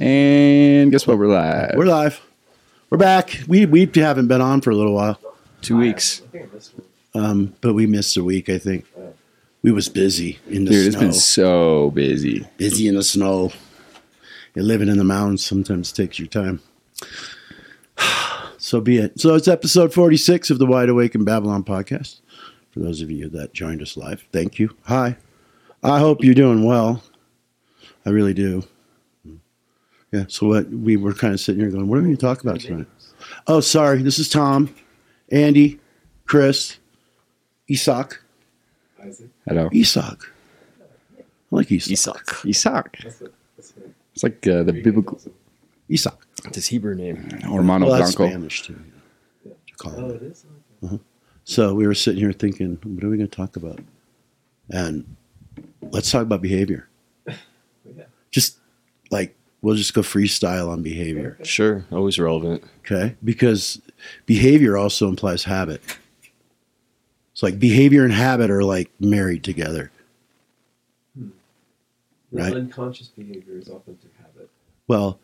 And guess what? We're live. We're live. We're back. We we haven't been on for a little while, two weeks. um, but we missed a week. I think we was busy in the Dude, it's snow. been so busy. busy in the snow. And living in the mountains sometimes takes your time. so be it. So it's episode forty six of the Wide Awake in Babylon podcast. For those of you that joined us live, thank you. Hi. I hope you're doing well. I really do. Yeah. So what we were kind of sitting here going, what are we going to talk about tonight? Oh, sorry. This is Tom, Andy, Chris, Isak. Hello. Isak. I like Isak. Isaac. Isaac. It's like uh, the biblical Isak. It's his Hebrew name. Hermano Well, that's Blanco. Spanish too. Yeah. To call it. Uh-huh. it is? So we were sitting here thinking, what are we going to talk about? And let's talk about behavior. Just like we'll just go freestyle on behavior, Sure, always relevant. okay? Because behavior also implies habit. It's like behavior and habit are like married together. Hmm. Right. Unconscious behavior is often through habit. Well,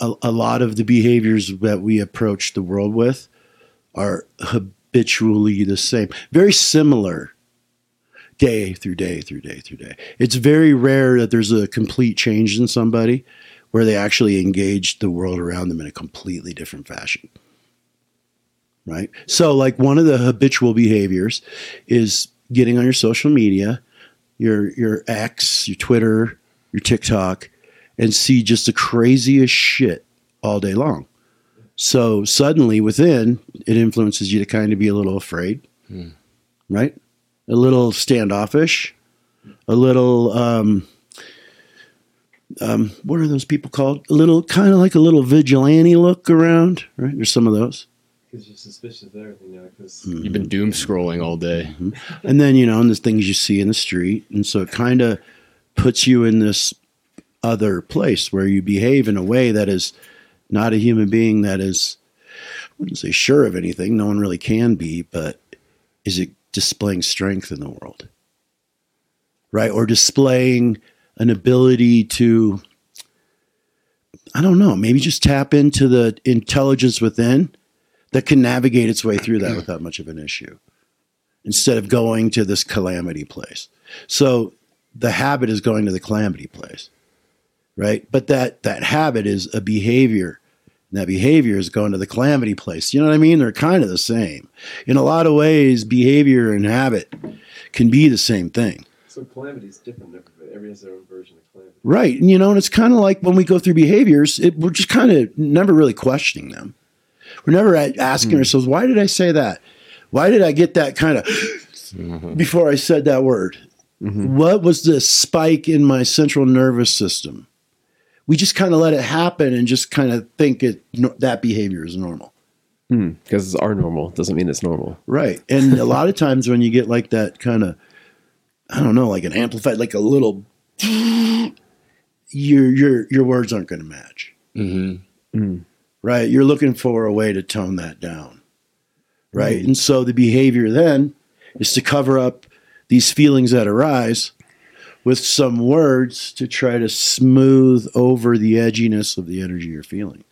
a, a lot of the behaviors that we approach the world with are habitually the same, very similar day through day through day through day. It's very rare that there's a complete change in somebody where they actually engage the world around them in a completely different fashion. Right? So, like one of the habitual behaviors is getting on your social media, your your X, your Twitter, your TikTok, and see just the craziest shit all day long. So suddenly within, it influences you to kind of be a little afraid, right? A little standoffish, a little, um, um, what are those people called? A little, kind of like a little vigilante look around, right? There's some of those. Because you're suspicious of everything now. Because Hmm. You've been doom scrolling all day. and then you know, and there's things you see in the street, and so it kind of puts you in this other place where you behave in a way that is not a human being that is I wouldn't say sure of anything. No one really can be, but is it displaying strength in the world? Right? Or displaying an ability to I don't know, maybe just tap into the intelligence within that can navigate its way through that without much of an issue instead of going to this calamity place. So the habit is going to the calamity place, right? But that that habit is a behavior. And that behavior is going to the calamity place. You know what I mean? They're kind of the same. In a lot of ways, behavior and habit can be the same thing. so calamity is different. Everybody, everybody has their own version of calamity. Right. And you know, and it's kind of like when we go through behaviors, it, we're just kind of never really questioning them. We're never a- asking hmm. ourselves, why did I say that? Why did I get that kind of mm-hmm. before I said that word? Mm-hmm. What was the spike in my central nervous system? We just kind of let it happen and just kind of think it no, that behavior is normal. Hmm, because it's our normal. Doesn't mean it's normal. Right. And a lot of times when you get like that kind of, I don't know, like an amplified, like a little, your your your words aren't going to match. Mm-hmm. Hmm. Right. You're looking for a way to tone that down. Right. Hmm. And so the behavior then is to cover up these feelings that arise with some words to try to smooth over the edginess of the energy you're feeling.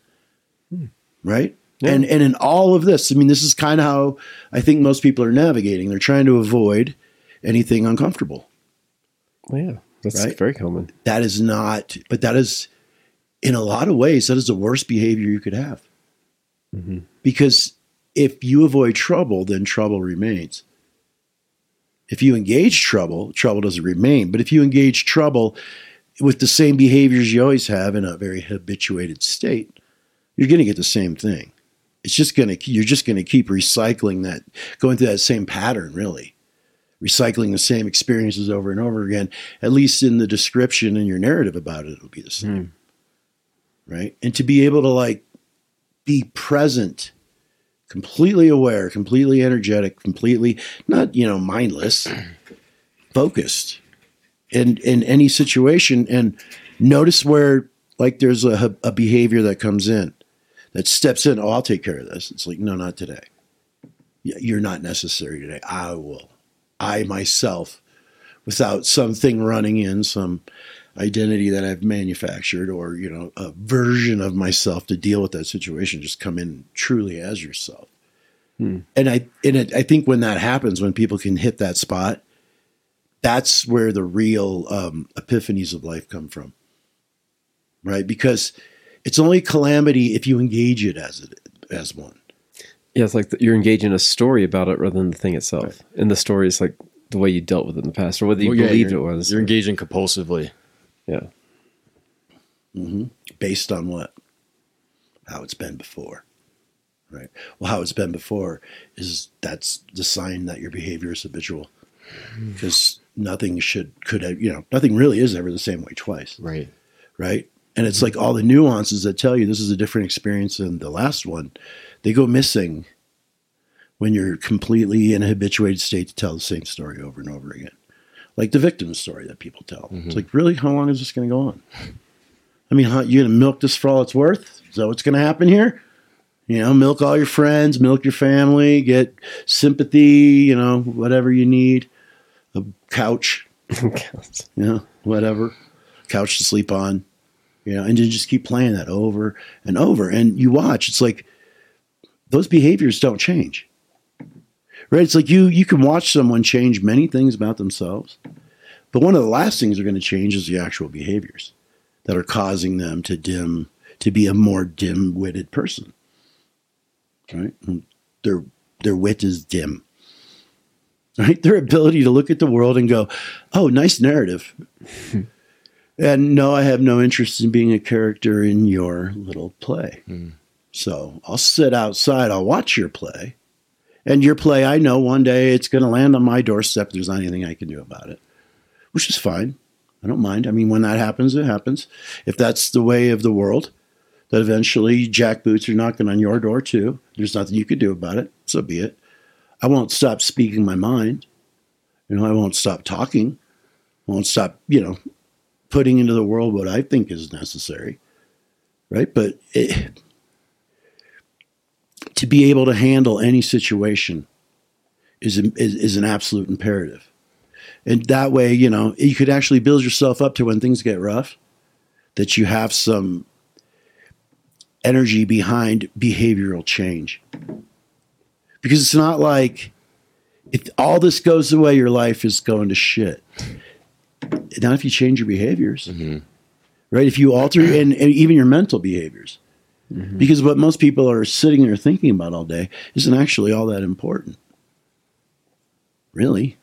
Hmm. Right? And and in all of this, I mean, this is kind of how I think most people are navigating. They're trying to avoid anything uncomfortable. Well, yeah, that's Right? very common. That is not, but that is, in a lot of ways, that is the worst behavior you could have. Mm-hmm. Because if you avoid trouble, then trouble remains. If you engage trouble, trouble doesn't remain. But if you engage trouble with the same behaviors you always have in a very habituated state, you're going to get the same thing. It's just going to, you're just going to keep recycling that, going through that same pattern, really. Recycling the same experiences over and over again, at least in the description and your narrative about it, it'll be the same. Hmm. Right. And to be able to like be present, completely aware, completely energetic, completely not, you know, mindless, focused in in any situation. And notice where like there's a, a behavior that comes in that steps in oh i'll take care of this. It's like no not today. You're not necessary today. I will. I myself without something running in, some identity that I've manufactured or, you know, a version of myself to deal with that situation. Just come in truly as yourself. Hmm. And I and it, I think when that happens, when people can hit that spot, that's where the real um, epiphanies of life come from. Right? Because it's only calamity if you engage it as it as one. Yeah, it's like the, you're engaging a story about it rather than the thing itself. And the story is like the way you dealt with it in the past, or whether you Well, yeah, believed it was. You're engaging compulsively. Yeah. Mhm. based on what? How it's been before. Right. Well, how it's been before is that's the sign that your behavior is habitual. Mm. Because nothing should could have you know nothing really is ever the same way twice. Right. Right. And it's mm-hmm. like all the nuances that tell you this is a different experience than the last one, they go missing when you're completely in a habituated state to tell the same story over and over again. Like the victim story that people tell. It's mm-hmm. like, really, how long is this going to go on? I mean, how, you going to milk this for all it's worth? Is that what's going to happen here? You know, milk all your friends, milk your family, get sympathy, you know, whatever you need, a couch, you know, whatever, couch to sleep on, you know, and you just keep playing that over and over. And you watch, it's like those behaviors don't change. Right? It's like you you can watch someone change many things about themselves, but one of the last things they're going to change is the actual behaviors that are causing them to dim to be a more dim-witted person. Right? Their their wit is dim. Right? Their ability to look at the world and go, "Oh, nice narrative." and no, I have no interest in being a character in your little play. Hmm. So I'll sit outside, I'll watch your play. And your play, I know one day it's going to land on my doorstep. There's not anything I can do about it, which is fine. I don't mind. I mean, when that happens, it happens. If that's the way of the world, that eventually jackboots are knocking on your door too. There's nothing you could do about it. So be it. I won't stop speaking my mind. You know, I won't stop talking. I won't stop, you know, putting into the world what I think is necessary. Right. But it, to be able to handle any situation is, is, is an absolute imperative. And that way, you know, you could actually build yourself up to when things get rough, that you have some energy behind behavioral change. Because it's not like if all this goes away, your life is going to shit. Not if you change your behaviors, mm-hmm. right? If you alter and, and even your mental behaviors. Because what most people are sitting there thinking about all day isn't actually all that important. Really.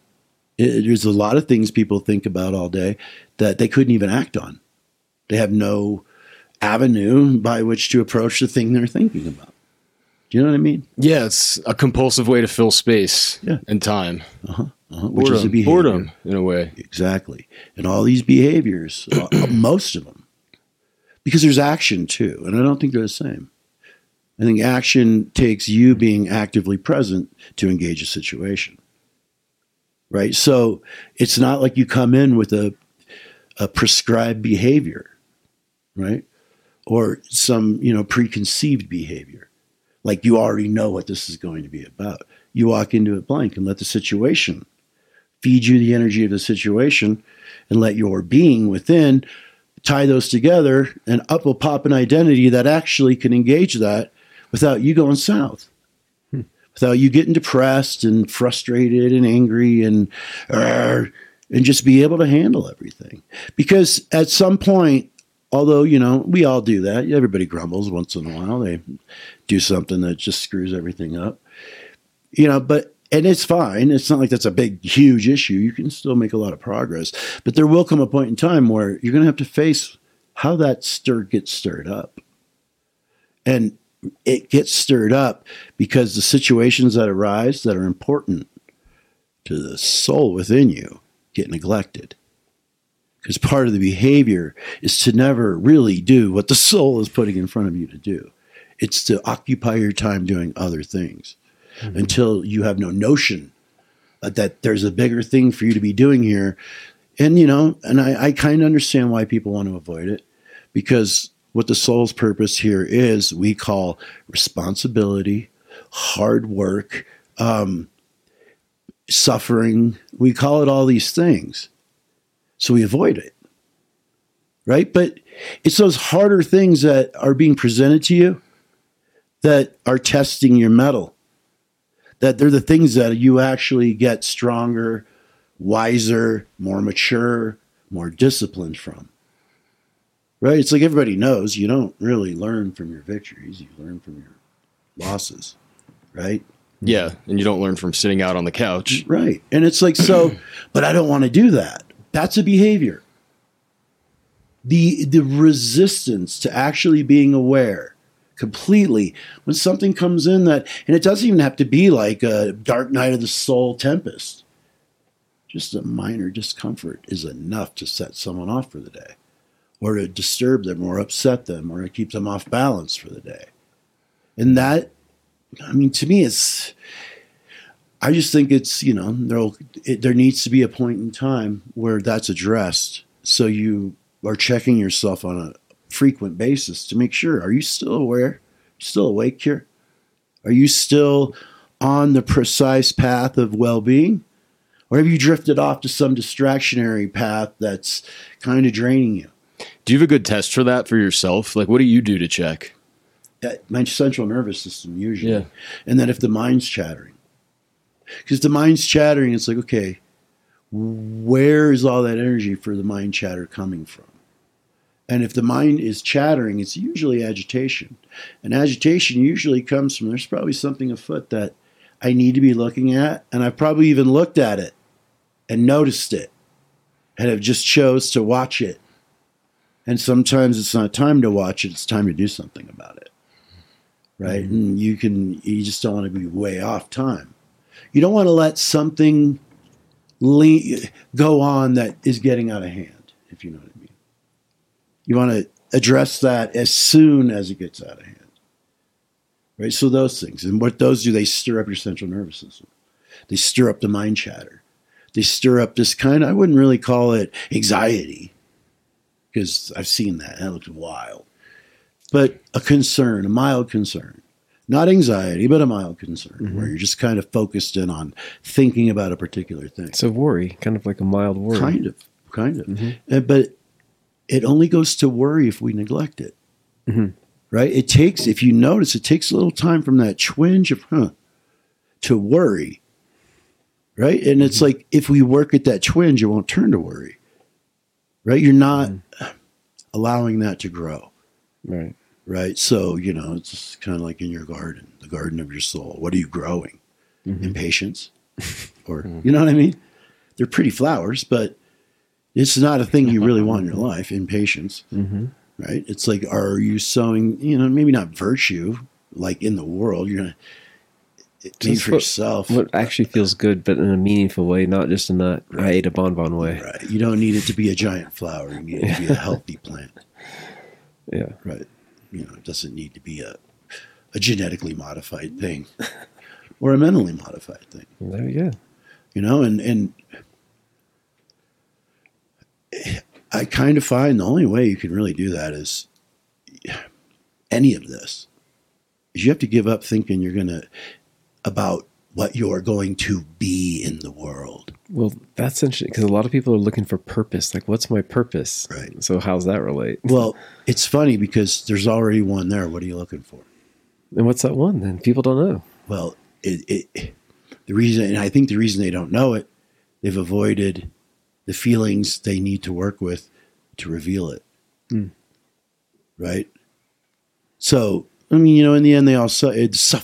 It- there's a lot of things people think about all day that they couldn't even act on. They have no avenue by which to approach the thing they're thinking about. Do you know what I mean? Yeah, it's a compulsive way to fill space Yeah. and time. Uh-huh. Which Boredom, is a behavior. boredom in a way. Exactly. And all these behaviors, uh, most of them, because there's action too. And I don't think they're the same. I think action takes you being actively present to engage a situation. Right? So it's not like you come in with a, a prescribed behavior, right? Or some, you know, preconceived behavior. Like you already know what this is going to be about. You walk into it blank and let the situation feed you the energy of the situation and let your being within tie those together and up will pop an identity that actually can engage that without you going south. Hmm. Without you getting depressed and frustrated and angry and "Arr," and just be able to handle everything. Because at some point although you know we all do that. Everybody grumbles once in a while. They do something that just screws everything up. You know but and it's fine. It's not like that's a big huge issue. You can still make a lot of progress but there will come a point in time where you're going to have to face how that stir gets stirred up. And it gets stirred up because the situations that arise that are important to the soul within you get neglected. Because part of the behavior is to never really do what the soul is putting in front of you to do. It's to occupy your time doing other things until you have no notion that there's a bigger thing for you to be doing here. And, you know, and I, I kind of understand why people want to avoid it because what the soul's purpose here is we call responsibility, hard work, um, suffering. We call it all these things. So we avoid it. Right? But it's those harder things that are being presented to you that are testing your mettle. That they're the things that you actually get stronger, wiser, more mature, more disciplined from. Right? It's like everybody knows you don't really learn from your victories, you learn from your losses. Right? Yeah, and you don't learn from sitting out on the couch. Right. And it's like, so, but I don't want to do that. That's a behavior. The, the resistance to actually being aware completely when something comes in that, and it doesn't even have to be like a dark night of the soul tempest. Just a minor discomfort is enough to set someone off for the day, or to disturb them, or upset them, or to keep them off balance for the day. And that I mean, to me, it's. I just think it's you know there there needs to be a point in time where that's addressed, so you are checking yourself on a frequent basis to make sure are you still aware, still awake here, are you still on the precise path of well-being, or have you drifted off to some distractionary path that's kind of draining you? Do you have a good test for that for yourself? Like, what do you do to check? Uh, my central nervous system usually. Yeah. And then if the mind's chattering, because the mind's chattering, it's like, okay, where is all that energy for the mind chatter coming from? And if the mind is chattering, it's usually agitation. And agitation usually comes from there's probably something afoot that I need to be looking at. And I've probably even looked at it and noticed it and have just chose to watch it. And sometimes it's not time to watch it, it's time to do something about it right? Mm-hmm. And you can you just don't want to be way off time. You don't want to let something le- go on that is getting out of hand, if you know what I mean. You want to address that as soon as it gets out of hand. Right? So those things. And what those do, they stir up your central nervous system. They stir up the mind chatter. They stir up this kind, I wouldn't really call it anxiety, because I've seen that. That looks wild but a concern, a mild concern. Not anxiety, but a mild concern mm-hmm. where you're just kind of focused in on thinking about a particular thing. So worry, kind of like a mild worry. Kind of, kind of. Mm-hmm. but it only goes to worry if we neglect it. Mm-hmm. Right? It takes, if you notice, it takes a little time from that twinge of, huh, to worry. Right? And it's mm-hmm. like if we work at that twinge, it won't turn to worry. Right? You're not mm-hmm. allowing that to grow. Right. Right. So, you know, it's kind of like in your garden, the garden of your soul. What are you growing? Mm-hmm. Impatience? or, mm-hmm. you know what I mean? They're pretty flowers, but it's not a thing you really want in your life, impatience. Mm-hmm. Right. It's like, are you sowing, you know, maybe not virtue, like in the world, you're going to for what, yourself. What actually feels good, but in a meaningful way, not just in that right. I ate a bonbon way. Right. You don't need it to be a giant flower. You need it to be a healthy plant. Yeah. Right. You know, it doesn't need to be a, a genetically modified thing or a mentally modified thing. There you go. You know, and, and I kind of find the only way you can really do that is any of this is you have to give up thinking you're going to about what you're going to be in the world. Well, that's interesting because a lot of people are looking for purpose. Like, what's my purpose? Right. So, how's that relate? Well, it's funny because there's already one there. What are you looking for? And what's that one then? People don't know. Well, it, it the reason, and I think the reason they don't know it, they've avoided the feelings they need to work with to reveal it. Mm. Right. So I mean, you know, in the end, they all su-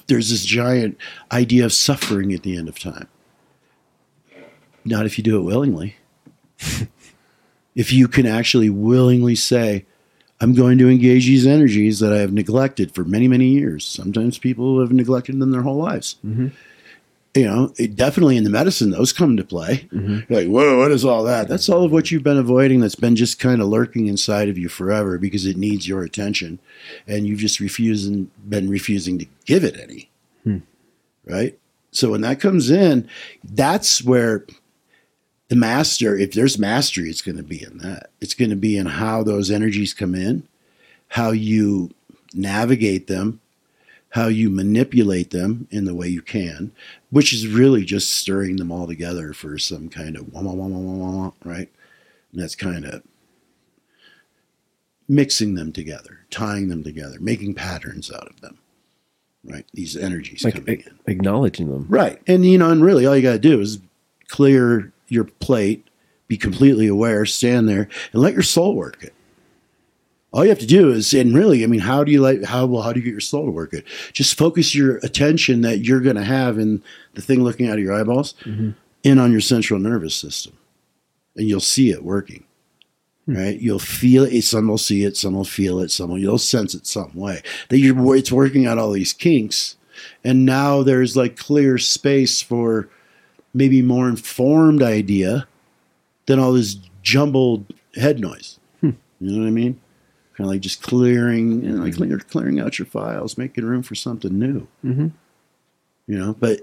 there's this giant idea of suffering at the end of time. Not if you do it willingly. if you can actually willingly say, I'm going to engage these energies that I have neglected for many, many years. Sometimes people have neglected them their whole lives. Mm-hmm you know, definitely in the medicine, those come into play. Mm-hmm. like, whoa, what is all that? That's all of what you've been avoiding that's been just kind of lurking inside of you forever because it needs your attention. And you've just refusing, been refusing to give it any. Hmm. Right? So when that comes in, that's where the master, if there's mastery, it's going to be in that. It's going to be in how those energies come in, how you navigate them, how you manipulate them in the way you can, which is really just stirring them all together for some kind of wah, wah, wah, wah, wah, right? And that's kind of mixing them together, tying them together, making patterns out of them, right? These energies like coming a- in. acknowledging them. Right. And, you know, and really all you got to do is clear your plate, be completely aware, stand there, and let your soul work it. All you have to do is, and really, I mean, how do you like, how, well, how do you get your soul to work it? Just focus your attention that you're going to have in the thing looking out of your eyeballs mm-hmm. in on your central nervous system. And you'll see it working. Hmm. Right, you'll feel it. Some will see it, some will feel it, some will you'll sense it some way. That you're it's working out all these kinks, and now there's like clear space for maybe more informed idea than all this jumbled head noise. Hmm. You know what I mean? Kind of like just clearing, know, like clear, clearing out your files, making room for something new. Mm-hmm. You know, but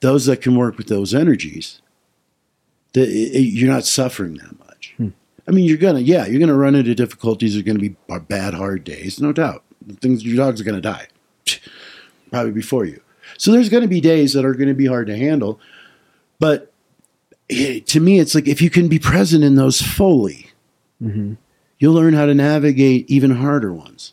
those that can work with those energies, the, it, it- you're not suffering that much. I mean, you're gonna, yeah, you're gonna run into difficulties. There's gonna be bad, hard days, no doubt. Things, your dogs are gonna die, probably before you. So there's gonna be days that are gonna be hard to handle. But eh, to me, it's like if you can be present in those fully, Mm-hmm. You'll learn how to navigate even harder ones.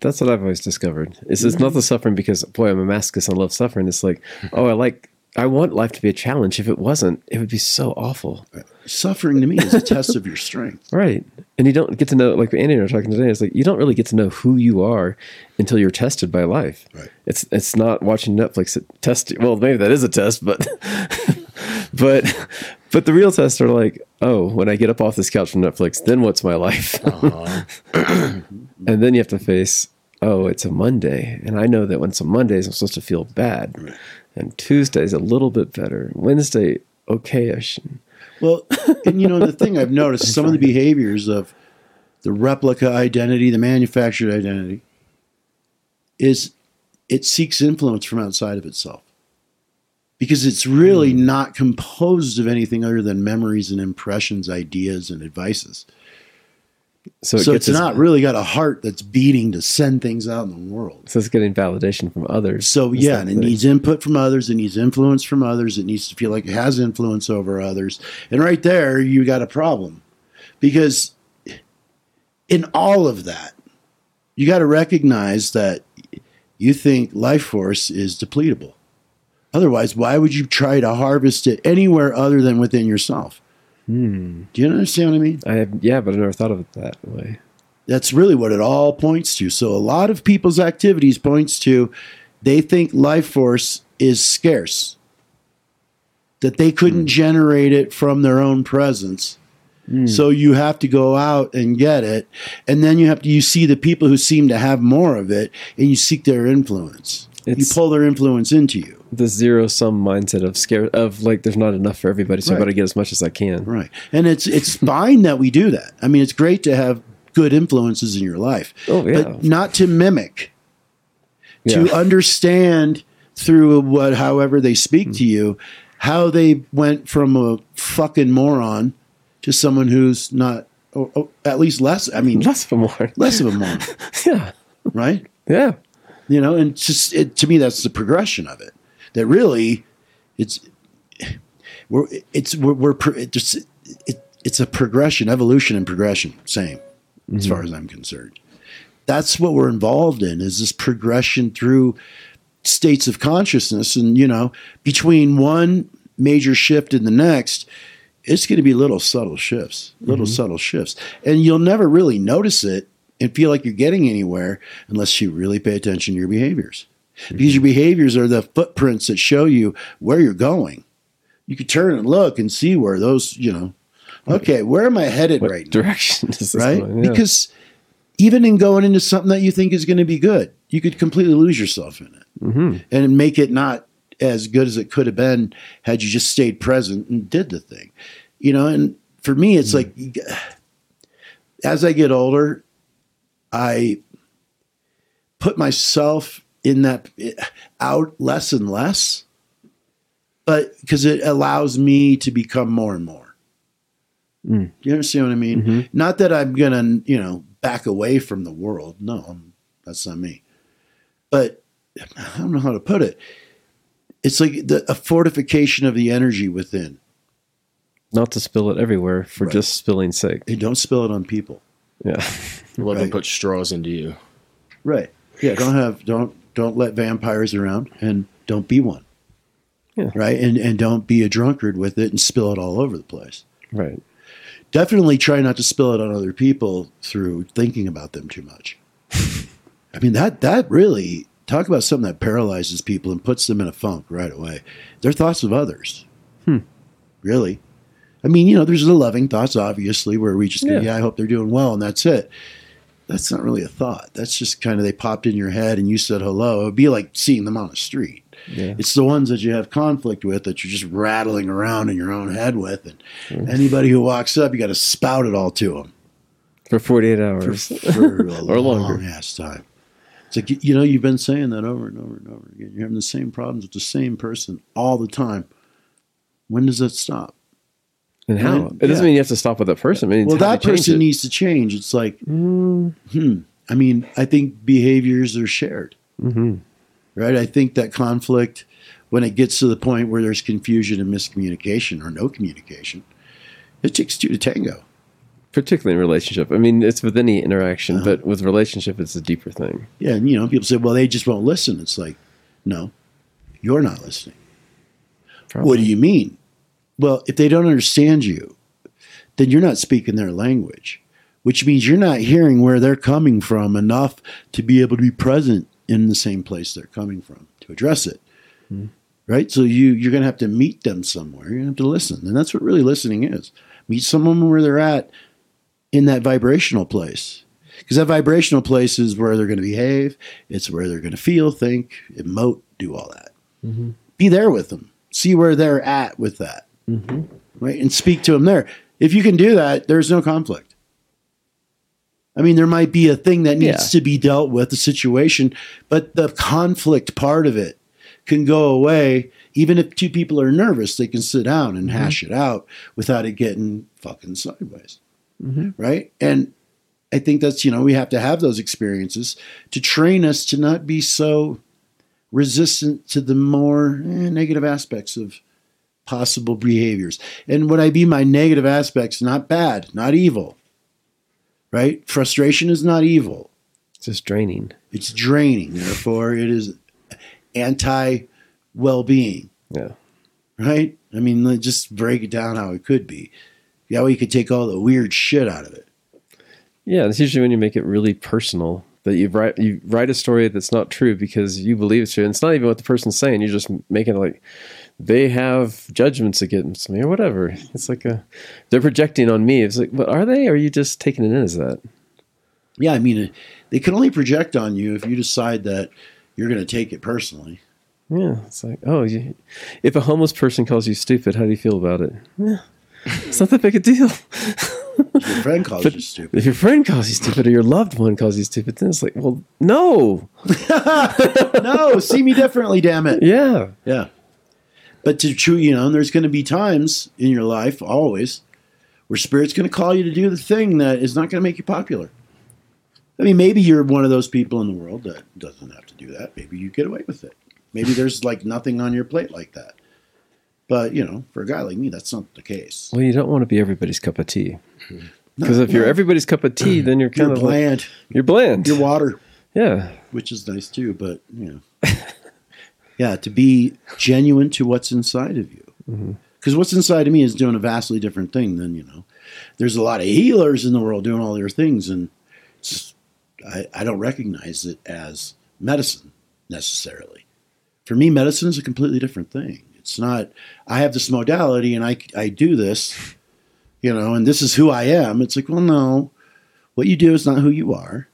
That's what I've always discovered. Is it's not the suffering because boy, I'm a masochist. I love suffering. It's like, oh, I like, I want life to be a challenge. If it wasn't, it would be so awful. Suffering to me is a test of your strength. Right. And you don't get to know, like Andy and I were talking today, it's like you don't really get to know who you are until you're tested by life. Right. It's it's not watching Netflix that test. Well, maybe that is a test, but but but the real tests are like, oh, when I get up off this couch from Netflix, then what's my life? Uh-huh. and then you have to face, oh, it's a Monday. And I know that when it's a Mondays, I'm supposed to feel bad. And Tuesday's a little bit better. Wednesday, okay-ish. Well, and you know, the thing I've noticed some of the behaviors of the replica identity, the manufactured identity, is it seeks influence from outside of itself. Because it's really hmm. not composed of anything other than memories and impressions, ideas and advices. So, it so it's not really got a heart that's beating to send things out in the world. So it's getting validation from others. So yeah, and it thing. needs input from others. It needs influence from others. It needs to feel like it has influence over others. And right there, you got a problem, because in all of that, you got to recognize that you think life force is depletable. Otherwise, why would you try to harvest it anywhere other than within yourself? Hmm. Do you understand what I mean? I have, yeah, but I never thought of it that way. That's really what it all points to. So a lot of people's activities points to they think life force is scarce. That they couldn't generate it from their own presence. So you have to go out and get it. And then you have to you see the people who seem to have more of it and you seek their influence. It's- you pull their influence into you. The zero sum mindset of scare of like there's not enough for everybody, so I Right. better get as much as I can. Right. And it's it's fine that we do that. I mean, it's great to have good influences in your life. Oh, yeah. But not to mimic. Yeah. To understand through what however they speak to mm. you, how they went from a fucking moron to someone who's not or, or at least less I mean Less of a more. less of a moron, yeah. right? Yeah. You know, and just it, to me that's the progression of it. That really it's we're it's we're, we're pro- it it's a progression, evolution and progression, same as mm-hmm. far as I'm concerned. That's what we're involved in is this progression through states of consciousness and you know, between one major shift and the next, it's going to be little subtle shifts, little mm-hmm. subtle shifts. And you'll never really notice it and feel like you're getting anywhere unless you really pay attention to your behaviors. Because your behaviors are the footprints that show you where you're going. You could turn and look and see where those, you know, okay, where am I headed What right now? direction is Right? Yeah. Because even in going into something that you think is going to be good, you could completely lose yourself in it Mhm. and make it not as good as it could have been had you just stayed present and did the thing. You know, and for me, it's like as I get older, I put myself in that out less and less, but because it allows me to become more and more. Mm. You understand what I mean? Mhm. Not that I'm gonna, you know, back away from the world. No, I'm, that's not me. But I don't know how to put it. It's like the, a fortification of the energy within. Not to spill it everywhere for Right. just spilling sake. And don't spill it on people. Yeah. Let them put straws into you. Right. Yeah. Don't have don't don't let vampires around and don't be one. Yeah. Right. And and don't be a drunkard with it and spill it all over the place. Right. Definitely try not to spill it on other people through thinking about them too much. I mean that that really talk about something that paralyzes people and puts them in a funk right away. Their thoughts of others. Hmm. Really. I mean, you know, there's the loving thoughts, obviously, where we just go, Yeah. yeah, I hope they're doing well, and that's it. That's not really a thought. That's just kind of they popped in your head and you said hello. It would be like seeing them on the street. Yeah. It's the ones that you have conflict with that you're just rattling around in your own head with. And mm. anybody who walks up, you got to spout it all to them For 48 hours. for a Or long longer. ass time. It's like, you know, you've been saying that over and over and over again. You're having the same problems with the same person all the time. When does that stop? And how? Right? It doesn't Yeah. mean you have to stop with that person. It means well, that person it. needs to change. It's like, Mm, hmm. I mean, I think behaviors are shared, mhm. right? I think that conflict, when it gets to the point where there's confusion and miscommunication or no communication, it takes two to tango. Particularly in relationship. I mean, it's with any interaction, Uh-huh. but with relationship, it's a deeper thing. Yeah, and you know, people say, well, they just won't listen. It's like, no, you're not listening. Probably. What do you mean? Well, if they don't understand you, then you're not speaking their language, which means you're not hearing where they're coming from enough to be able to be present in the same place they're coming from to address it. Hmm. Right? So you you're going to have to meet them somewhere. You're going to have to listen. And that's what really listening is. Meet someone where they're at in that vibrational place. Because that vibrational place is where they're going to behave, it's where they're going to feel, think, emote, do all that. Mm-hmm. Be there with them. See where they're at with that Mm-hmm. right? And speak to him there. If you can do that, there's no conflict. I mean, there might be a thing that needs Yeah. to be dealt with, a situation, but the conflict part of it can go away. Even if two people are nervous, they can sit down and mm-hmm. hash it out without it getting fucking sideways. Mm-hmm. Right. And I think that's, you know, we have to have those experiences to train us to not be so resistant to the more eh, negative aspects of possible behaviors. And when I be my negative aspects, not bad, not evil. Right? Frustration is not evil. It's just draining. It's draining. Therefore, it is anti well being. Yeah. Right? I mean, let's just break it down how it could be. That way you could take all the weird shit out of it. Yeah, it's usually when you make it really personal that you write you write a story that's not true because you believe it's true. And it's not even what the person's saying. You're just making it like they have judgments against me or whatever. It's like a they're projecting on me. It's like, but are they? Or are you just taking it in as that? Yeah, I mean, uh, they can only project on you if you decide that you're going to take it personally. Yeah, it's like, oh, you, if a homeless person calls you stupid, how do you feel about it? Yeah, it's not that big a deal. Your friend calls you stupid. If your friend calls you stupid or your loved one calls you stupid, then it's like, well, no, no, see me differently, damn it. yeah, Yeah. But to true, you know, and there's going to be times in your life, always, where spirit's going to call you to do the thing that is not going to make you popular. I mean, maybe you're one of those people in the world that doesn't have to do that. Maybe you get away with it. Maybe there's like nothing on your plate like that. But, you know, for a guy like me, that's not the case. Well, you don't want to be everybody's cup of tea. No, Because if you're everybody's cup of tea, then you're kind you're of like, bland, you're bland. you're water, yeah, which is nice too. But, you know, yeah, to be genuine to what's inside of you. Mm-hmm. Because what's inside of me is doing a vastly different thing than, you know, there's a lot of healers in the world doing all their things. And it's, I, I don't recognize it as medicine necessarily. For me, medicine is a completely different thing. It's not, I have this modality and I, I do this, you know, and this is who I am. It's like, well, no, what you do is not who you are.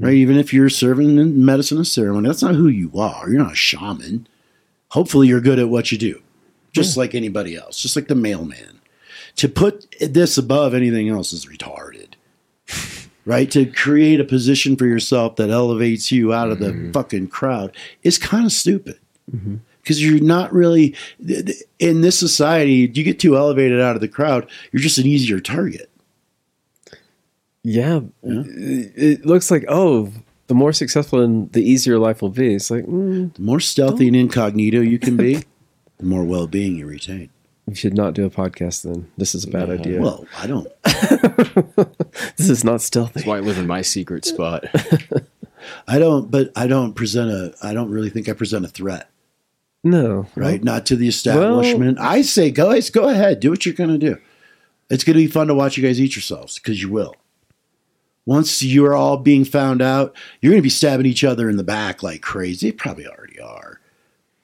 Right? Hmm. Even if you're serving in medicine and ceremony, that's not who you are. You're not a shaman. Hopefully, you're good at what you do, just like anybody else, just like the mailman. To put this above anything else is retarded. Right? To create a position for yourself that elevates you out of the hmm. fucking crowd is kind of stupid. Mm-hmm. Because you're not really, in this society, you get too elevated out of the crowd, you're just an easier target. Yeah. Yeah. It, it looks like oh, the more successful and the easier life will be. It's like mm, The more stealthy and incognito you can be, the more well being you retain. we should not do a podcast. Then this is a bad idea. Well, I don't. this is not stealthy. That's why I live in my secret spot. I don't, but I don't present a, I don't really think I present a threat, No, right? Not to the establishment. I say, guys, go ahead, do what you're going to do. It's going to be fun to watch you guys eat yourselves because you will. Once you're all being found out, you're going to be stabbing each other in the back like crazy. They probably already are.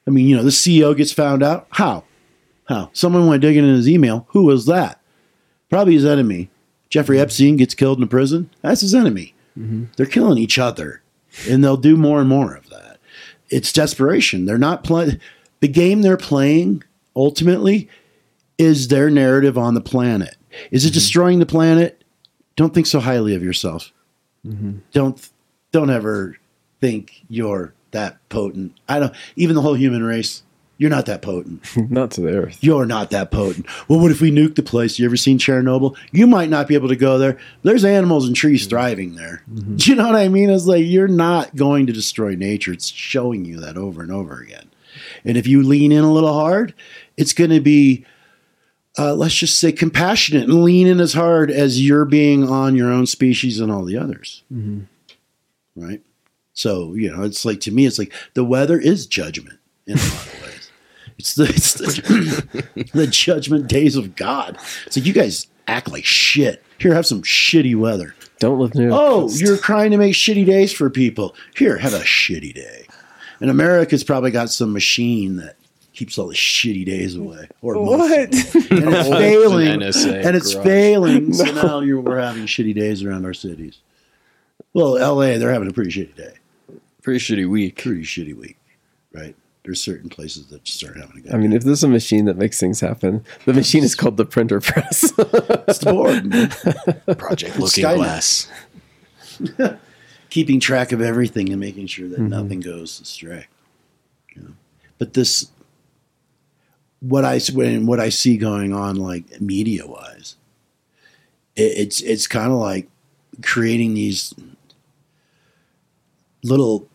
I mean, you know, the CEO gets found out. How? How? Someone went digging in his email. Who was that? Probably his enemy. Jeffrey Epstein gets killed in a prison. That's his enemy. Mm-hmm. They're killing each other, and they'll do more and more of that. It's desperation. They're not playing. The game they're playing ultimately is their narrative on the planet. Is it mm-hmm. destroying the planet? Don't think so highly of yourself. Mm-hmm. Don't don't ever think you're that potent. I don't. Even the whole human race, you're not that potent. not to the earth. You're not that potent. Well, what if we nuke the place? You ever seen Chernobyl? You might not be able to go there. There's animals and trees mm-hmm. thriving there. Mm-hmm. Do you know what I mean? It's like you're not going to destroy nature. It's showing you that over and over again. And if you lean in a little hard, it's going to be, uh, let's just say, compassionate and lean in as hard as you're being on your own species and all the others. Right? So, you know, it's like to me, it's like the weather is judgment in a lot of ways. It's the, it's the, the judgment days of God. It's like you guys act like shit. Here, have some shitty weather. Don't live near. Oh, you're trying to make shitty days for people. Here, have a shitty day. And America's probably got some machine that keeps all the shitty days away. Or most of them. And it's failing. An and it's garage. failing. So now you're, we're having shitty days around our cities. Well, LA, they're having a pretty shitty day. Pretty shitty week. Pretty shitty week, right? There's certain places that just aren't having a good I mean, if there's a machine that makes things happen, the machine is called the printer press. It's the board. Project Looking Skynet. Glass. keeping track of everything and making sure that mm-hmm. nothing goes astray. You know? But this, what I when what I see going on, like media wise, it, it's it's kind of like creating these little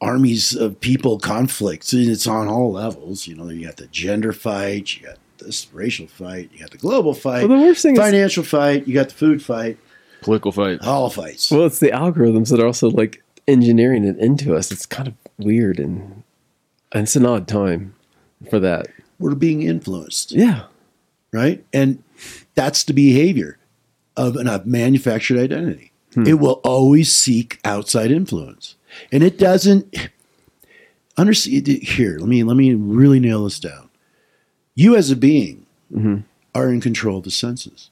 armies of people conflicts. And it's on all levels. You know, you got the gender fight, you got this racial fight, you got the global fight, Well, the worst thing is- financial fight, you got the food fight, Political fight. all fights. well, it's the algorithms that are also like engineering it into us. It's kind of weird and, and it's an odd time for that. We're being influenced. Yeah. right? And that's the behavior of a manufactured identity. Hmm. It will always seek outside influence, and it doesn't. Understand here. Let me let me really nail this down. You as a being mm-hmm. are in control of the senses.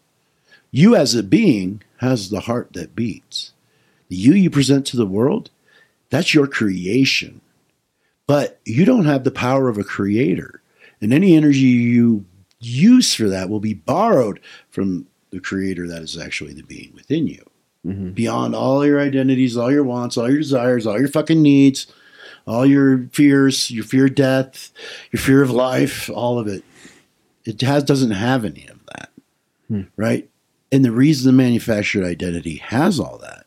You as a being has the heart that beats. The you you present to the world, that's your creation. But you don't have the power of a creator. And any energy you use for that will be borrowed from the creator that is actually the being within you. Mm-hmm. Beyond all your identities, all your wants, all your desires, all your fucking needs, all your fears, your fear of death, your fear of life, all of it. It has doesn't have any of that. Hmm. Right? And the reason the manufactured identity has all that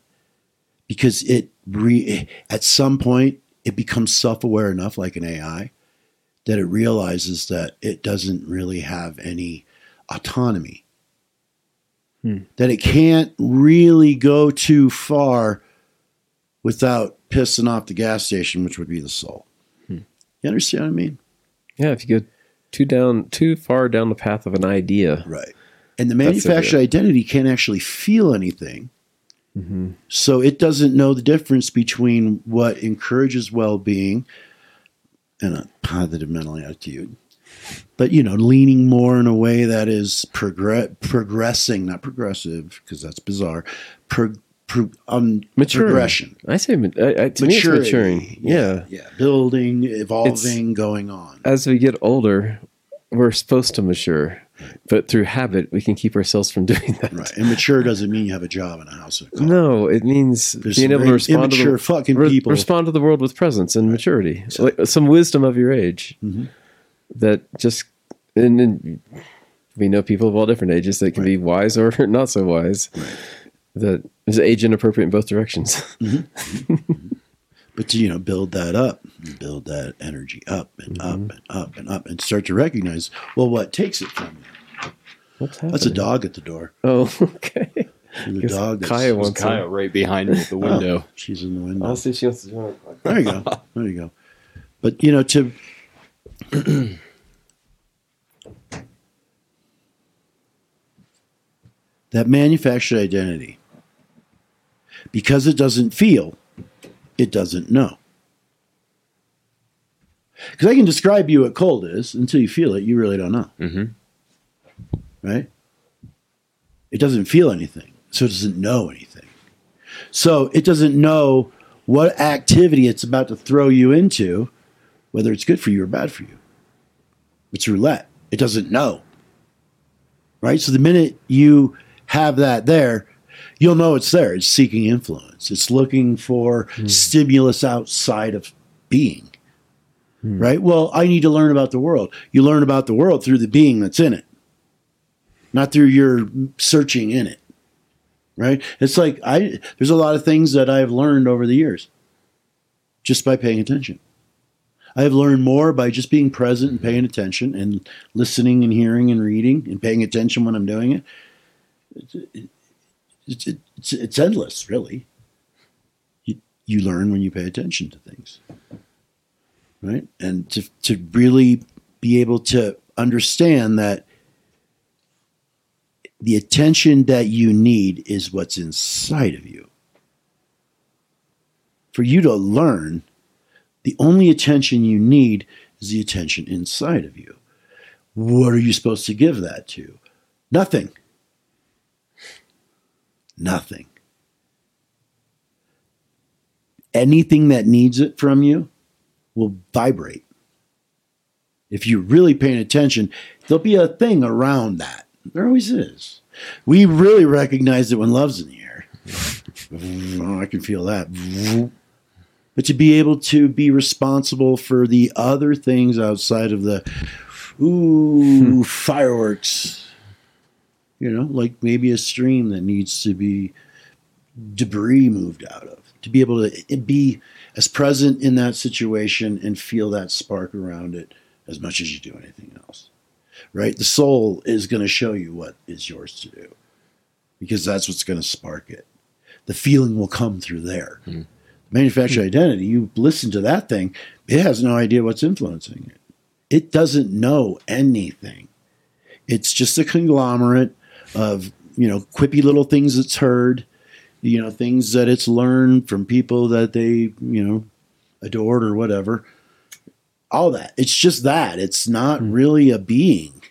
because it re, at some point it becomes self-aware enough like an AI that it realizes that it doesn't really have any autonomy. Hmm. That it can't really go too far without pissing off the gas station, which would be the soul. Hmm. You understand what I mean? Yeah. If you go too down, too far down the path of an idea. Right. And the manufactured identity can't actually feel anything. Mm-hmm. So it doesn't know the difference between what encourages well being and a positive mental attitude. But, you know, leaning more in a way that is progre- progressing, not progressive, because that's bizarre, pro- pro- um, progression. I say, I, I, to me, it's Maturity. maturing. Yeah. Yeah. Building, evolving, going on. As we get older, we're supposed to mature, but through habit, we can keep ourselves from doing that. Right. And mature doesn't mean you have a job and a house. and a car. No, it means There's being able to respond to immature the, fucking re- people. respond to the world with presence and maturity, like, some wisdom of your age. Mm-hmm. That just and, and we know people of all different ages that can be wise or not so wise. That is age inappropriate in both directions. Mm-hmm. But to, you know, build that up, build that energy up and up and up and up and start to recognize, well, what takes it from you? What's happening? That's a dog at the door. Oh, okay. There's a Guess dog Kaya There's wants to. Kyle right behind me at the window. she's in the window. I'll see if she wants to join. There you go. There you go. But you know, to that manufactured identity, because it doesn't feel, it doesn't know. Because I can describe you what cold is until you feel it, you really don't know. Mhm. Right? It doesn't feel anything, so it doesn't know anything. So it doesn't know what activity it's about to throw you into, whether it's good for you or bad for you. It's roulette. It doesn't know. Right? So the minute you have that there, you'll know it's there. It's seeking influence. It's looking for hmm. stimulus outside of being. Hmm. Right? Well, I need to learn about the world. You learn about the world through the being that's in it, not through your searching in it right? It's like I there's a lot of things that I've learned over the years just by paying attention. I have learned more by just being present and paying attention and listening and hearing and reading and paying attention when I'm doing it. It's it's, it's, it's endless, really. You, you learn when you pay attention to things, right? And to to really be able to understand that the attention that you need is what's inside of you. For you to learn, the only attention you need is the attention inside of you. What are you supposed to give that to? Nothing. Nothing. Anything that needs it from you will vibrate. If you're really paying attention, there'll be a thing around that. There always is. We really recognize it when love's in the air. oh, I can feel that. But to be able to be responsible for the other things outside of the ooh hmm. fireworks, you know, like maybe a stream that needs to be debris moved out of. To be able to eh, be as present in that situation and feel that spark around it as much as you do anything else right? The soul is going to show you what is yours to do because that's what's going to spark it. The feeling will come through there. Hmm. Manufactured hmm. identity, you listen to that thing, it has no idea what's influencing it. It doesn't know anything. It's just a conglomerate of, you know, quippy little things it's heard, you know, things that it's learned from people that they, you know, adored or whatever all that. It's just that. It's not hmm. really a being.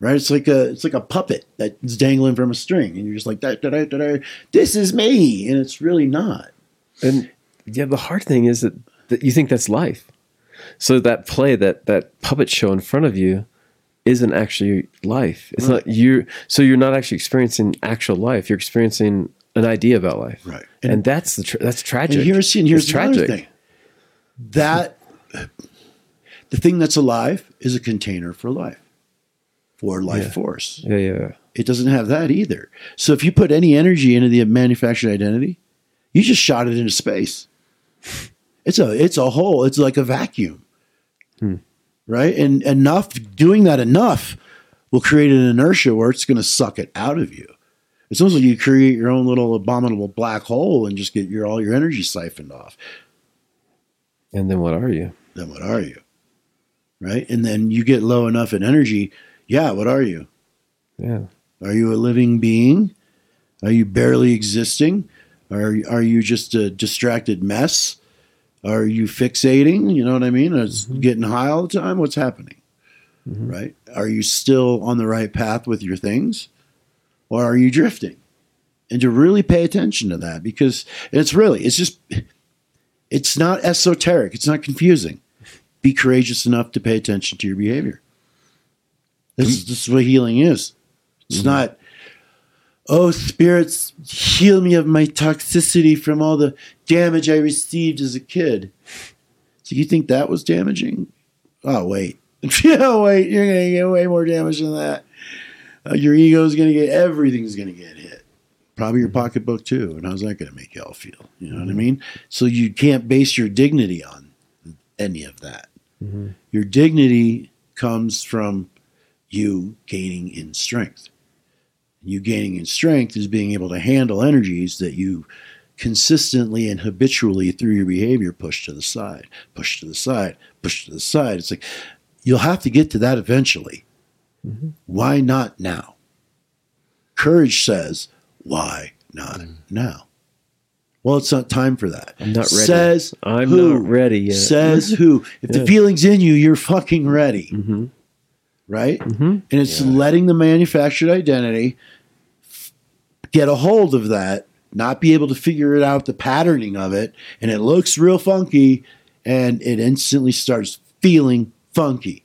Right? It's like a it's like a puppet that's dangling from a string, and you're just like that. da, da, da, da, This is me, and it's really not. And yeah, the hard thing is that, that you think that's life. So that play, that that puppet show in front of you, isn't actually life. It's not you. So you're not actually experiencing actual life. You're experiencing an idea about life, Right. And, that's the tra- that's tragic. And here's and here's It's thing. That the thing that's alive is a container for life, for life Yeah. force. Yeah, yeah. It doesn't have that either. So if you put any energy into the manufactured identity, you just shot it into space. It's a it's a hole. It's like a vacuum, hmm. right? And enough doing that enough will create an inertia where it's going to suck it out of you. It's almost like you create your own little abominable black hole and just get your all your energy siphoned off. And then what are you? Then what are you? Right? And then you get low enough in energy. Yeah, what are you? Yeah. Are you a living being? Are you barely existing? Are are you just a distracted mess? Are you fixating? You know what I mean? Is mm-hmm. getting high all the time? What's happening? Mm-hmm. Right? Are you still on the right path with your things? Or are you drifting? And to really pay attention to that because it's really, it's just, it's not esoteric. It's not confusing. Be courageous enough to pay attention to your behavior. This, is, this is what healing is. It's mm-hmm. not, oh, spirits, heal me of my toxicity from all the damage I received as a kid. So you think that was damaging? Oh, wait. yeah, wait. You're going to get way more damage than that. Uh, your ego is going to get, everything's going to get hit. probably your pocketbook too. And how's that going to make you all feel? You know what I mm-hmm. mean? So you can't base your dignity on any of that. Mm-hmm. Your dignity comes from you gaining in strength. You gaining in strength is being able to handle energies that you consistently and habitually through your behavior push to the side, push to the side, push to the side. It's like you'll have to get to that eventually. Why not now? Courage says, why not now? Well, it's not time for that. I'm not ready. Says I'm who? not ready yet. Says who? If the feeling's in you, you're fucking ready, hmm right? hmm And it's letting the manufactured identity f- get a hold of that, not be able to figure it out, the patterning of it, and it looks real funky, and it instantly starts feeling funky.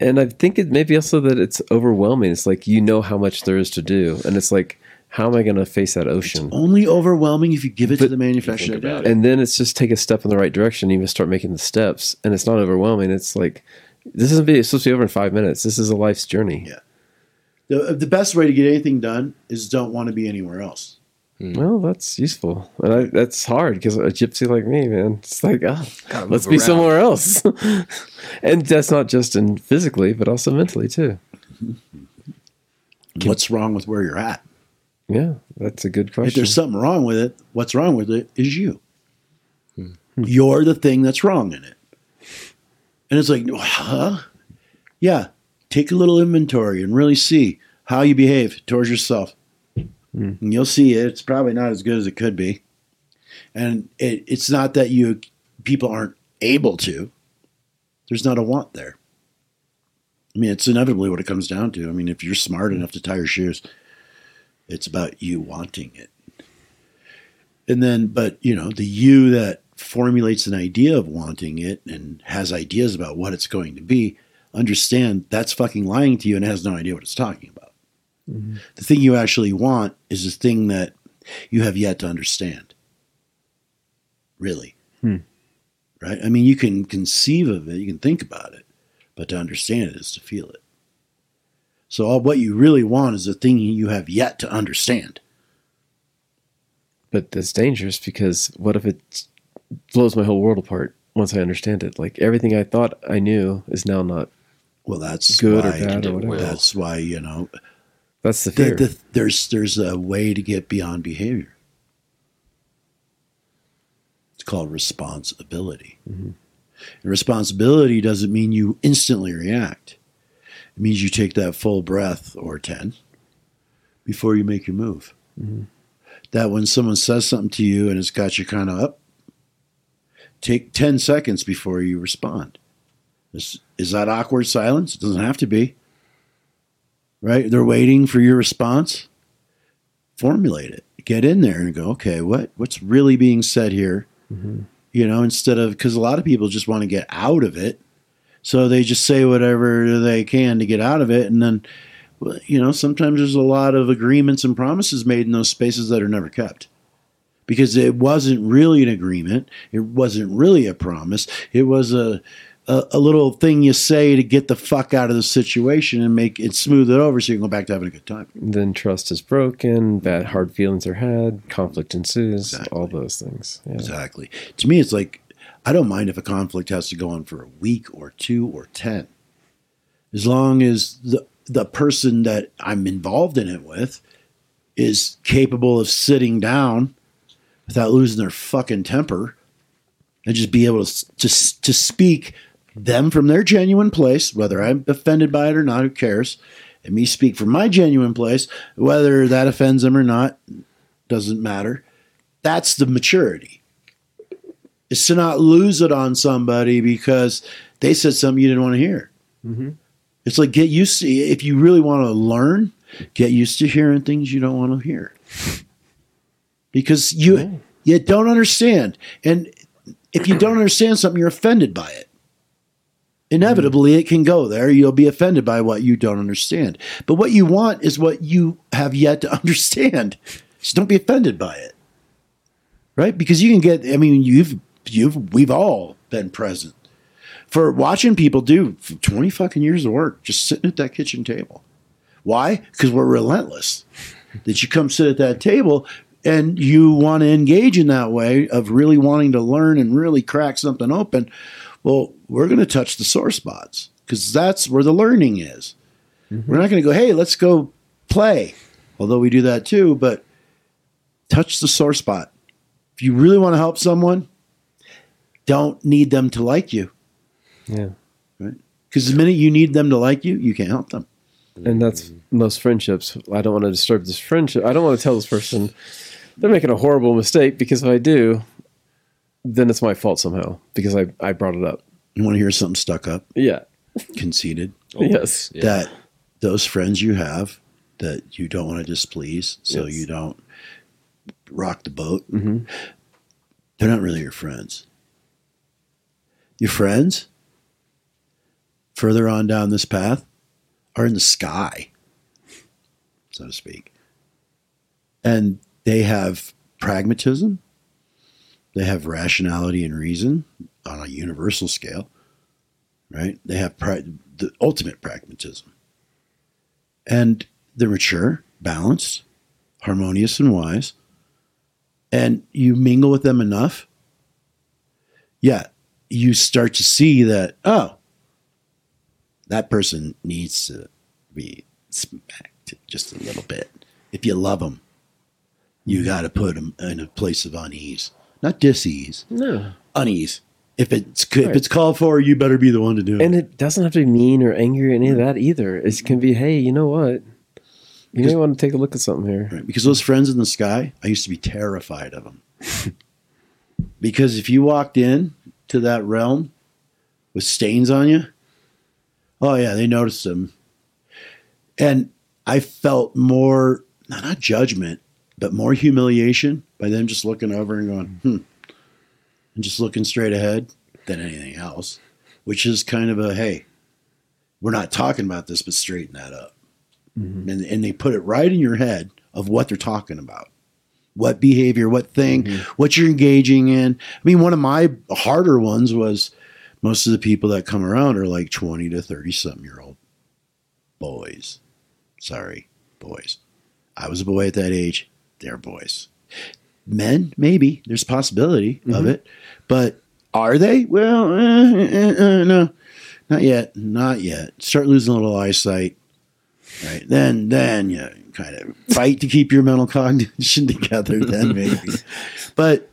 And I think it may be also that it's overwhelming. It's like you know how much there is to do, and it's like, how am I going to face that ocean? It's only overwhelming if you give it to the manufactured Think about identity. And then it's just take a step in the right direction. You must start making the steps, and it's not overwhelming. It's like this isn't supposed to be over in five minutes. This is a life's journey. Yeah. The, the best way to get anything done is don't want to be anywhere else. Hmm. Well, that's useful, and I, that's hard because a gypsy like me, man, it's like, oh, let's be around. somewhere else. and that's not just in physically, but also mentally too. Mm-hmm. What's wrong with where you're at? Yeah, that's a good question. If there's something wrong with it, what's wrong with it is you. Hmm. You're the thing that's wrong in it. And it's like, huh? Yeah. Take a little inventory and really see how you behave towards yourself. Hmm. And you'll see it. It's probably not as good as it could be. And it, it's not that you people aren't able to. There's not a want there. I mean, it's inevitably what it comes down to. I mean, if you're smart enough to tie your shoes, it's about you wanting it. And then, but you know, the you that formulates an idea of wanting it and has ideas about what it's going to be, understand that's fucking lying to you and has no idea what it's talking about. The thing you actually want is the thing that you have yet to understand. Really. Hmm. Right? I mean, you can conceive of it, you can think about it, but to understand it is to feel it. So, all what you really want is the thing you have yet to understand. but that's dangerous because what if it blows my whole world apart once I understand it? Like everything I thought I knew is now not. Well, that's Good or bad or whatever. That's why you know That's the the, fear. the, there's there's a way to get beyond behavior. It's called responsibility. Mm-hmm. And responsibility doesn't mean you instantly react. It means you take that full breath or ten before you make your move. Mm-hmm. That when someone says something to you and it's got you kind of up, take ten seconds before you respond. Is, is that awkward silence? It doesn't have to be right? They're waiting for your response. Formulate it. Get in there and go, okay, what what's really being said here? Mm-hmm. You know, instead of because a lot of people just want to get out of it, so they just say whatever they can to get out of it, and then, you know, sometimes there's a lot of agreements and promises made in those spaces that are never kept. Because it wasn't really an agreement, it wasn't really a promise. It was a a, a little thing you say to get the fuck out of the situation and make it smooth it over so you can go back to having a good time. then trust is broken, bad hard feelings are had, conflict ensues, Exactly. all those things. Yeah. Exactly. To me, it's like I don't mind if a conflict has to go on for a week or two or ten, as long as the the person that I'm involved in it with is capable of sitting down without losing their fucking temper and just be able to to, to speak them from their genuine place, whether I'm offended by it or not, who cares? And me speak from my genuine place, whether that offends them or not, doesn't matter. That's the maturity. Is to not lose it on somebody because they said something you didn't want to hear. Mm-hmm. It's like get used to if you really want to learn, get used to hearing things you don't want to hear. Because you you don't understand. And if you don't understand something, you're offended by it. Inevitably, it can go there. You'll be offended by what you don't understand. But what you want is what you have yet to understand. So don't be offended by it. Right? Because you can get I mean, you've you've we've all been present for watching people do 20 fucking years of work just sitting at that kitchen table. Why? Because we're relentless. that you come sit at that table and you want to engage in that way of really wanting to learn and really crack something open, well, we're going to touch the sore spots because that's where the learning is. Mm-hmm. We're not going to go, hey, let's go play, although we do that too, but touch the sore spot. If you really want to help someone, don't need them to like you Yeah. Right? Because the minute you need them to like you, you can't help them. And that's mm-hmm. most friendships. I don't want to disturb this friendship. I don't want to tell this person they're making a horrible mistake because if I do, then it's my fault somehow because I, I brought it up. You want to hear something stuck up, Yeah. conceited? Oh, Yes. Yeah. That those friends you have that you don't want to displease, so Yes. you don't rock the boat, Mhm. they're not really your friends. Your friends, further on down this path, are in the sky, so to speak. And they have pragmatism, they have rationality and reason on a universal scale, right? They have pra- the ultimate pragmatism. And they're mature, balanced, harmonious, and wise. And you mingle with them enough, yeah, you start to see that, oh, that person needs to be smacked just a little bit. If you love them, you got to put them in a place of unease, not dis-ease, No. unease. If it's if Right. it's called for, you better be the one to do it. And it doesn't have to be mean or angry or any of that either. It can be, hey, you know what? You may want to take a look at something here. Right? Because those friends in the sky, I used to be terrified of them. because if you walked in to that realm with stains on you, oh yeah, they noticed them. And I felt more, not judgment, but more humiliation by them just looking over and going, hmm, and just looking straight ahead than anything else, which is kind of a, hey, we're not talking about this, but straighten that up. And, and they put it right in your head of what they're talking about. What behavior what thing what you're engaging in. I mean one of my harder ones was most of the people that come around are like 20 to 30 something year old boys. Sorry boys. I was a boy at that age they're boys men maybe there's a possibility of it but are they? Well uh, uh, uh, no not yet not yet. Start losing a little eyesight right? Then then you kind of fight to keep your mental cognition together then maybe. But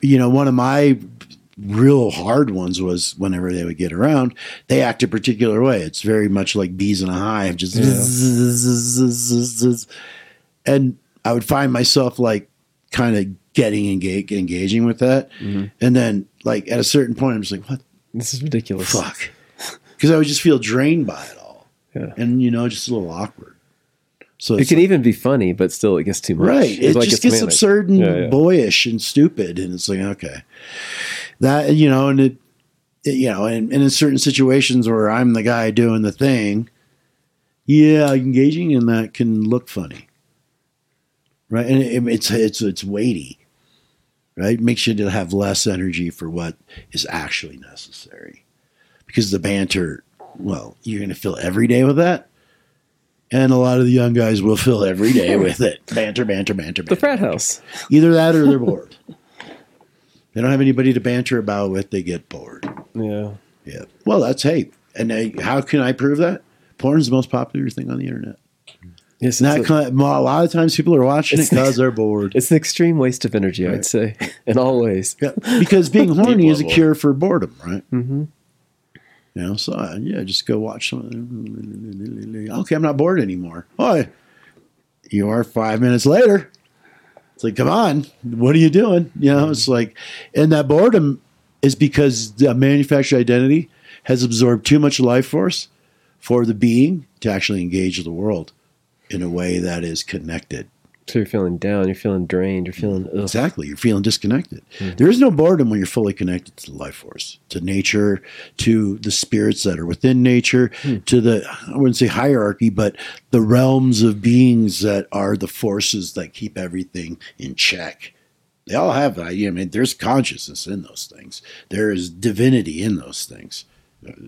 you know one of my real hard ones was whenever they would get around they act a particular way. It's very much like bees in a hive just and i would find myself like kind of getting engaged engaging with that mm-hmm. and then like at a certain point i'm just like what This is ridiculous. fuck because i would just feel drained by it all Yeah. and you know just a little awkward so It can like- even be funny, but still it gets too much. right It's it like just it's gets manic. absurd and Yeah, yeah. boyish and stupid and it's like okay that you know and it, it- you know and, and in certain situations where i'm the guy doing the thing yeah engaging in that can look funny right and it, it's it's it's weighty right makes you to have less energy for what is actually necessary because the banter well you're going to fill every day with that and a lot of the young guys will fill every day with it banter banter banter, banter. The frat house. Either that or they're bored. they don't have anybody to banter about with. They get bored. Yeah. Yeah. Well, that's hey. And I, how can I prove that? Porn's the most popular thing on the internet. Yes, Not a, a, lot of times people are watching it because they're bored. it's an extreme waste of energy, I'd say, in all ways. Yeah, because being horny is a cure for boredom, right? Mm-hmm. You know, so uh, yeah, just go watch something. Okay, I'm not bored anymore. Oh, you are five minutes later. It's like, come on, what are you doing? You know, it's like, and that boredom is because the manufactured identity has absorbed too much life force for the being to actually engage the world in a way that is connected. So you're feeling down, you're feeling drained, you're feeling ugh. Exactly. You're feeling disconnected. Mm. There is no boredom when you're fully connected to the life force, to nature, to the spirits that are within nature, hmm. to the, I wouldn't say hierarchy, but the realms of beings that are the forces that keep everything in check. They all have, uh, I mean, there's consciousness in those things, there is divinity in those things,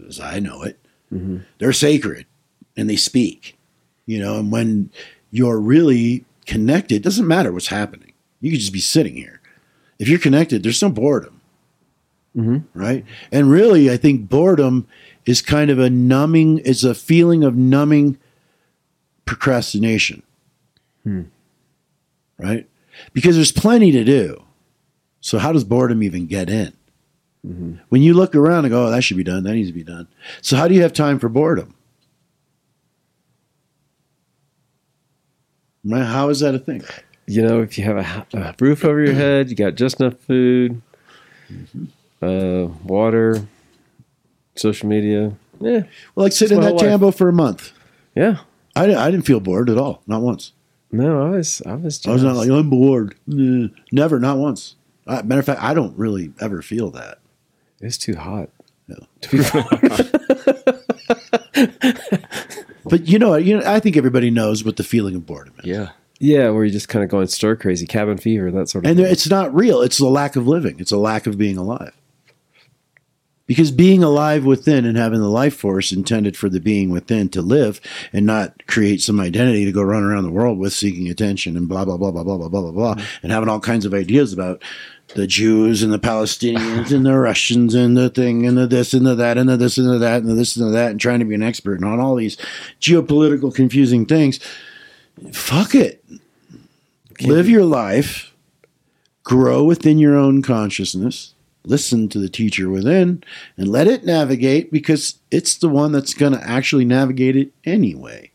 as I know it. Mm-hmm. They're sacred and they speak, you know, and when you're really connected, it doesn't matter what's happening. You could just be sitting here. If you're connected, there's no boredom. Mm-hmm. Right. And really, I think boredom is kind of a numbing, is a feeling of numbing procrastination. Hmm. Right. Because there's plenty to do. So, how does boredom even get in? Mm-hmm. When you look around and go, oh, that should be done, that needs to be done. So, how do you have time for boredom? How is that a thing? You know, if you have a, a roof over your head, you got just enough food, uh, water, social media. Yeah, Well, like sitting in that life. tambo for a month. yeah. I, I didn't feel bored at all, not once. No, I was, I was, I was not like I'm bored. Never, not once. Uh, matter of fact, I don't really ever feel that. it's too hot. Yeah. To be But you know, you know, I think everybody knows what the feeling of boredom is. Yeah. yeah, where you're just kind of going stir crazy, cabin fever, that sort of. And thing. there- it's not real. It's a lack of living. It's a lack of being alive. Because being alive within and having the life force intended for the being within to live and not create some identity to go run around the world with seeking attention and blah blah blah blah blah blah blah blah blah mm-hmm. and having all kinds of ideas about the Jews and the Palestinians and the Russians and the thing and the this and the that and the this and the that and the this and the that and trying to be an expert on all these geopolitical confusing things. Fuck it. Live your life grow within your own consciousness, listen to the teacher within, and let it navigate because it's the one that's going to actually navigate it anyway.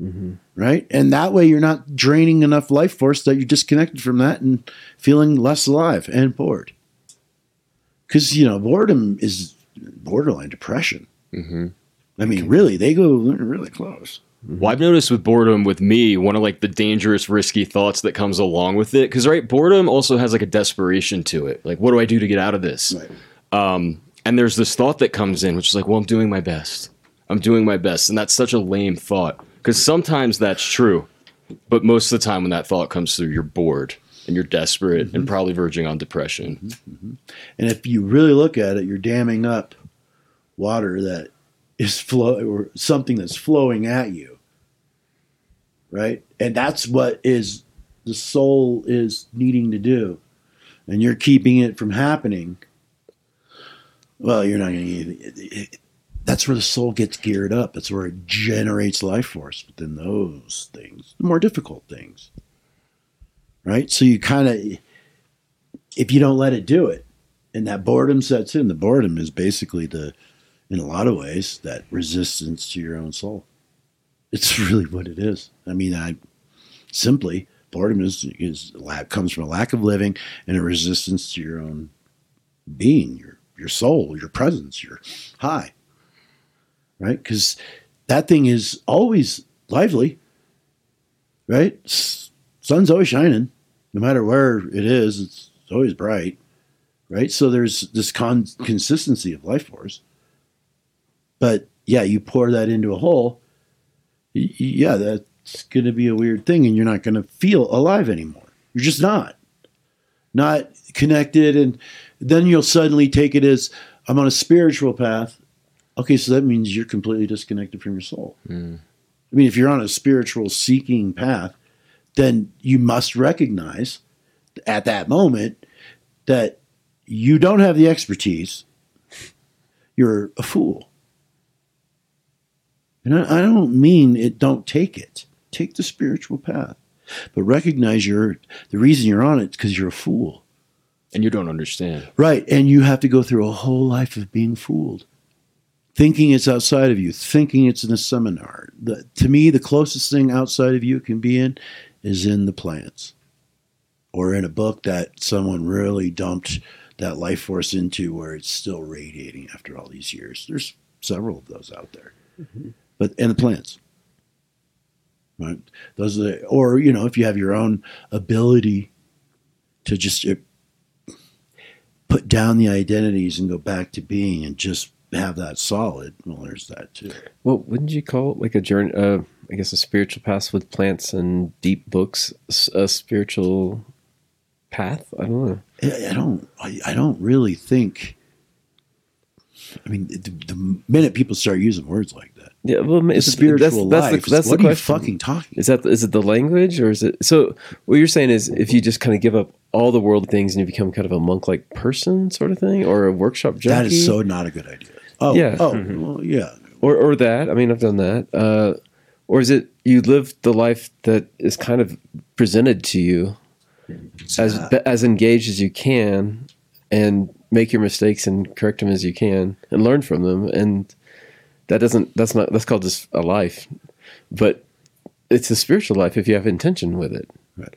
Mm-hmm. Right? And that way you're not draining enough life force that you're disconnected from that and feeling less alive and bored. Because, you know, boredom is borderline depression. Mm-hmm. I mean, really, they go really close. Well, I've noticed with boredom, with me, one of like the dangerous, risky thoughts that comes along with it. Because right, boredom also has like a desperation to it. Like, what do I do to get out of this? Right. Um, and there's this thought that comes in, which is like, well, I'm doing my best. I'm doing my best, and that's such a lame thought. Because sometimes that's true, but most of the time when that thought comes through, you're bored and you're desperate and mm-hmm. probably verging on depression. Mm-hmm. Mm-hmm. And if you really look at it, you're damming up water that is flow or something that's flowing at you. Right? And that's what is the soul is needing to do. And you're keeping it from happening. Well, you're not going to that's where the soul gets geared up. That's where it generates life force. But then those things, the more difficult things. Right? So you kind of if you don't let it do it, and that boredom sets in. The boredom is basically the, in a lot of ways, that resistance to your own soul. It's really what it is. I mean, I simply boredom is is comes from a lack of living and a resistance to your own being, your your soul, your presence, your high. Right, because that thing is always lively. Right, sun's always shining, no matter where it is. It's always bright right? So there's this con- consistency of life force. But yeah, you pour that into a hole, y- yeah, that's going to be a weird thing, and you're not going to feel alive anymore. You're just not, not connected, and then you'll suddenly take it as I'm on a spiritual path. Okay, so that means you're completely disconnected from your soul. Hmm. I mean, if you're on a spiritual seeking path, then you must recognize at that moment that you don't have the expertise, you're a fool. And I, I don't mean it, don't take it. Take the spiritual path. But recognize you're the reason you're on it is because you're a fool. And you don't understand. Right. And you have to go through a whole life of being fooled. Thinking it's outside of you, thinking it's in a seminar. The, to me, the closest thing outside of you can be in is in the plants or in a book that someone really dumped that life force into where it's still radiating after all these years. There's several of those out there. But and the plants. Right? Those are the, or you know, if you have your own ability to just uh, put down the identities and go back to being and just have that solid, well there's that too. Well, wouldn't you call it like a journey? Uh, I guess a spiritual path with plants and deep books, a spiritual path. I don't know. I I don't. I, I don't really think. I mean, the, the minute people start using words like that, Yeah, well, the it's spiritual that's, that's life. The, that's what the are you fucking talking? Is that is it the language or is it so? What you're saying is if you just kind of give up all the world things and you become kind of a monk like person, sort of thing, or a workshop junkie. That is so not a good idea. Oh, Yeah. Oh, Mhm. well, yeah. or or that. I mean, I've done that. Uh, or is it you live the life that is kind of presented to you as as engaged as you can, and make your mistakes and correct them as you can, and learn from them. And that doesn't. That's not. That's called just a life, but it's a spiritual life if you have intention with it. Right.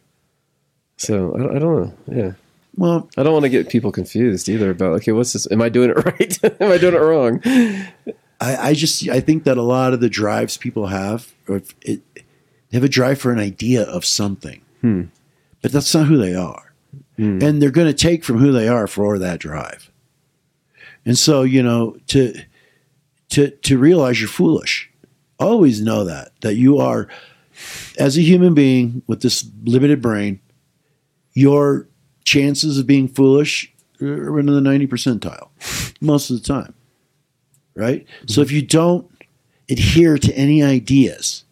So I I don't know. Yeah. Well, I don't want to get people confused either about okay, what's this? Am I doing it right? Am I doing it wrong? I, I just I think that a lot of the drives people have, it, they have a drive for an idea of something, Hmm. but that's not who they are, and they're going to take from who they are for that drive. And so you know to to to realize you're foolish, always know that that you are as a human being with this limited brain, your chances of being foolish are in the ninety percentile most of the time right? So mm-hmm. if you don't adhere to any ideas,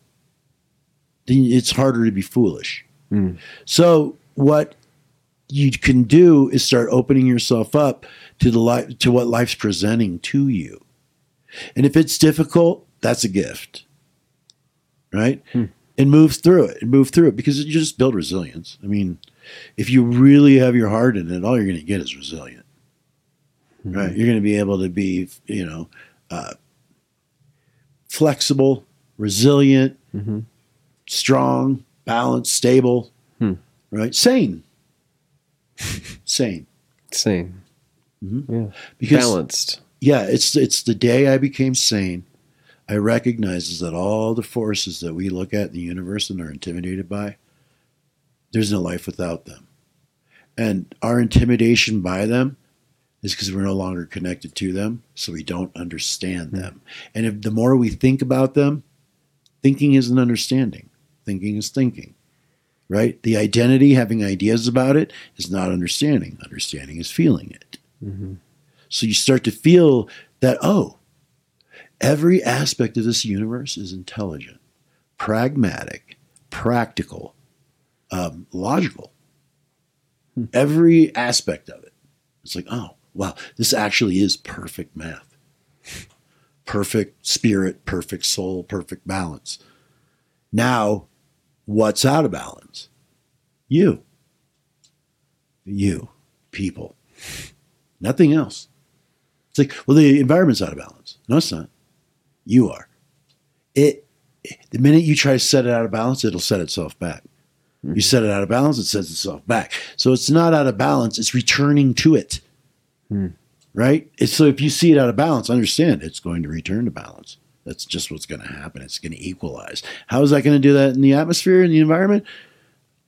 then it's harder to be foolish. Mm. So what you can do is start opening yourself up to the life to what life's presenting to you. And if it's difficult, that's a gift. Right? Hmm. And move through it and move through it because you just build resilience. I mean, if you really have your heart in it, all you're going to get is resilient. Right? You're going to be able to be, you know, uh, flexible, resilient, Mhm. strong, balanced, stable, Hmm. right? Sane. Sane. Same. Yeah. Because Balanced. yeah, it's it's the day I became sane. I recognizes that all the forces that we look at in the universe and are intimidated by, there's no life without them. And our intimidation by them is because we're no longer connected to them, so we don't understand hmm. them. And if the more we think about them, thinking is an understanding. Thinking is thinking. Right? The identity, having ideas about it, is not understanding. Understanding is feeling it. Mm-hmm. So you start to feel that, oh, every aspect of this universe is intelligent, pragmatic, practical, um, logical. Every aspect of it. It's like, oh, wow, this actually is perfect math. Perfect spirit, perfect soul, perfect balance. Now, what's out of balance? You. You, people. Nothing else. It's like, well, the environment's out of balance. No, it's not. You are. It. The minute you try to set it out of balance, it'll set itself back. Mm-hmm. You set it out of balance, it sets itself back. So it's not out of balance; it's returning to it. Hmm. Right. It's, so if you see it out of balance, understand it's going to return to balance. That's just what's going to happen. It's going to equalize. How is that going to do that in the atmosphere and the environment?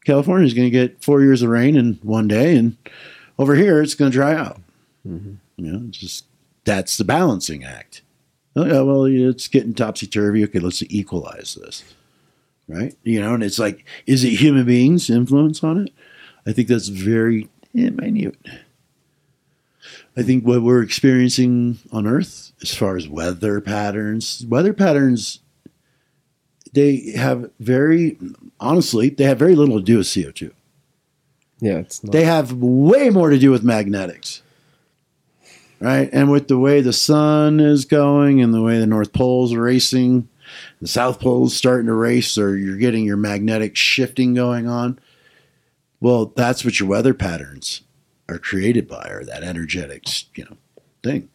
California is going to get four years of rain in one day, and over here it's going to dry out. Mm-hmm. You know, it's just that's the balancing act. Oh, yeah, well, it's getting topsy turvy. Okay, let's equalize this, right? You know, and it's like, is it human beings' influence on it? I think that's very eh, minute. I think what we're experiencing on Earth, as far as weather patterns, weather patterns, they have very, honestly, they have very little to do with CO two. Yeah, it's not. They have way more to do with magnetics. Right? And with the way the sun is going and the way the North Pole's racing, the South Pole's starting to race, or you're getting your magnetic shifting going on. Well, that's what your weather patterns are created by, or that energetic, you know, thing.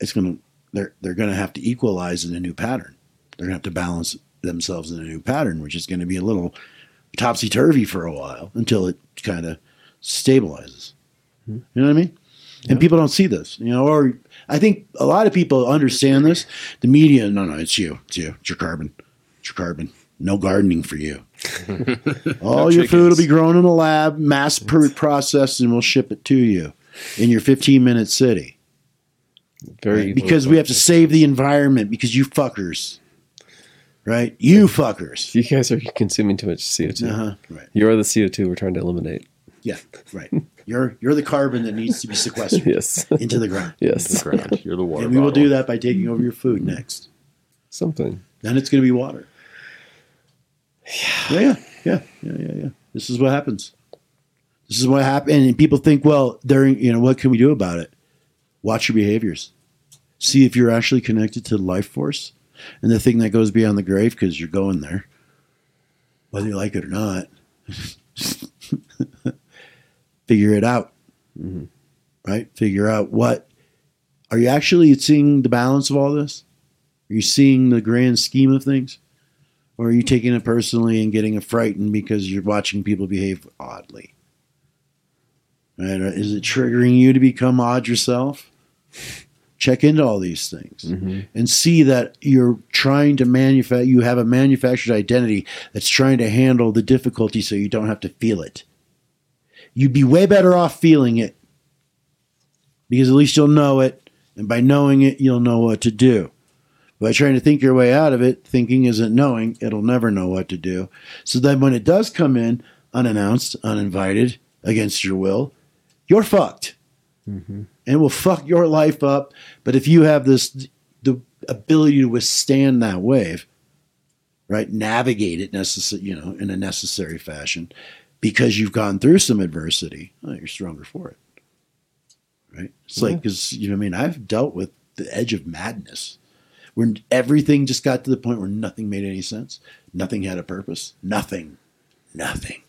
It's gonna they're they're gonna have to equalize in a new pattern. They're gonna have to balance themselves in a new pattern, which is gonna be a little topsy turvy for a while until it kind of stabilizes. Hmm. You know what I mean? And people don't see this, you know, or I think a lot of people understand this. The media, no, no, it's you, it's you, it's your carbon, it's your carbon. No gardening for you. All your food will be grown in a lab, mass pr- processed, and we'll ship it to you in your 15 minute city. very Because we have to save the environment because you fuckers, right? You fuckers. You guys are consuming too much CO2. Uh-huh. Right. You're the CO2 we're trying to eliminate. Yeah, right. You're you're the carbon that needs to be sequestered Yes. into the ground. yes. into the ground. You're the water. And we will do that by taking over your food next. something. then it's going to be water. Yeah. yeah, yeah, yeah, yeah, yeah. This is what happens. This is what happened. And people think, well, there, you know, what can we do about it? Watch your behaviors. See if you're actually connected to the life force and the thing that goes beyond the grave because you're going there, whether you like it or not. Figure it out. Mm-hmm. Right? Figure out what are you actually seeing the balance of all this? Are you seeing the grand scheme of things? Or are you taking it personally and getting frightened because you're watching people behave oddly? Right? Is it triggering you to become odd yourself? Check into all these things mm-hmm. and see that you're trying to manufacture, you have a manufactured identity that's trying to handle the difficulty so you don't have to feel it. You'd be way better off feeling it because at least you'll know it. And by knowing it, you'll know what to do. By trying to think your way out of it, thinking isn't knowing, it'll never know what to do. So then when it does come in unannounced, uninvited, against your will, you're fucked. Mm-hmm. And it will fuck your life up. But if you have this the ability to withstand that wave, right? Navigate it necessary, you know, in a necessary fashion because you've gone through some adversity, well, you're stronger for it. Right? It's like because you know, what I mean, I've dealt with the edge of madness where everything just got to the point where nothing made any sense, nothing had a purpose, nothing, nothing.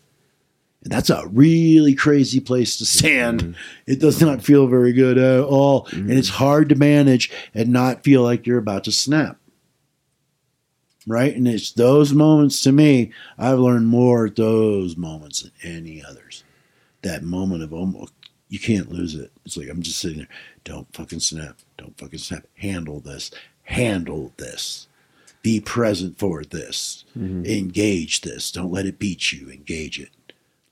And that's a really crazy place to stand. Mm-hmm. It does not feel very good at all, and it's mm-hmm. hard to manage and not feel like you're about to snap. Right? And it's those moments to me, I've learned more at those moments than any others. That moment of almost, you can't lose it. It's like I'm just sitting there. Don't fucking snap. Don't fucking snap. Handle this. Handle this. Be present for this. Mm-hmm. Engage this. Don't let it beat you. Engage it.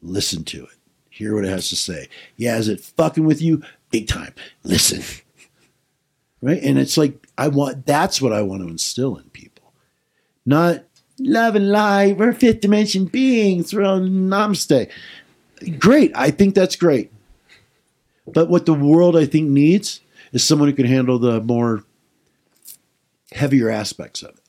Listen to it. Hear what it has to say. Yeah, is it fucking with you? Big time. Listen. right? And it's like I want that's what I want to instill in people. Not love and light, we're fifth dimension beings, throw namaste. Great. I think that's great. But what the world I think needs is someone who can handle the more heavier aspects of it.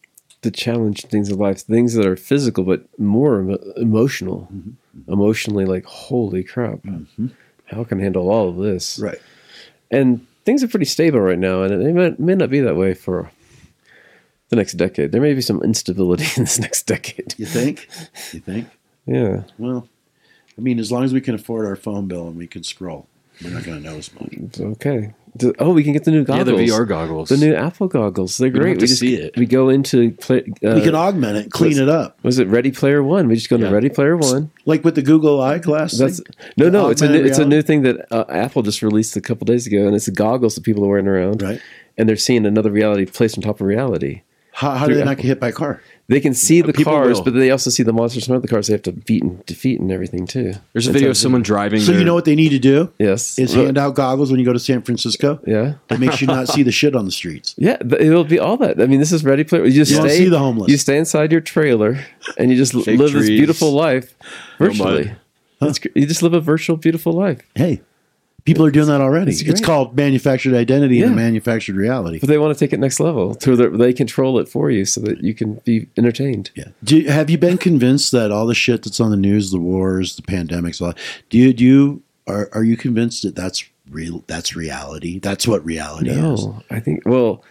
the challenge things of life, things that are physical but more emo- emotional, mm-hmm, mm-hmm. emotionally like holy crap, mm-hmm. how can I handle all of this? Right. And things are pretty stable right now, and may, may not be that way for the next decade. There may be some instability in this next decade. You think? you think? Yeah, Well, I mean, as long as we can afford our phone bill and we can scroll, we're not going to notice much. it's okay. Oh, we can get the new goggles. Yeah, goggles. the VR goggles. The new Apple goggles. They're don't great. have to we just see it. we go into play, uh, we can augment it, clean was- it up, was it Ready Player One? We just go Yeah. to Ready Player One. like with the Google Eye Glass. That's thing. no, The no. It's a new, augmented it's a new thing that uh, Apple just released a couple days ago, and it's the goggles that people are wearing around, Right. and they're seeing another reality placed on top of reality. How, how do they not get hit by a car? They can see the people cars, will. but they also see the monsters from other cars. They have to beat and defeat and everything too. There's a That's video of someone driving. So you know what they need to do Yes, is Look, hand out goggles when you go to San Francisco. Yeah, That makes you not see the shit on the streets. yeah. th- It'll be all that. I mean, this is Ready Player. You just You don't stay. see the homeless. You stay inside your trailer, and you just Fake live this trees. beautiful life No virtually. That's gr- you just live a virtual, beautiful life. Hey, people are doing that already. It's It's, called manufactured identity and Yeah. a manufactured reality. But they want to take it next level to where they control it for you, so that you can be entertained. Yeah. Do you, have you been convinced that all the shit that's on the news, the wars, the pandemics, all do you do you are are you convinced that that's real? That's reality. That's what reality is. I think well,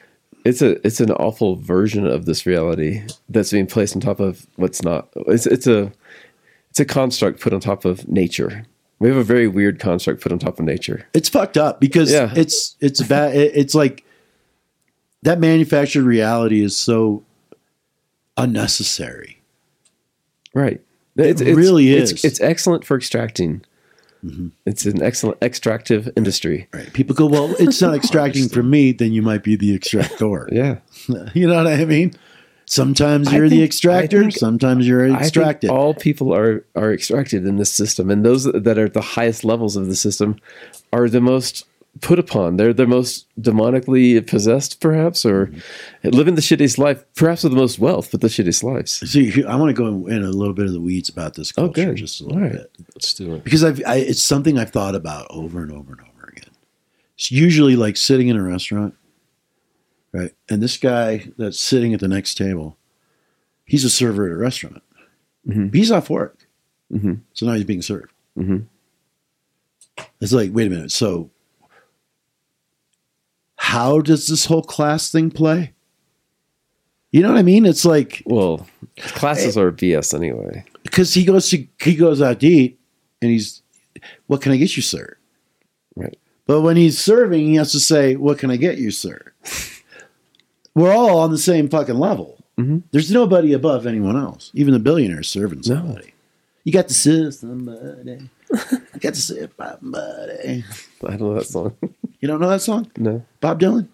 it's a it's an awful version of this reality that's being placed on top of what's not. It's it's a it's a construct put on top of nature. We have a very weird construct put on top of nature. It's fucked up because Yeah. it's it's bad. It's like that manufactured reality is so unnecessary. Right. It's, It really it's, is. Mm-hmm. It's, excellent for extracting. It's an excellent extractive industry. Right? People go, well, it's not extracting from me. Then you might be the extractor. Yeah. You know what I mean? Sometimes you're the extractor. Think- sometimes you're think extracted. all people are are extracted in this system, and those that are at the highest levels of the system are the most put upon. They're the most demonically possessed, perhaps, or mm-hmm. living the shittiest life, perhaps with the most wealth, but the shittiest lives. See, I want to go in a little bit of the weeds about this Oh, culture, good. just a little right. bit. Let's do it. because I've I, it's something I've thought about over and over and over again. It's usually like sitting in a restaurant, right? And this guy that's sitting at the next table, he's a server at a restaurant. Mhm. He's off work, Mhm. so now he's being served. Mhm. It's like, wait a minute. So, how does this whole class thing play? You know what I mean? It's like Well, classes are BS anyway. because he goes to he goes out to eat, and he's, what can I get you, sir? Right. But when he's serving, he has to say, "What can I get you, sir?" We're all on the same fucking level. Mhm. There's nobody above anyone else. Even the billionaires serving No. somebody. You got to serve somebody. you got to serve somebody. I don't know that song. You don't know that song, no, Bob Dylan?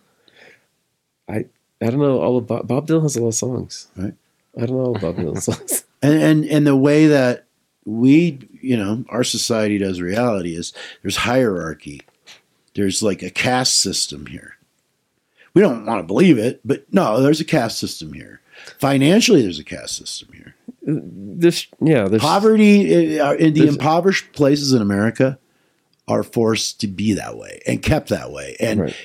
I I don't know all of Bob Dylan has a lot of songs. Right. I don't know all about Dylan songs. And and and the way that we, you know, our society does reality is there's hierarchy. There's like a caste system here. We don't want to believe it, but no, there's a caste system here. Financially, there's a caste system here. There's yeah, there's Poverty uh, in the impoverished places in America are forced to be that way and kept that way. And Right.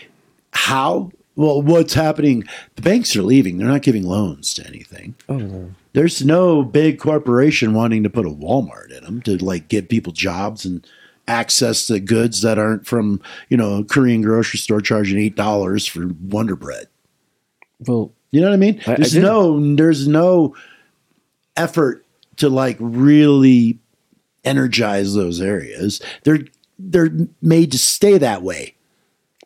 how? Well, what's happening? The banks are leaving. They're not giving loans to anything. Oh no. There's no big corporation wanting to put a Walmart in them to like give people jobs and access to goods that aren't from you know a Korean grocery store charging eight dollars for Wonder Bread. Well, You know what I mean? I- I there's did. no there's no effort to like really energize those areas. They're they're made to stay that way.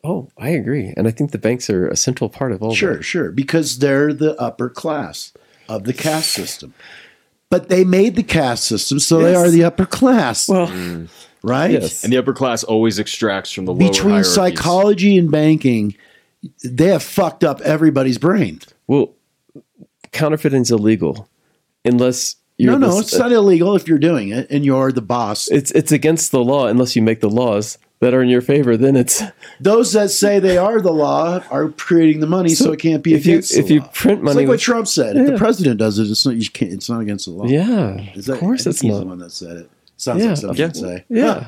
oh, I agree, and I think the banks are a central part of all. Sure, that. sure, because they're the upper class of the caste system. But they made the caste system, so they are the upper class, Well, mm. Right? yes. And the upper class always extracts from the lower Between hierarchies. psychology and banking, they have fucked up everybody's brain. well, counterfeiting's illegal unless you're no, no, the- it's uh, not illegal if you're doing it and you're the boss. It's it's against the law unless you make the laws that are in your favor. Then it's Those that say they are the law are creating the money, so, So it can't be if you- against the if you law. print It's money like what Trump said. If the president does it, it's not. You can't. It's not against the law. yeah, Is that, of course it's think he's the not. one that said it. Sounds Yeah. like something Yeah. to say. Yeah.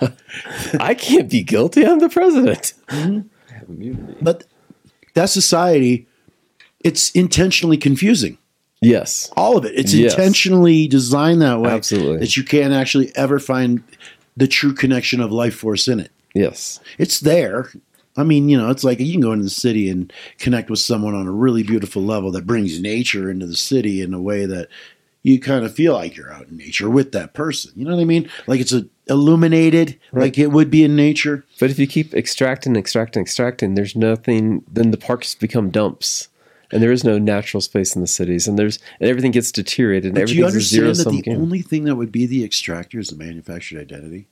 yeah. I can't be guilty. I'm the president. Mm-hmm. Have immunity. But that society, it's intentionally confusing. Yes. All of it. It's Yes. intentionally designed that way. Absolutely. That you can't actually ever find the true connection of life force in it. Yes. It's there. I mean, you know, it's like you can go into the city and connect with someone on a really beautiful level that brings nature into the city in a way that you kind of feel like you're out in nature with that person. You know what I mean? Like it's a illuminated, like it would be in nature. But if you keep extracting, extracting, extracting, there's nothing. Then the parks become dumps, and there is no natural space in the cities, and there's and everything gets deteriorated, and But do you everything's a zero understand that the game. only thing that would be the extractor is the manufactured identity?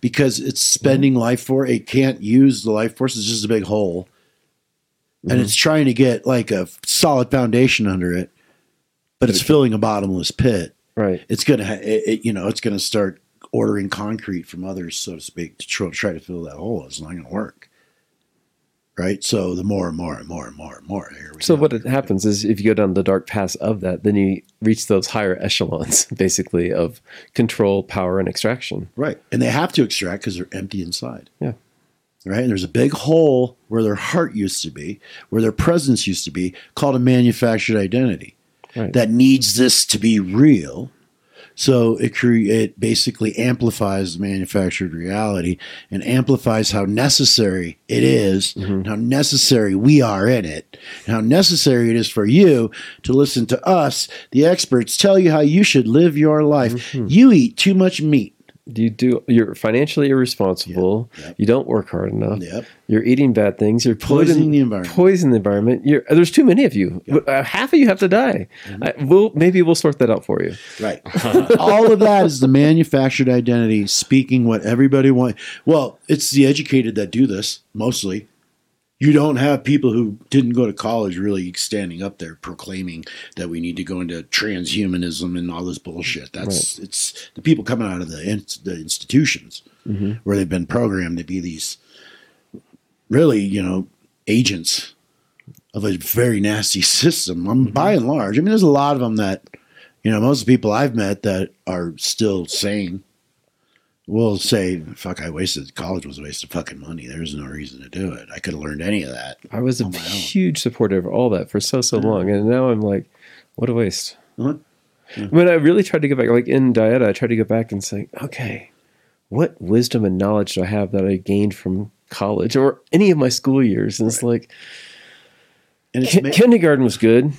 Because it's spending Mm-hmm. life for it can't use the life force. It's just a big hole. Mm-hmm. And it's trying to get like a solid foundation under it, but it's filling a bottomless pit. right. It's gonna, ha- it, it- you know, it's gonna start ordering concrete from others, so to speak, to try, try to fill that hole. It's not gonna work, right? So the more and more and more and more and more. Here we So go. what it happens is if you go down the dark paths of that, then you reach those higher echelons, basically, of control, power, and extraction. Right. And they have to extract because they're empty inside. Yeah. Right. And there's a big hole where their heart used to be, where their presence used to be, called a manufactured identity Right. that needs this to be real. So it cre- it basically amplifies the manufactured reality and amplifies how necessary it is, and how necessary we are in it, and how necessary it is for you to listen to us, the experts, tell you how you should live your life. Mm-hmm. You eat too much meat. You do. You're financially irresponsible. Yep, yep. You don't work hard enough. Yep. You're eating bad things. You're Poisoning polluting the environment. Poisoning the environment. You're, there's too many of you. Uh, half of you have to die. Mm-hmm. I, we'll maybe we'll sort that out for you. Right. All of that is the manufactured identity speaking what everybody wants. Well, it's the educated that do this mostly. You don't have people who didn't go to college really standing up there proclaiming that we need to go into transhumanism and all this bullshit. That's it's the people coming out of the in, the institutions where they've been programmed to be these really, you know, agents of a very nasty system. Um, By and large, I mean, there's a lot of them that, you know, most of the people I've met that are still sane, will say, "Fuck, I wasted college was a waste of fucking money. There's no reason to do it. I could have learned any of that." I was a my own. huge supporter of all that for so so long, and now I'm like, what a waste. What? When I really tried to go back, like in Dieta, I tried to go back and say, okay, what wisdom and knowledge do I have that I gained from college or any of my school years? And it's like And it's ki- ma- kindergarten was good.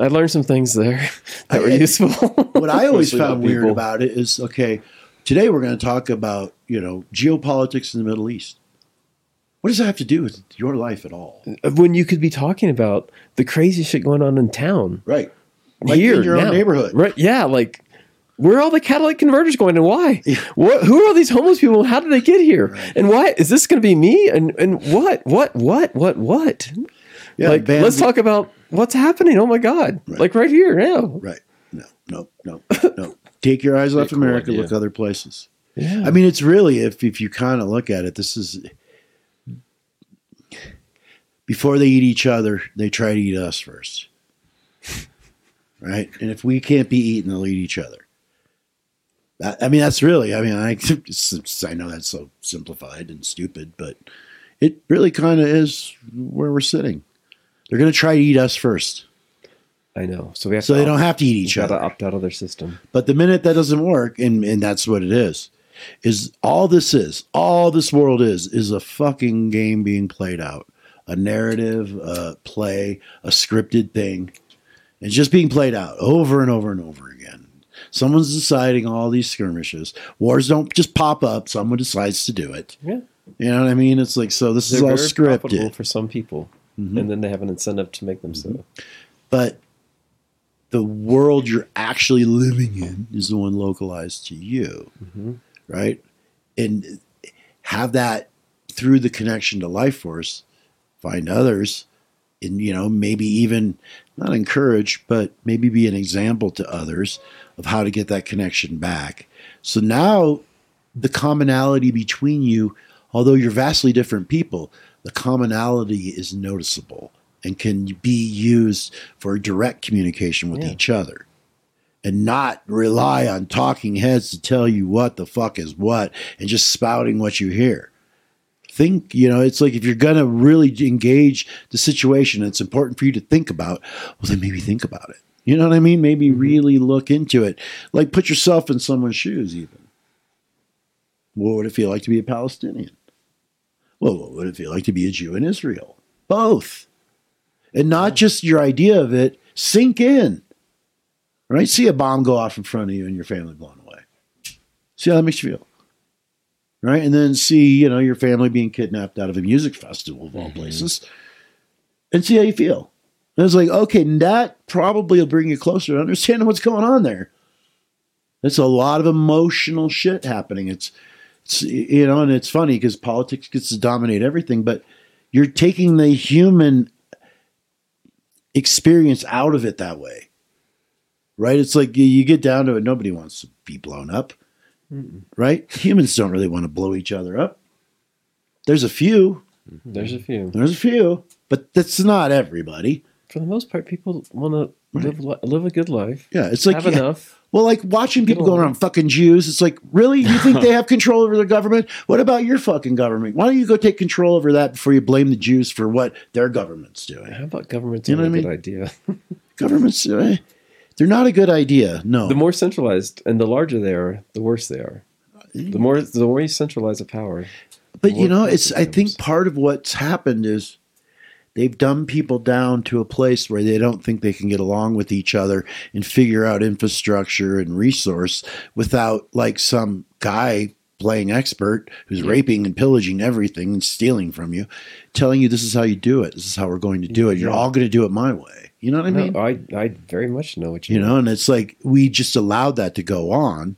I learned some things there that were I- useful. what I always found weird people. about it is okay. Today we're going to talk about you know geopolitics in the Middle East. What does that have to do with your life at all? when you could be talking about the crazy shit going on in town Right, like here in your now. own neighborhood. right? Yeah, like where are all the catalytic converters going and why? Yeah. What? Who are these homeless people? How did they get here? Right. And why is this going to be me? And and what? What? What? What? What? Yeah, like let's talk about what's happening. Oh my god! Right. Like right here now. Right. No, no, no, no. Take your eyes off cool America, idea. look other places. Yeah. I mean, it's really if if you kind of look at it, this is before they eat each other, they try to eat us first, right? And if we can't be eaten, they'll eat each other. That- I mean, that's really. I mean, I I know that's so simplified and stupid, but it really kind of is where we're sitting. They're going to try to eat us first, I know. So we have so to they opt- don't have to eat each other. opt out of their system. But the minute that doesn't work, and, and that's what it is, is all this is, all this world is, is a fucking game being played out. A narrative, a play, a scripted thing. It's just being played out over and over and over again. Someone's deciding all these skirmishes. Wars don't just pop up. Someone decides to do it. Yeah. You know what I mean? It's like, so this is They're all very scripted. for some people, Mhm. and then they have an incentive to make them so. but the world you're actually living in is the one localized to you, Mhm. right? And have that through the connection to life force, find others, and you know maybe even not encourage, but maybe be an example to others of how to get that connection back. So now the commonality between you, although you're vastly different people, the commonality is noticeable and can be used for direct communication with Yeah. each other and not rely on talking heads to tell you what the fuck is what and just spouting what you hear. Think, you know, it's like if you're going to really engage the situation, it's important for you to think about, well, then maybe think about it. You know what I mean? Maybe mm-hmm. really look into it. Like put yourself in someone's shoes, even. What would it feel like to be a Palestinian? Well, what would it feel like to be a Jew in Israel? Both. And not just your idea of it, sink in. Right? See a bomb go off in front of you and your family blown away. See how that makes you feel. Right? And then see, you know, your family being kidnapped out of a music festival of all mm-hmm. places. And see how you feel. And it's like, okay, that probably will bring you closer to understanding what's going on there. It's a lot of emotional shit happening. It's, it's you know, and it's funny because politics gets to dominate everything, but you're taking the human experience out of it that way. Right? It's like you, you get down to it, nobody wants to be blown up. Right? Humans don't really want to blow each other up. There's a few. Mm-hmm. There's a few. There's a few, but that's not everybody. For the most part, people want to Right. live li- live a good life. Yeah, it's like have yeah, enough. Well, like watching people along. around fucking Jews, it's like, really? You think they have control over the government? What about your fucking government? Why don't you go take control over that before you blame the Jews for what their government's doing? How about government's You know a what I good mean? idea? Governments, eh, they're not a good idea. No. the more centralized and the larger they are, the worse they are. The more the more you centralize the power. but you know, it's. I think part of what's happened is they've dumbed people down to a place where they don't think they can get along with each other and figure out infrastructure and resource without like some guy playing expert who's raping and pillaging everything and stealing from you, telling you this is how you do it. This is how we're going to do it. You're Yeah. all going to do it my way. You know what I No, mean? I I very much know what you, you know, and it's like we just allowed that to go on.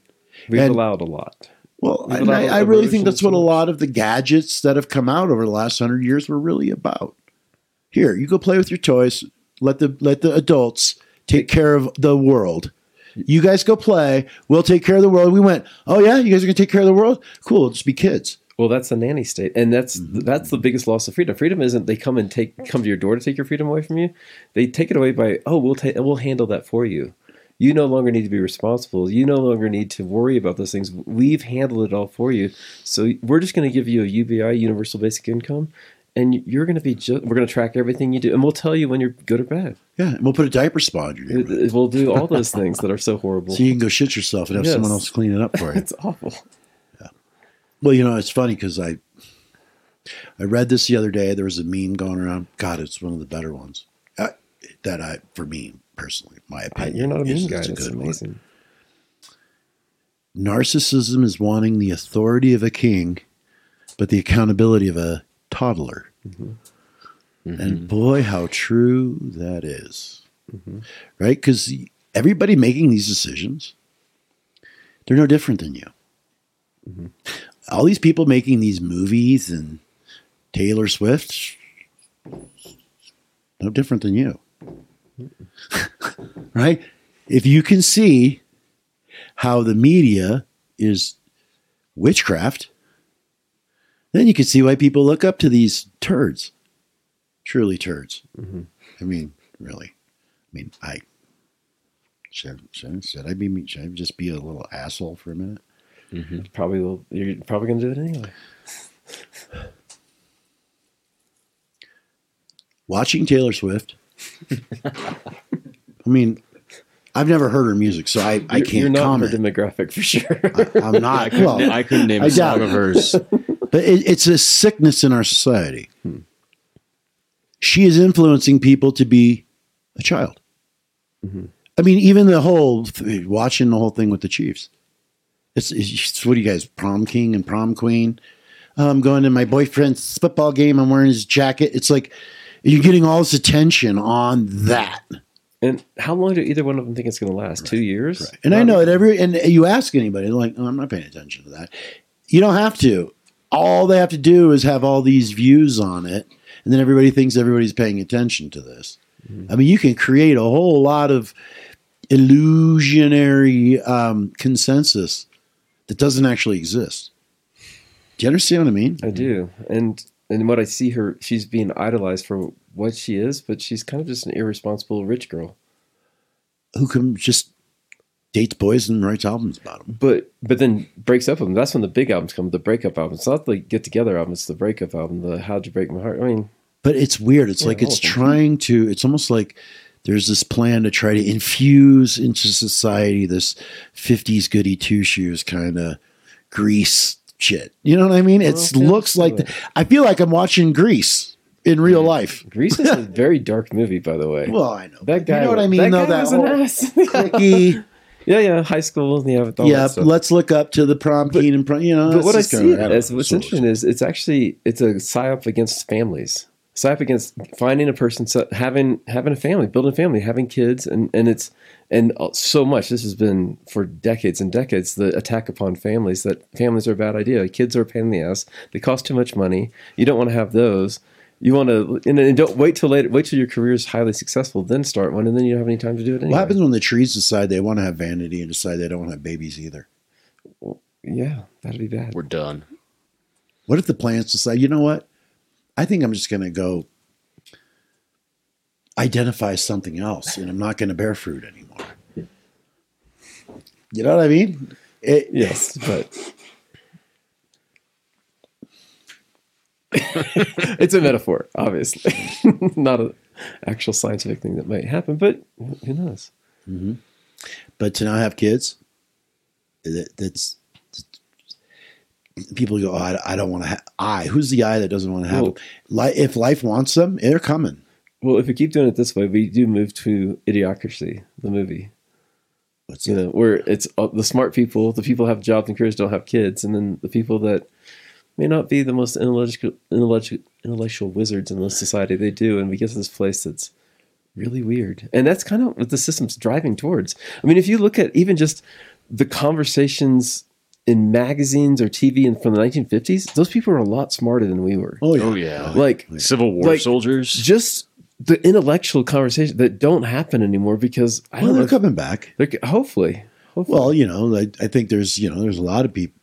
We've and- allowed a lot. Well, I, I really think that's what a lot of the gadgets that have come out over the last hundred years were really about. Here, you go play with your toys. Let the let the adults take care of the world. You guys go play. We'll take care of the world. We went. Oh yeah, you guys are gonna take care of the world. Cool. Just be kids. Well, that's the nanny state, and that's Mm-hmm. that's the biggest loss of freedom. Freedom isn't they come and take come to your door to take your freedom away from you. They take it away by oh we'll take we'll handle that for you. You no longer need to be responsible. You no longer need to worry about those things. We've handled it all for you. So we're just going to give you a UBI, Universal Basic Income, and you're going to be. Ju- we're going to track everything you do, and we'll tell you when you're good or bad. Yeah, and we'll put a diaper spot on your It, will do all those things that are so horrible. so you can go shit yourself and have Yes. someone else clean it up for you. it's awful. Yeah well, you know, it's funny because I I read this the other day. There was a meme going around. God, it's one of the better ones uh, that I, for me personally, my I, opinion. you're not a mean guy. it's a It's good one. amazing. Narcissism is wanting the authority of a king, but the accountability of a toddler. Mm-hmm. And mm-hmm. boy, how true that is. Mm-hmm. Right? Because everybody making these decisions, they're no different than you. All these people making these movies and Taylor Swift, no different than you. right? If you can see how the media is witchcraft, then you can see why people look up to these turds. Truly turds. Mm-hmm. I mean, really. I mean, I should, should, should I be should I just be a little asshole for a minute? Mm-hmm. Probably will. You're probably going to do it anyway. Watching Taylor Swift. I mean, I've never heard her music, so I, I can't You're not comment. her demographic for sure. I'm not. well, I couldn't name I a doubt song it. of hers. But it, it's a sickness in our society. Hmm. She is influencing people to be a child. Mm-hmm. I mean, even the whole watching the whole thing with the Chiefs. It's, it's what do you guys prom king and prom queen? I'm going to my boyfriend's football game. I'm wearing his jacket. It's like you're getting all this attention on that. and how long do either one of them think it's going to last? Two years? And I know it every and you ask anybody, they're like, oh, I'm not paying attention to that. You don't have to. All they have to do is have all these views on it, and then everybody thinks everybody's paying attention to this. I mean, you can create a whole lot of illusionary um, consensus that doesn't actually exist. Do you understand what I mean? I do. And and what I see her, she's being idolized for what she is, but she's kind of just an irresponsible rich girl. Who can just dates boys and writes albums about them? But but then breaks up with them. That's when the big albums come. The breakup album. It's not the get together album. It's the breakup album. The How'd You Break My Heart. I mean, But it's weird. It's Yeah, like it's all of them. trying to. It's almost like there's this plan to try to infuse into society this '50s goody two shoes kind of Grease shit. You know what I mean? It Well, looks like. The, I feel like I'm watching Grease in real life. Grease is a very dark movie, by the way. Well, I know that guy. You know what I mean? That though guy that was an ass. cliquey. Yeah, yeah. High school. Yeah. yeah. Let's look up to the prom king and prom. You know. but what I see it as, what's so- interesting is it's actually it's a psyop against families. Psyop against finding a person, so- having having a family, building a family, having kids, and and it's and uh, so much. This has been for decades and decades the attack upon families that families are a bad idea. Kids are a pain in the ass. They cost too much money. You don't want to have those. You want to and, and don't wait till later. Wait till your career is highly successful, then start one, and then you don't have any time to do it anyway. What happens when the trees decide they want to have vanity and decide they don't want to have babies either? Yeah, that'd be bad. We're done. What if the plants decide, you know what? I think I'm just going to go identify something else and I'm not going to bear fruit anymore. You know what I mean? It, Yes, but it's a metaphor, obviously, not an actual scientific thing that might happen. But who knows? But to not have kids, that, that's people go, oh, I, I don't want to have. I, who's the I that doesn't want to have Well- them? If life wants them, they're coming. Well, if we keep doing it this way, we do move to Idiocracy, the movie. What's You that? know, where it's uh, the smart people, the people who have jobs and careers don't have kids, and then the people that may not be the most intellectual, intellectual, intellectual wizards in the society, they do, and we get to this place that's really weird. And that's kind of what the system's driving towards. I mean, if you look at even just the conversations in magazines or TV in, from the 1950s, those people are a lot smarter than we were. Oh, yeah. Oh yeah. Like Civil War like- soldiers. just the intellectual conversations that don't happen anymore because I Well, don't know. they're if- coming back. they're, hopefully, hopefully. Well, you know, I, I think there's, you know, there's a lot of people.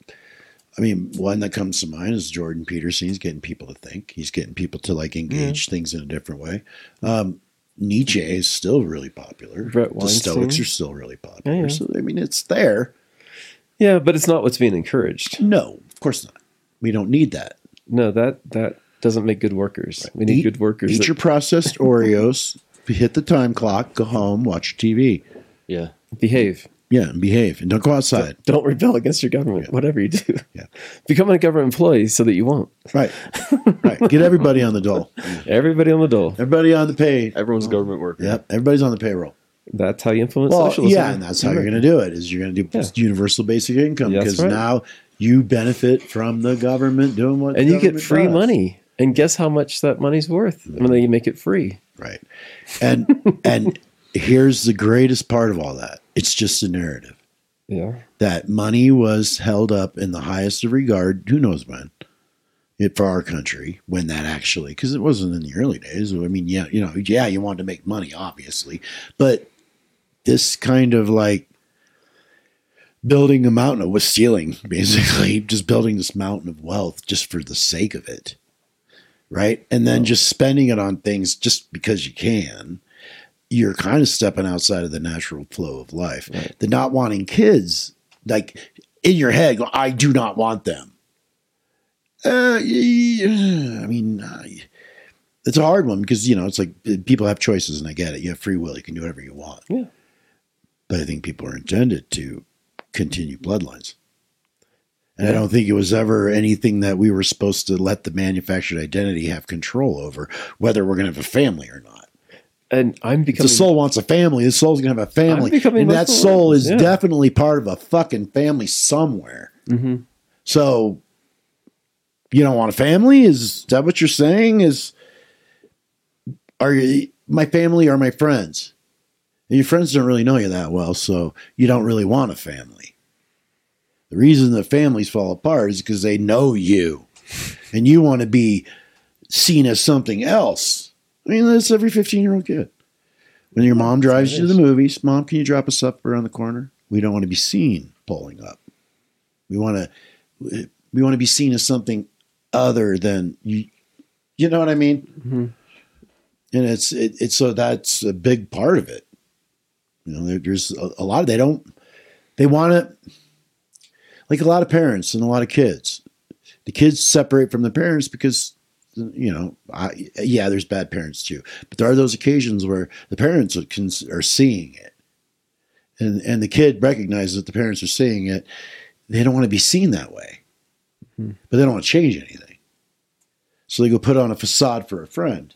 I mean, one that comes to mind is Jordan Peterson. He's getting people to think. He's getting people to like engage things in a different way. Um, Nietzsche is still really popular. The Stoics are still really popular. Yeah, yeah. So I mean, it's there. Yeah, but it's not what's being encouraged. No, of course not. We don't need that. No, that that doesn't make good workers. We need Eat- good workers. Eat that- your processed Oreos. hit the time clock. Go home. Watch TV. Yeah. behave. Yeah, and behave, and don't go outside. Don't rebel against your government. Whatever you do, Yeah. become a government employee so that you won't. Right, right. Get everybody on the dole. Everybody on the dole. Everybody on the pay. Everyone's a government worker. Yep, everybody's on the payroll. That's how you implement Well, socialism. yeah, and that's how you're going to do it. Is you're going to do Yeah. universal basic income That's because right. now you benefit from the government doing what, and the you get free does. money. And guess how much that money's worth when they make it free. right? And and here's the greatest part of all that: it's just a narrative. Yeah. that money was held up in the highest of regard. Who knows when? It for our country when that actually because it wasn't in the early days. I mean, yeah, you know, yeah, you wanted to make money, obviously, but this kind of like building a mountain was stealing, basically, just building this mountain of wealth just for the sake of it, right? And then just spending it on things just because you can you're kind of stepping outside of the natural flow of life. The not wanting kids, like in your head, go, I do not want them. Uh, I mean, uh, it's a hard one because you know it's like uh, people have choices, and I get it. You have free will; you can do whatever you want. Yeah. But I think people are intended to continue bloodlines. And I don't think it was ever anything that we were supposed to let the manufactured identity have control over, whether we're going to have a family or not. And I'm becoming the soul wants a family, the soul's gonna have a family, and that soul is yeah. definitely part of a fucking family somewhere. Mhm. So, you don't want a family? Is that what you're saying? Is are you my family or my friends? And your friends don't really know you that well, so you don't really want a family. The reason that families fall apart is because they know you, and you want to be seen as something else. I mean, that's every 15 year old kid. When your mom drives you to the movies, mom, can you drop us up around the corner? We don't want to be seen pulling up. We want to, we want to be seen as something other than you. You know what I mean? Mhm. And it's it, it's so that's a big part of it. You know, there, there's a, a lot of they don't they want to like a lot of parents and a lot of kids. The kids separate from the parents because you know, I, yeah, there's bad parents too, but there are those occasions where the parents are, seeing it, and and the kid recognizes that the parents are seeing it. They don't want to be seen that way, Hmm. but they don't want to change anything. So they go put on a facade for a friend,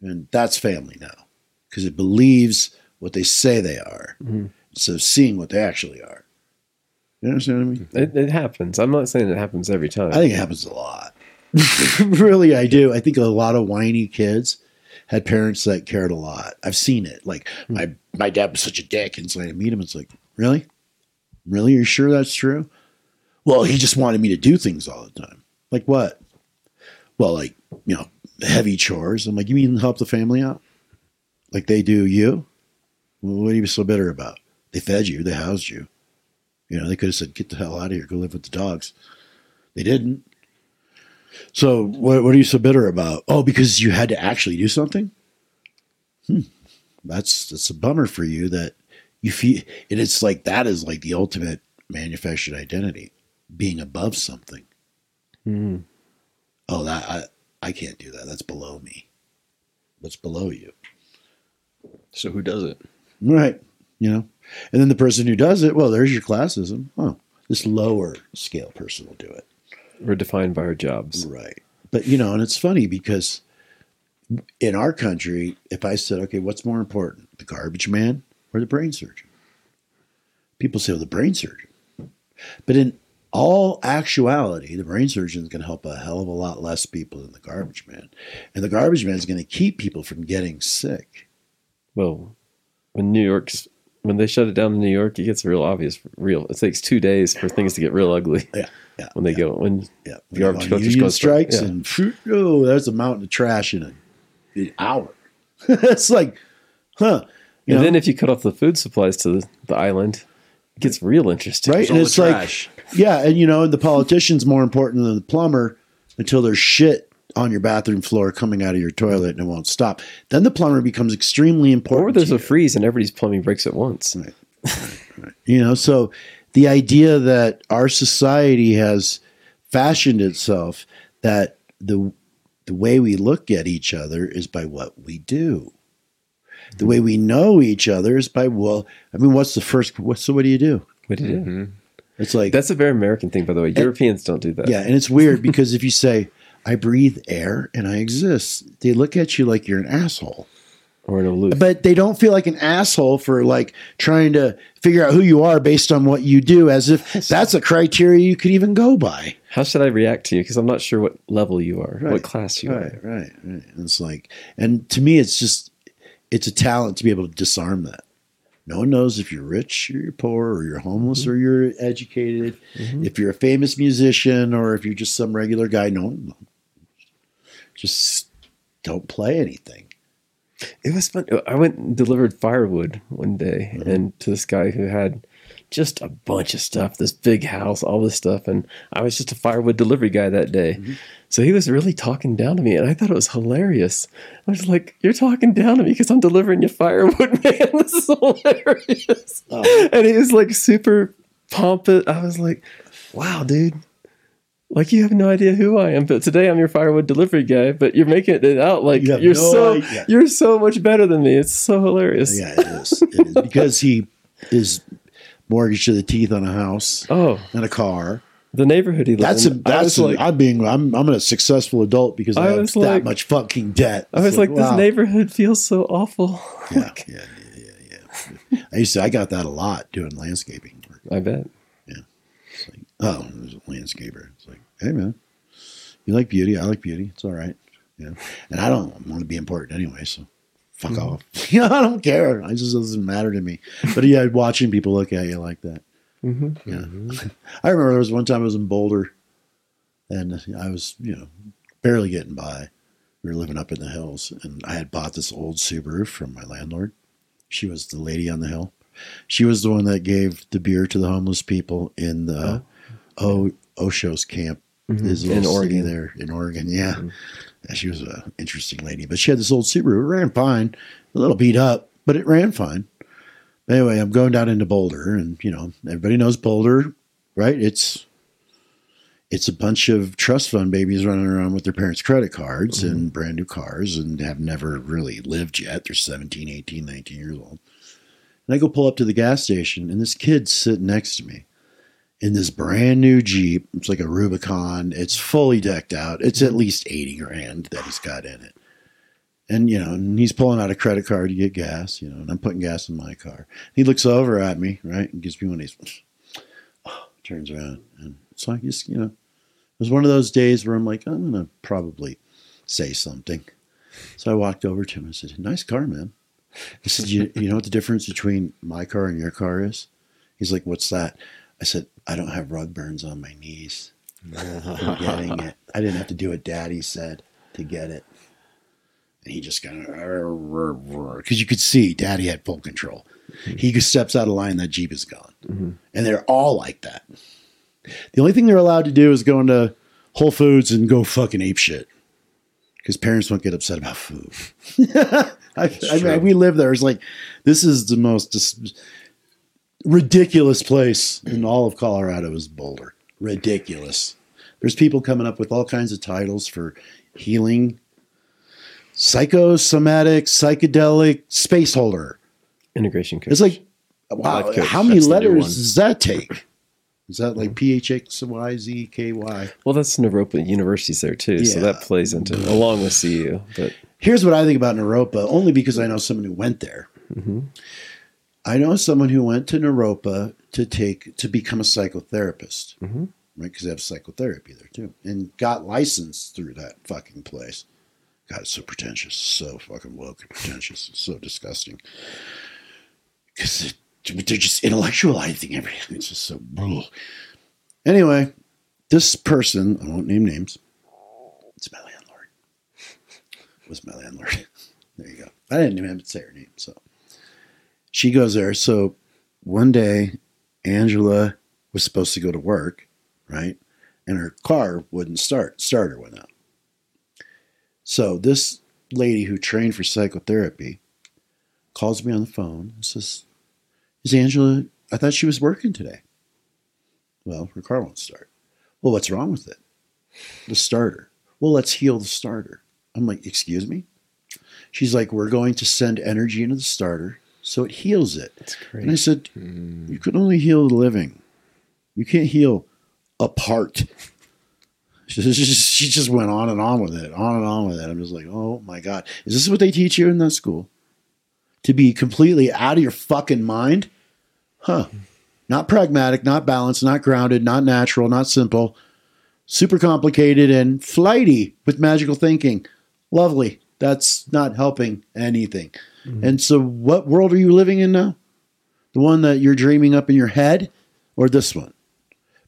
and that's family now because it believes what they say they are Mhm. instead of seeing what they actually are. You understand what I mean? It, it happens. I'm not saying it happens every time. I think it happens a lot. really, I do. I think a lot of whiny kids had parents that cared a lot. I've seen it. Like hmm. my my dad was such a dick, and so I meet him. It's like, really, really, are you sure that's true? Well, he just wanted me to do things all the time. Like what? Well, like you know, heavy chores. I'm like, you mean help the family out? Like they do you? Well, what are you so bitter about? They fed you, they housed you. You know, they could have said, "Get the hell out of here, go live with the dogs." They didn't. So what, what are you so bitter about? Oh, because you had to actually do something. Hmm. That's that's a bummer for you that you feel. And it's like that is like the ultimate manufactured identity, being above something. Mhm. Oh, that I I can't do that. That's below me. What's below you? So who does it? Right. You know, and then the person who does it, well, there's your classism. Oh, this lower scale person will do it. We're defined by our jobs. Right. But you know, and it's funny because in our country, if I said, okay, what's more important, the garbage man or the brain surgeon? People say, well, the brain surgeon. But in all actuality, the brain surgeon is going to help a hell of a lot less people than the garbage man. And the garbage man is going to keep people from getting sick. Well, when New York's when they shut it down in New York, it gets real obvious. Real. It takes two days for things to get real ugly. Yeah. Yeah. When they yeah, go when yeah. the garbage When collectors union go strike, strikes yeah. and phew, oh, there's a mountain of trash in a, an hour. it's like, huh. You and know? then if you cut off the food supplies to the, the island, it gets real interesting. right? all And the it's like, yeah, and you know, and the politician's more important than the plumber until there's shit on your bathroom floor coming out of your toilet and it won't stop. Then the plumber becomes extremely important. Or there's a freeze and everybody's plumbing breaks at once. You know, so the idea that our society has fashioned itself that the the way we look at each other is by what we do. The way we know each other is by well, I mean, what's the first? What's the what do you do? What do you do? Mm-hmm. It's like That's a very American thing, by the way. Europeans don't do that. yeah, and it's weird because if you say I breathe air and I exist, they look at you like you're an asshole. Or an aloof. but they don't feel like an asshole for like trying to figure out who you are based on what you do as if that's a criteria you could even go by How should I react to you? Because I'm not sure what level you are, Right. what class you right are. right right and it's like and to me it's just it's a talent to be able to disarm that no one knows if you're rich or you're poor or you're homeless mm-hmm. or you're educated mm-hmm. if you're a famous musician or if you're just some regular guy no one just don't play anything It was fun. I went and delivered firewood one day Mm-hmm. and to this guy who had just a bunch of stuff, this big house, all this stuff. And I was just a firewood delivery guy that day. Mm-hmm. So he was really talking down to me and I thought it was hilarious. I was like, You're talking down to me because I'm delivering you firewood, man. This is hilarious. Oh. And he was like super pompous. I was like, Wow, dude. Like you have no idea who I am, but today I'm your firewood delivery guy. But you're making it out like you you're no so idea. you're so much better than me. It's so hilarious. yeah it is, it is. because he is mortgaged to the teeth on a house Oh, and a car the neighborhood he lives That's a, in. That's a, like, I'm being I'm I'm a successful adult because I, I have was that much fucking debt. I was It's like, this neighborhood feels so awful. Yeah, yeah, yeah, yeah, yeah. I used to I got that a lot doing landscaping work. I bet. It's like, oh, there's a landscaper. Hey man, you like beauty? I like beauty. It's all right. You know, and I don't want to be important anyway, so fuck Mm-hmm. off. you know, I don't care. It just doesn't matter to me. But yeah, watching people look at you like that. hmm Yeah. I remember there was one time I was in Boulder and I was, you know, barely getting by. We were living up in the hills and I had bought this old Subaru from my landlord. She was the lady on the hill. She was the one that gave the beer to the homeless people in the O Osho's camp. Mm-hmm. His In Oregon. there in Oregon. Yeah. Mm-hmm. Yeah, She was an interesting lady, but she had this old Subaru. It ran fine, a little beat up, but it ran fine. Anyway, I'm going down into Boulder, and you know everybody knows Boulder, right? It's it's a bunch of trust fund babies running around with their parents' credit cards mm-hmm. and brand new cars and have never really lived yet. They're 17, 18, 19 years old. And I go pull up to the gas station, and this kid's sitting next to me in this brand new Jeep. It's like a Rubicon. It's fully decked out. It's at mm-hmm. least 80 grand that he's got in it. And, you know, and he's pulling out a credit card to get gas, you know, and I'm putting gas in my car. He looks over at me, right, and gives me one of these, oh, turns around. And so I just, you know, it was one of those days where I'm like, I'm going to probably say something. So I walked over to him and said, Nice car, man. I said, you, you know what the difference between my car and your car is? He's like, What's that? I said, I don't have rug burns on my knees from getting it. I didn't have to do what daddy said to get it. And he just kind of, because you could see daddy had full control. Mm-hmm. He steps out of line, that Jeep is gone. Mm-hmm. And they're all like that. The only thing they're allowed to do is go into Whole Foods and go fucking ape shit. Because parents won't get upset about food. I, I mean, we live there. It's like, this is the most dis- ridiculous place in all of Colorado is Boulder. Ridiculous. There's people coming up with all kinds of titles for healing, psychosomatic, psychedelic, space holder. Integration coach. It's like, wow, how many that's letters does that take? Is that like P H X Y Z K Y? well, that's Naropa University's there too, so that plays into along with CU. But Here's what I think about Naropa, only because I know someone who went there. Mhm. I know someone who went to Naropa to take to become a psychotherapist, Mhm. right? Because they have psychotherapy there too, and got licensed through that fucking place. God, it's so pretentious, so fucking woke and pretentious, so disgusting. Because they're just intellectualizing everything. It's just so. Ugh. Anyway, this person, I won't name names. It's my landlord. Was my landlord. There you go. I didn't even have to say her name, so she goes there. So one day, Angela was supposed to go to work, right? And her car wouldn't start. Starter went out. So this lady who trained for psychotherapy calls me on the phone and says, Is Angela, I thought she was working today. Well, her car won't start. Well, what's wrong with it? The starter. Well, let's heal the starter. I'm like, Excuse me? She's like, We're going to send energy into the starter so it heals it. And I said, hmm. You can only heal the living. You can't heal a part. She just, she just went on and on with it, on and on with it. I'm just like, oh my God. Is this what they teach you in that school? To be completely out of your fucking mind? Huh. Not pragmatic, not balanced, not grounded, not natural, not simple. Super complicated and flighty with magical thinking. Lovely. That's not helping anything. Mm-hmm. And so, what world are you living in now? The one that you're dreaming up in your head or this one?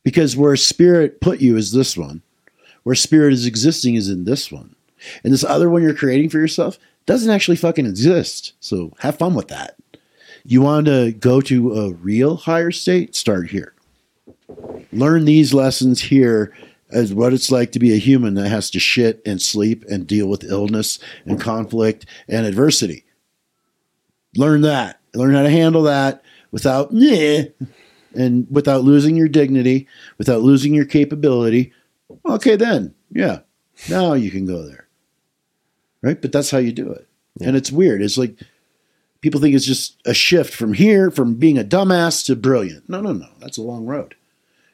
Because where spirit put you is this one. Where spirit is existing is in this one. And this other one you're creating for yourself doesn't actually fucking exist. So have fun with that. You want to go to a real higher state? Start here. Learn these lessons here as what it's like to be a human that has to shit and sleep and deal with illness and conflict and adversity. Learn that. Learn how to handle that without yeah, and without losing your dignity, without losing your capability. Okay, then, yeah, now you can go there. Right? But that's how you do it. And it's weird. It's like people think it's just a shift from here, from being a dumbass to brilliant. No, no, no. That's a long road.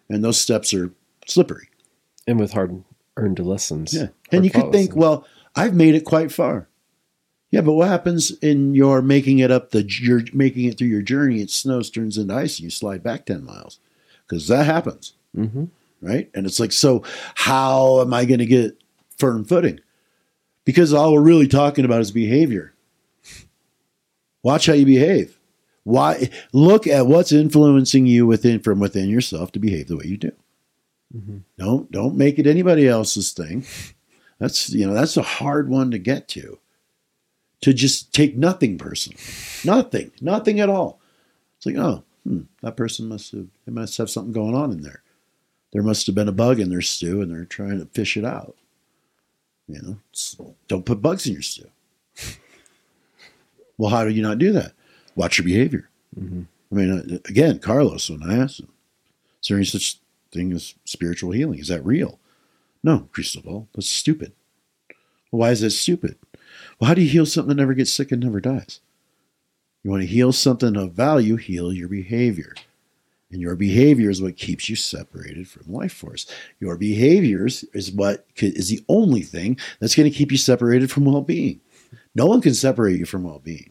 And those steps are slippery. and with hard earned lessons. Yeah. And you could think, well, I've made it quite far. Yeah, but what happens in your making it up the you're making it through your journey? It snows, turns into ice, and you slide back ten miles because that happens, Mhm. right? And it's like, so how am I going to get firm footing? Because all we're really talking about is behavior. Watch how you behave. Why? Look at what's influencing you within from within yourself to behave the way you do. Don't don't make it anybody else's thing. That's you know that's a hard one to get to. To just take nothing personal, nothing, nothing at all. It's like oh, hmm, that person must have they must have something going on in there. There must have been a bug in their stew, and they're trying to fish it out. You know, don't put bugs in your stew. well, how do you not do that? Watch your behavior. I mean, uh, again, Carlos, when I asked him, is there any such thing as spiritual healing? Is that real? No, Cristobal, that's stupid. Well, why is that stupid? Well, how do you heal something that never gets sick and never dies? You want to heal something of value, heal your behavior. And your behavior is what keeps you separated from life force. Your behaviors is what is the only thing that's going to keep you separated from well being. No one can separate you from well being.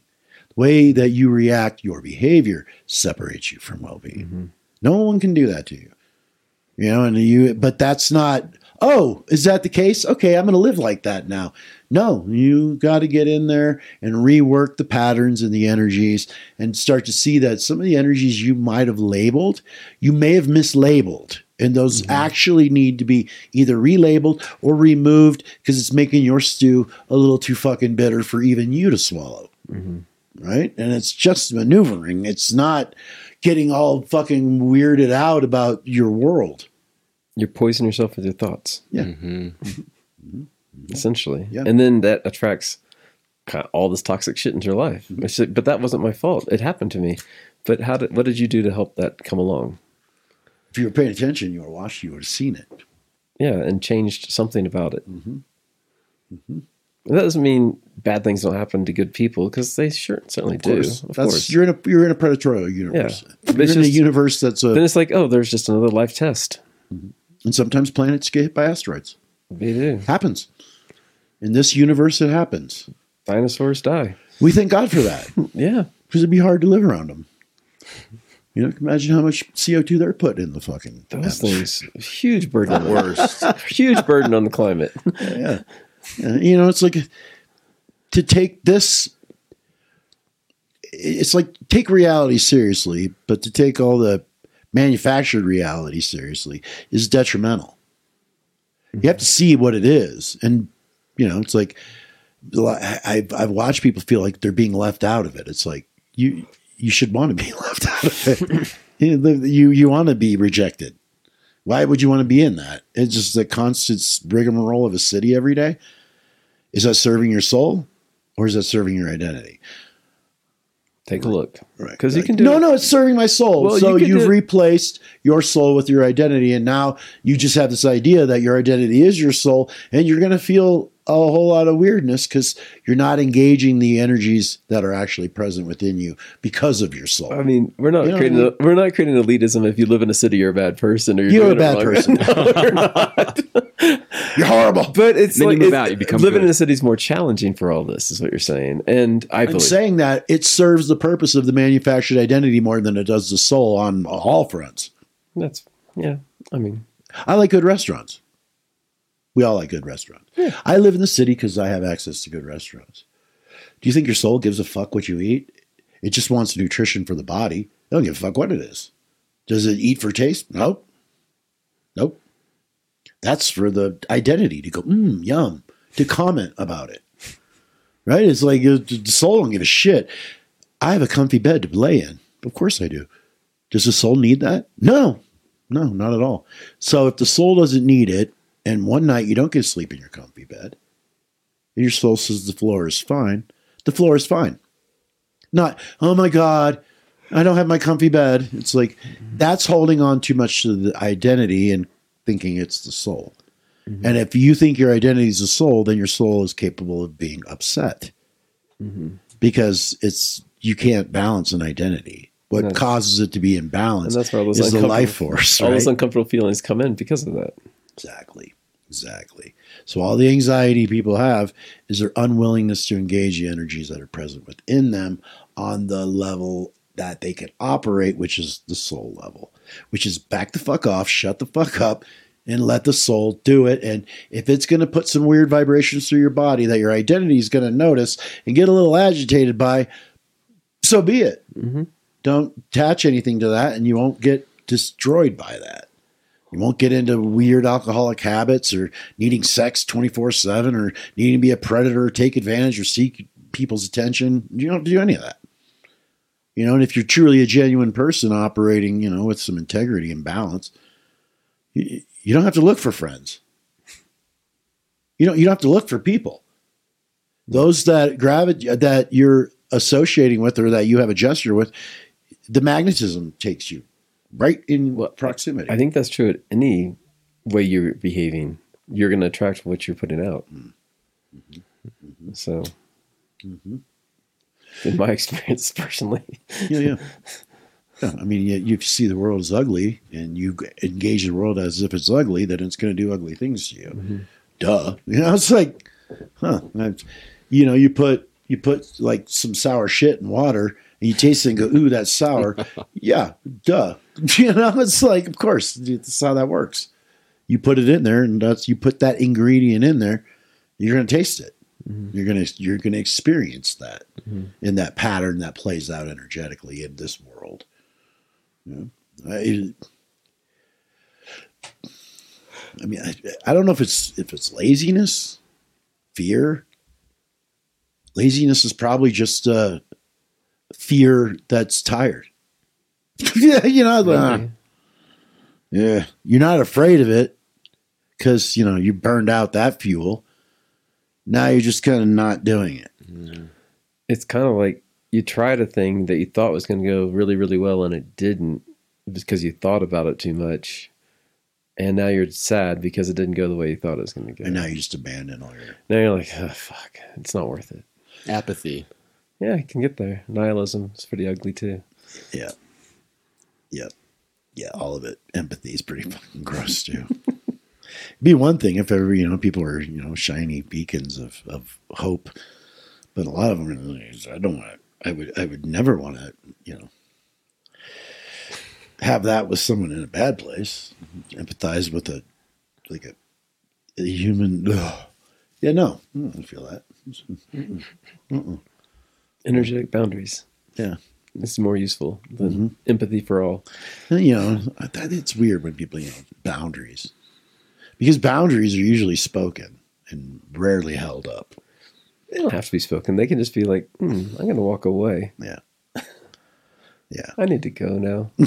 The way that you react, your behavior separates you from well being. Mm-hmm. No one can do that to you. You know, and you, but that's not, oh, is that the case? Okay, I'm going to live like that now. No, you got to get in there and rework the patterns and the energies and start to see that some of the energies you might have labeled, you may have mislabeled. And those mm-hmm. actually need to be either relabeled or removed because it's making your stew a little too fucking bitter for even you to swallow mm-hmm. right? And it's just maneuvering. It's not getting all fucking weirded out about your world. You're poisoning yourself with your thoughts, Yeah. Mm-hmm. essentially. Yeah. And then that attracts kind of all this toxic shit into your life. Mm-hmm. It's like, but that wasn't my fault. It happened to me. But how did what did you do to help that come along? If you were paying attention, you were watching, you would have seen it. Yeah, and changed something about it. Mm-hmm. That doesn't mean bad things don't happen to good people because they sure certainly Of do. Of that's course. you're in a you're in a predatorial universe. Yeah. You're it's in a universe that's a. then it's like, oh, there's just another life test. And sometimes planets get hit by asteroids. They do. Happens. In this universe, it happens. Dinosaurs die. We thank God for that Yeah. because it'd be hard to live around them. You know, imagine how much CO two they're putting in the fucking Those atmosphere. things, huge burden. on the worst. huge burden on the climate. yeah. Yeah, you know, it's like to take this. It's like take reality seriously, but to take all the manufactured reality seriously is detrimental. You have to mm-hmm. see what it is, and you know, it's like I, I've watched people feel like they're being left out of it. It's like you you should want to be left out of it. you you want to be rejected. Why would you want to be in that? It's just a constant rigmarole of a city every day. Is that serving your soul or is that serving your identity? Take a look. Right. 'Cause you Right. can do No, it- no, it's serving my soul. Well, so you you've replaced your soul with your identity, and now you just have this idea that your identity is your soul, and you're going to feel a whole lot of weirdness because you're not engaging the energies that are actually present within you because of your soul. I mean, we're not You know creating what a, we're not creating elitism. If you live in a city, you're a bad person, or you're, You're a bad wrong. person. no, you're not. you're horrible. But it's Then you move it's- out, you become living good. in a city is more challenging for all this. Is what you're saying, and I I'm saying that it serves the purpose of the manufactured identity more than it does the soul on all fronts. that's yeah. I mean, I like good restaurants. We all like good restaurants. I live in the city because I have access to good restaurants. Do you think your soul gives a fuck what you eat? It just wants nutrition for the body. It don't give a fuck what it is. Does it eat for taste? Nope. Nope. That's for the identity to go, mmm, yum, to comment about it. Right? It's like the soul don't give a shit. I have a comfy bed to lay in. Of course I do. Does the soul need that? No. No, not at all. So if the soul doesn't need it, and one night you don't get to sleep in your comfy bed, and your soul says the floor is fine, the floor is fine. Not, oh my God, I don't have my comfy bed. It's like mm-hmm. that's holding on too much to the identity and thinking it's the soul. Mm-hmm. And if you think your identity is the soul, then your soul is capable of being upset mm-hmm. because it's you can't balance an identity. What causes it to be and imbalanced that's where all those is the life force. all right? those uncomfortable feelings come in because of that. Exactly. Exactly. So all the anxiety people have is their unwillingness to engage the energies that are present within them on the level that they can operate, which is the soul level, which is back the fuck off, shut the fuck up, and let the soul do it. And if it's going to put some weird vibrations through your body that your identity is going to notice and get a little agitated by, so be it. Mhm. Don't attach anything to that, and you won't get destroyed by that. You won't get into weird alcoholic habits or needing sex 24 7 or needing to be a predator or take advantage or seek people's attention. You don't do any of that. You know, and if you're truly a genuine person operating, you know, with some integrity and balance, you, you don't have to look for friends. You don't, you don't have to look for people. Those that gravitate, that you're associating with or that you have a gesture with, the magnetism takes you right in Well, proximity. I think that's true at any way you're behaving. You're going to attract what you're putting out. Mm-hmm. mm-hmm. So, mm-hmm. in my experience personally, yeah, yeah. Yeah, I mean, you, you see the world as ugly, and you engage the world as if it's ugly, then it's going to do ugly things to you. Mm-hmm. Duh. You know, it's like, huh? You know, you put you put like some sour shit in water, you taste it and go, "Ooh, that's sour." yeah, duh. You know, it's like, of course, that's how that works. You put it in there, and that's you put that ingredient in there. You're going to taste it. You're gonna you're gonna experience that in that pattern that plays out energetically in this world. You know? I, I mean, I, I don't know if it's if it's laziness, fear. Laziness is probably just uh, fear that's tired. yeah, you know, uh, Maybe. yeah, you're not afraid of it because you know you burned out that fuel. Now you're just kind of not doing it. it's kind of like you tried a thing that you thought was going to go really, really well, and it didn't because you thought about it too much. And now you're sad because it didn't go the way you thought it was going to go. And now you just abandon all your. Now you're like, oh, fuck, it's not worth it. Apathy. Yeah, you can get there. Nihilism is pretty ugly too. Yeah. Yep. Yeah, all of it. Empathy is pretty fucking gross too. Be one thing if ever, you know, people are, you know, shiny beacons of, of hope. But a lot of them are I don't want I would I would never want to, you know, have that with someone in a bad place. Empathize with a like a, a human ugh. Yeah, no. Mm, I don't feel that. Mm-mm. Mm-mm. Energetic boundaries. Yeah. This is more useful than Mm-hmm. empathy for all. And, you know, I th- it's weird when people, you know, boundaries. Because boundaries are usually spoken and rarely held up. They don't have to be spoken. They can just be like, hmm, I'm going to walk away. Yeah. Yeah. I need to go now.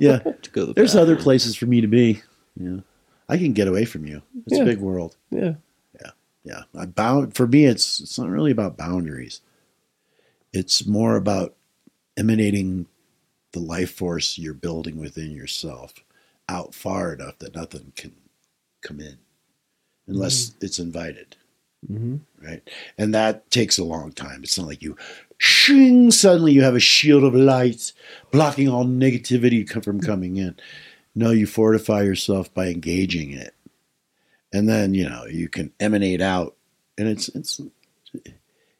Yeah. To go to the There's other places for me to be. Yeah. I can get away from you. It's Yeah. a big world. Yeah. Yeah, I bound for me. It's it's not really about boundaries. It's more about emanating the life force you're building within yourself out far enough that nothing can come in unless it's invited Mm-hmm. right? And that takes a long time. It's not like you shing suddenly you have a shield of light blocking all negativity from coming in. No, you fortify yourself by engaging it, and then you know you can emanate out, and it's it's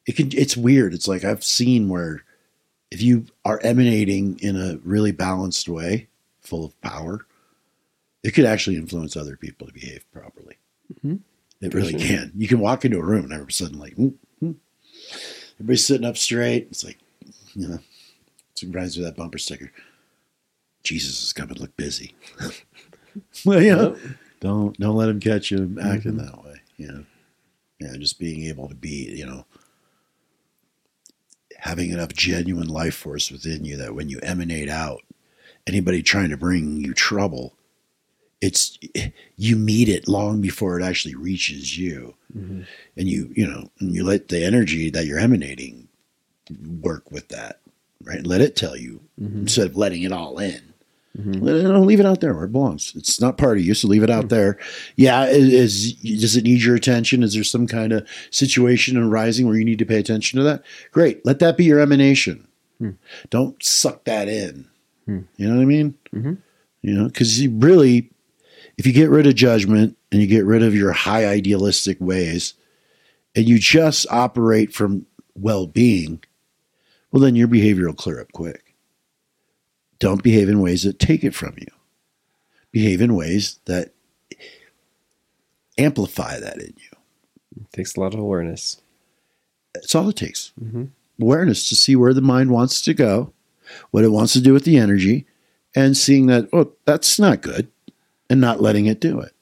it can it's weird. It's like I've seen where if you are emanating in a really balanced way, full of power, it could actually influence other people to behave properly. Mhm. It really can. You can walk into a room and all of a sudden, like, "Mm, mm." everybody's sitting up straight. It's like, you know, it reminds me of that bumper sticker. Jesus is coming. Look busy. well, you know, don't don't let him catch you acting that way. You know, yeah, just being able to be, you know, having enough genuine life force within you that when you emanate out, anybody trying to bring you trouble, it's you meet it long before it actually reaches you, Mm-hmm. and you you know and you let the energy that you're emanating work with that, right? Let it tell you Mm-hmm. instead of letting it all in. Mhm. It, no, leave it out there where it belongs. It's not part of you, so leave it out there. Yeah, is, is does it need your attention? Is there some kind of situation arising where you need to pay attention to that? Great, let that be your emanation. Hmm. Don't suck that in. Hmm. You know what I mean? Mhm. You know, because you really, if you get rid of judgment and you get rid of your high idealistic ways, and you just operate from well-being, well, then your behavior will clear up quick don't behave in ways that take it from you. Behave in ways that amplify that in you. It Takes a lot of awareness. That's all it takes. Mhm. Awareness to see where the mind wants to go, what it wants to do with the energy, and seeing that, oh, that's not good, and not letting it do it.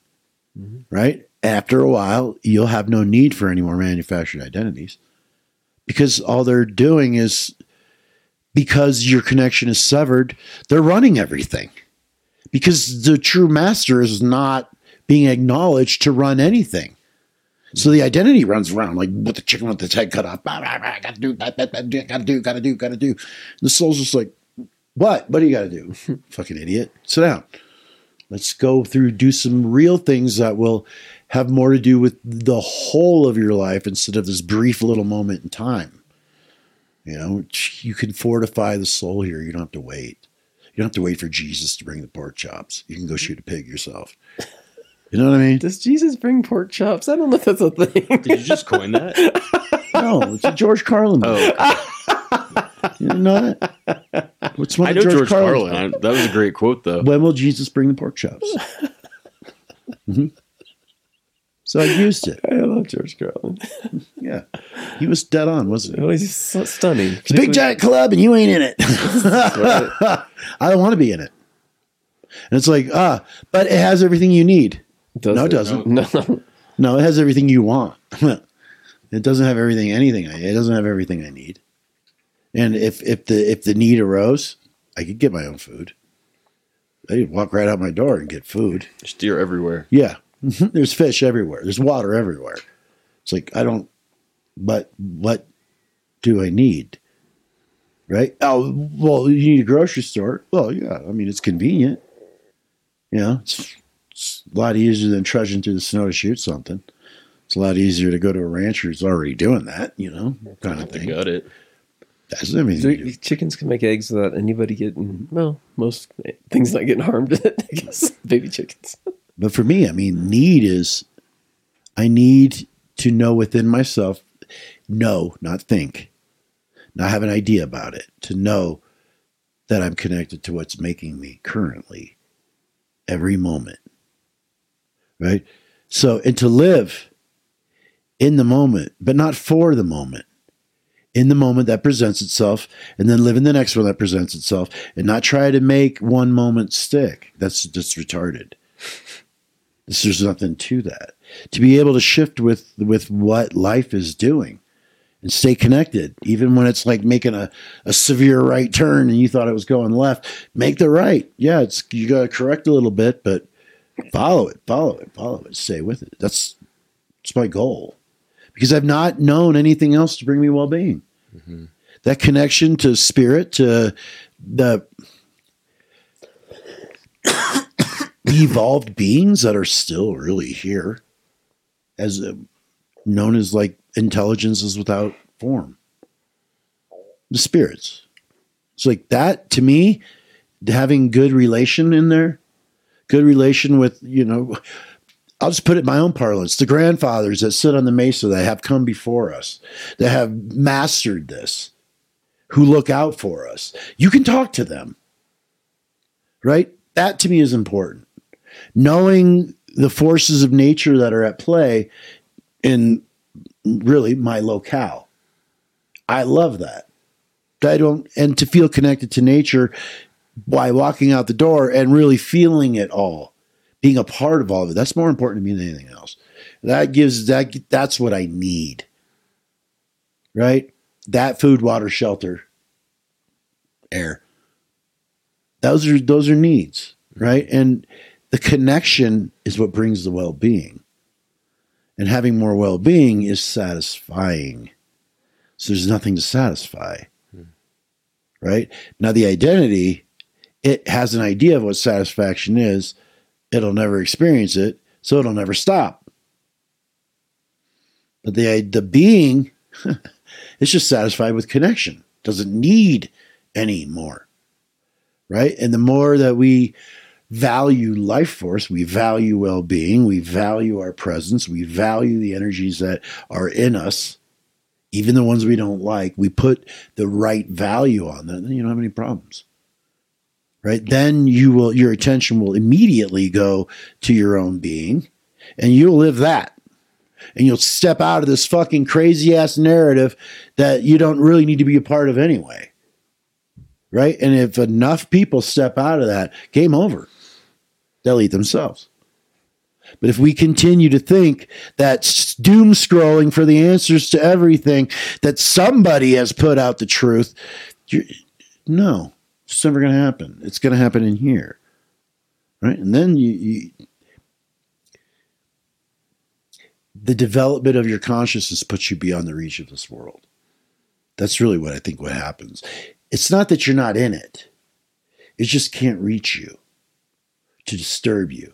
Mhm. Right? After a while, you'll have no need for any more manufactured identities because all they're doing is because your connection is severed, they're running everything. Because the true master is not being acknowledged to run anything. So the identity runs around like with the chicken with its head cut off. Bah, bah, bah, gotta do, bah, bah, gotta do, gotta do, gotta do. The soul's just like, what? What do you gotta do? Fucking idiot. Sit down. Let's go through, do some real things that will have more to do with the whole of your life instead of this brief little moment in time. You know, you can fortify the soul here. You don't have to wait. You don't have to wait for Jesus to bring the pork chops. You can go shoot a pig yourself. You know what I mean? Does Jesus bring pork chops? I don't know if that's a thing. Did you just coin that? No, it's a George Carlin book. Oh, You didn't know that? What's one I of know George, George Carlin's Carlin. That was a great quote, though. When will Jesus bring the pork chops? Mhm. So I used it. I love George Carlin. Yeah, he was dead on, wasn't he? Oh, he's so stunning. It's a big giant club, and you ain't in it. I don't want to be in it. And it's like, ah, but it has everything you need. Does no, it doesn't. No, no. No, it has everything you want. it doesn't have everything, anything. I, it doesn't have everything I need. And if if the if the need arose, I could get my own food. I could walk right out my door and get food. There's deer everywhere. Yeah, there's fish everywhere. There's water everywhere. It's like I don't. But what do I need? Right? Oh, well, you need a grocery store. Well, yeah. I mean, it's convenient. You know, it's, it's a lot easier than trudging through the snow to shoot something. It's a lot easier to go to a rancher who's already doing that. You know, kind of I thing. got it. That's I mean, Do- chickens can make eggs without anybody getting well most things not getting harmed i guess baby chickens But for me, I mean, need is I need to know within myself, know, not think, not have an idea about it, to know that I'm connected to what's making me currently every moment. Right? So, and to live in the moment, but not for the moment. In the moment that presents itself, and then live in the next one that presents itself, and not try to make one moment stick. That's just retarded. There's nothing to that. To be able to shift with with what life is doing and stay connected, even when it's like making a, a severe right turn and you thought it was going left, make the right. Yeah, it's you gotta correct a little bit, but follow it, follow it, follow it, stay with it. That's that's my goal. because I've not known anything else to bring me well being. Mm-hmm. That connection to spirit, to the evolved beings that are still really here, as uh, known as like intelligences without form, the spirits. It's like that to me, having good relation in there, good relation with you know I'll just put it in my own parlance. The grandfathers that sit on the mesa that have come before us, that have mastered this, who look out for us. You can talk to them, right? That to me is important. Knowing the forces of nature that are at play in really my locale. I love that. I don't, and to feel connected to nature by walking out the door and really feeling it all being a part of all of it. That's more important to me than anything else. That gives that that's what I need. Right? That food, water, shelter, air. Those are those are needs, right? And the connection is what brings the well-being. And having more well-being is satisfying. So there's nothing to satisfy. Hmm. Right? Now the identity it has an idea of what satisfaction is it'll never experience it, so it'll never stop. But the the being is just satisfied with connection, doesn't need any more. Right? And the more that we value life force, we value well-being, we value our presence, we value the energies that are in us, even the ones we don't like, we put the right value on them, then you don't have any problems. Right? Then you will your attention will immediately go to your own being and you'll live that. And you'll step out of this fucking crazy ass narrative that you don't really need to be a part of anyway. Right? And if enough people step out of that game over they'll eat themselves but if we continue to think that doom scrolling for the answers to everything that somebody has put out the truth no it's never going to happen. It's going to happen in here, right? And then you, you, the development of your consciousness puts you beyond the reach of this world. That's really what I think what happens. It's not that you're not in it. It just can't reach you to disturb you.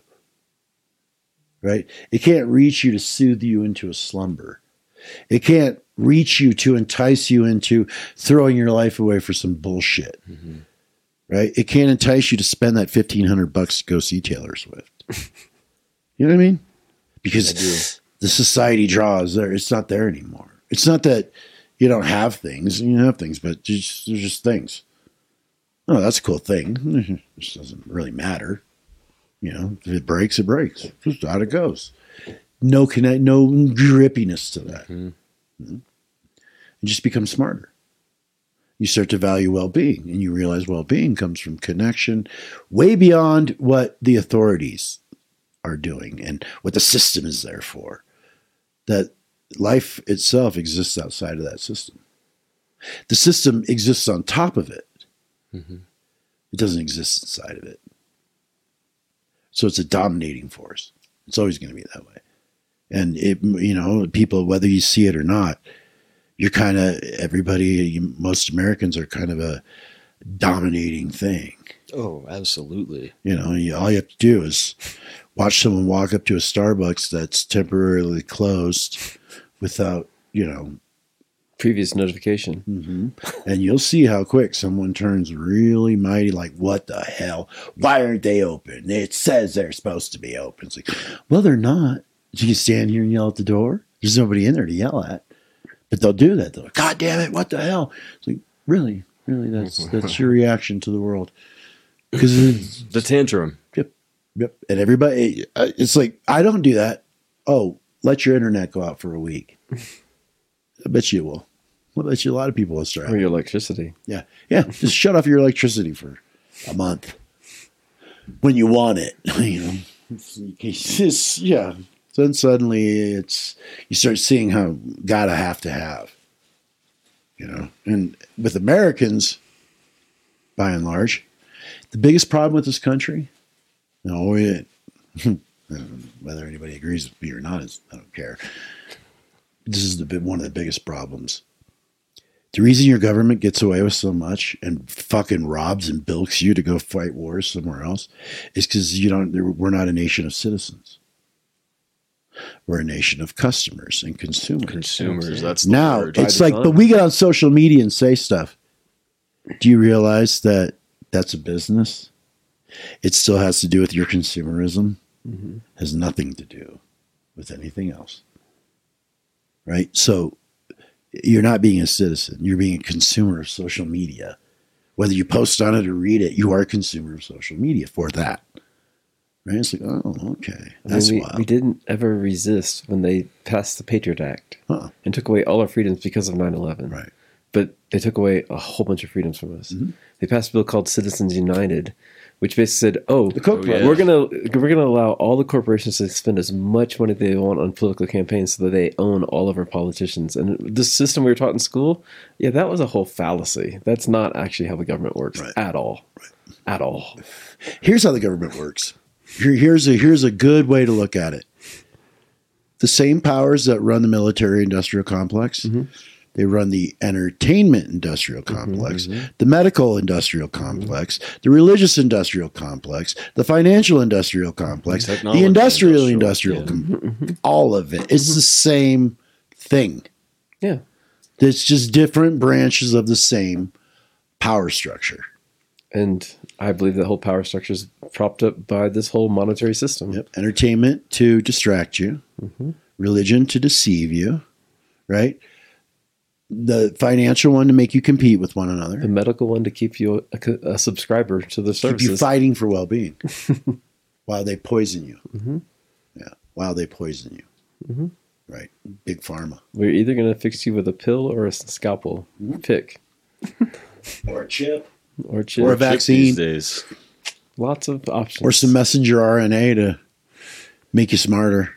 Right? It can't reach you to soothe you into a slumber. It can't reach you to entice you into throwing your life away for some bullshit. Mm-hmm right? It can't entice you to spend that fifteen hundred bucks to go see Taylor Swift. you know what I mean? Because the society draws there. It's not there anymore. It's not that you don't have things. You have things, but just, there's just things. Oh, that's a cool thing. It doesn't really matter. You know, if it breaks, it breaks. Just out it goes. No connect, no grippiness to that. Mm-hmm. You just become smarter you start to value well being and you realize well being comes from connection way beyond what the authorities are doing and what the system is there for. That life itself exists outside of that system. The system exists on top of it, mm-hmm. it doesn't exist inside of it. So it's a dominating force. It's always going to be that way. And it, you know, people, whether you see it or not, you're kind of everybody most americans are kind of a dominating thing oh absolutely you know you, all you have to do is watch someone walk up to a starbucks that's temporarily closed without you know previous notification mm-hmm. and you'll see how quick someone turns really mighty like what the hell why aren't they open it says they're supposed to be open it's like well they're not you can stand here and yell at the door there's nobody in there to yell at but they'll do that. They're like, God damn it, what the hell? It's like, really, really, that's that's your reaction to the world. Because the tantrum. Yep, yep. And everybody, uh, it's like I don't do that. Oh, let your internet go out for a week. I bet you will. I bet you a lot of people will start. Or your electricity. Yeah, yeah. Just shut off your electricity for a month when you want it. you know, it's yeah then suddenly it's you start seeing how gotta have to have. You know, and with Americans, by and large, the biggest problem with this country, it, whether anybody agrees with me or not is I don't care. This is the one of the biggest problems. The reason your government gets away with so much and fucking robs and bilks you to go fight wars somewhere else is because you don't. We're not a nation of citizens. We're a nation of customers and consumers. Consumers. That's Now it's like, but we get on social media and say stuff. Do you realize that that's a business? It still has to do with your consumerism. Mm-hmm. Has nothing to do with anything else. Right? So you're not being a citizen. You're being a consumer of social media. Whether you post on it or read it, you are a consumer of social media for that. Right? It's like, oh, okay. I mean, That's we, wild. we didn't ever resist when they passed the Patriot Act Huh. and took away all our freedoms because of 9 11. Right. But they took away a whole bunch of freedoms from us. Mm-hmm. They passed a bill called Citizens United, which basically said, "Oh, The Koch Oh, yeah. brothers. we're gonna we're gonna allow all the corporations to spend as much money they want on political campaigns so that they own all of our politicians." And the system we were taught in school, yeah, that was a whole fallacy. That's not actually how the government works Right. at all, at all. here's how the government works. Here, here's a here's a good way to look at it. The same powers that run the military industrial complex, mm-hmm. They run the entertainment industrial mm-hmm, complex, mm-hmm. the medical industrial complex, the religious industrial complex, the financial industrial complex, the industrial industrial, industrial, com- mm-hmm, all of it. It's the same thing. Yeah, It's just different branches of the same power structure. and I believe the whole power structure is propped up by this whole monetary system. Yep. Entertainment to distract you, religion to deceive you, right? The financial one to make you compete with one another, The medical one to keep you a, a subscriber to the keep you fighting for well being while they poison you. Mhm. Yeah, while they poison you. Mhm. Right. Big pharma. We're either going to fix you with a pill or a scalpel. Pick Or a chip. or a chip. Or a Chip vaccine. these days. Lots of options. Or some messenger RNA to make you smarter,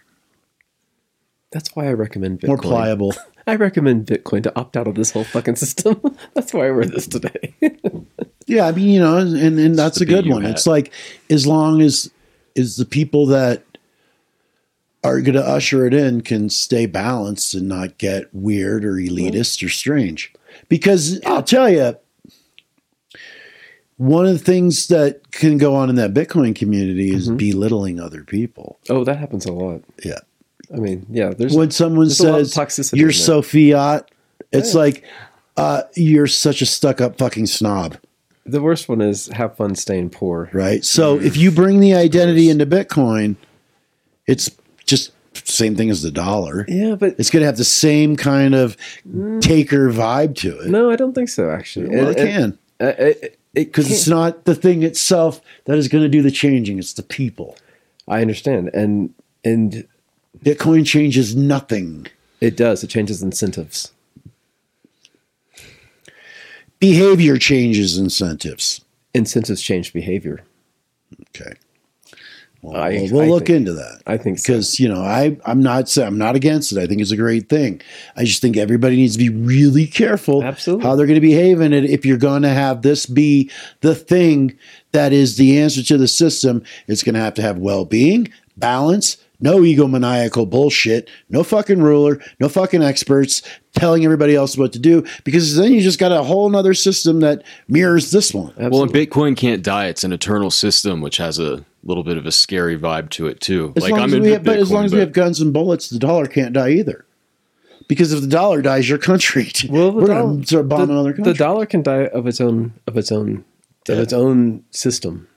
That's why I recommend Bitcoin. more pliable. I recommend Bitcoin to opt out of this whole fucking system. That's why we're this today. Yeah, I mean, you know, and, and that's a good one. hat. It's like as long as is the people that are going to usher it in can stay balanced and not get weird or elitist or strange. Because I'll tell you, one of the things that can go on in that Bitcoin community is mm-hmm. belittling other people. oh, that happens a lot. Yeah. I mean, yeah. There's When someone there's a lot of says toxicity you're so fiat, it's Yeah. like uh, you're such a stuck up fucking snob. the worst one is have fun staying poor. right? So if you bring the identity into Bitcoin, it's just same thing as the dollar. Yeah, but It's going to have the same kind of taker vibe to it. no, I don't think so. Actually, well, it And- can uh, it- it because it's not the thing itself that is going to do the changing. It's the people. I understand, and and Bitcoin changes nothing. it does. It changes incentives. Behavior changes incentives. Incentives change behavior. Okay. Well, I- we'll, we'll I look think- into that. I think so. because you know I I'm not I'm not against it. I think it's a great thing. I just think everybody needs to be really careful Absolutely. how they're going to behave in it. If you're going to have this be the thing that is the answer to the system, it's going to have to have well being, balance, no egomaniacal bullshit, no fucking ruler, no fucking experts telling everybody else what to do. Because then you just got a whole nother system that mirrors this one. Well, and Bitcoin can't die. It's an eternal system, which has a little bit of a scary vibe to it too. As like long I'm as in we have, but as long as we have guns and bullets, the dollar can't die either. Because if the dollar dies, your country, Well, the we're dollar- going to start bombing the, another country. the dollar can die of its own of its own Yeah. of its own system.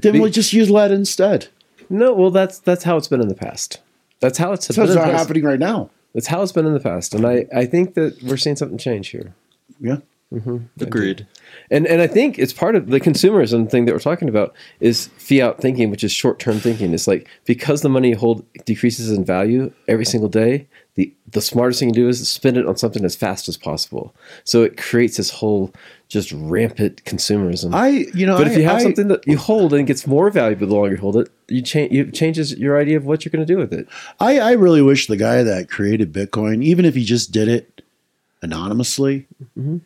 then the- we'll just use lead instead. No, well, that's that's how it's been in the past. That's how it's That's been. what's in the past. happening right now. That's how it's been in the past, and I I think that we're seeing something change here. Yeah. Mm-hmm. agreed. And and I think it's part of the consumerism thing that we're talking about is fiat thinking, which is short term thinking. It's like because the money you hold decreases in value every single day, the the smartest thing to do is spend it on something as fast as possible. So it creates this whole just rampant consumerism. I, you know, but I, if you have I- something that you hold and it gets more valuable the longer you hold it, you change it changes your idea of what you're going to do with it. I, I really wish the guy that created Bitcoin, even if he just did it anonymously, Mm-hmm.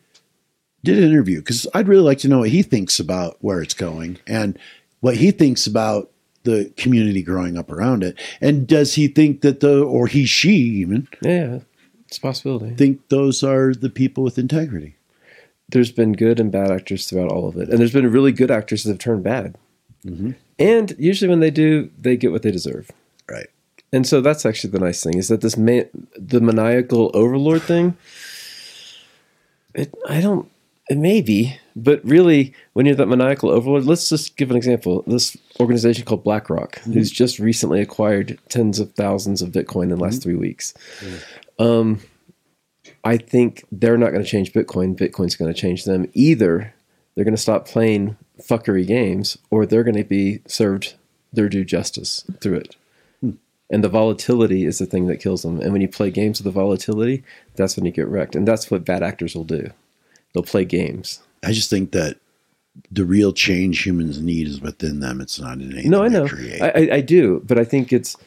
did an interview because I'd really like to know what he thinks about where it's going and what he thinks about the community growing up around it. And does he think that the, or he, she even, Yeah, It's a possibility. think those are the people with integrity. There's been good and bad actors throughout all of it, and there's been really good actors that have turned bad. Mm-hmm. And usually, when they do, they get what they deserve. Right. And so that's actually the nice thing is that this man, the maniacal overlord thing. It, I don't. It may be, but really, when you're that maniacal overlord, let's just give an example. This organization called BlackRock, mm-hmm. who's just recently acquired tens of thousands of Bitcoin in the last mm-hmm. three weeks. Mm. Um, I think they're not going to change Bitcoin. Bitcoin's going to change them. Either they're going to stop playing fuckery games, or they're going to be served their due justice through it. Hmm. And the volatility is the thing that kills them. And when you play games with the volatility, that's when you get wrecked. And that's what bad actors will do. They'll play games. I just think that the real change humans need is within them. It's not in anything No, I know. I, I, I do. But I think it's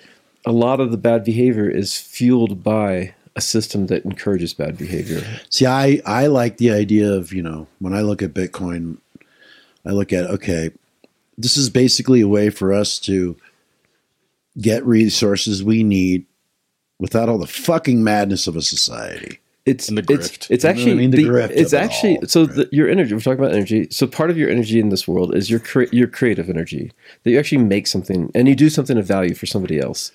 a lot of the bad behavior is fueled by a system that encourages bad behavior. See, I, I like the idea of, you know, when I look at Bitcoin, I look at, okay, this is basically a way for us to get resources we need without all the fucking madness of a society. It's And the it's grift. it's You know I actually mean? The the- grift it's of it actually all, so right. the, your energy. We're talking about energy. So part of your energy in this world is your cre- your creative energy that you actually make something and you do something of value for somebody else.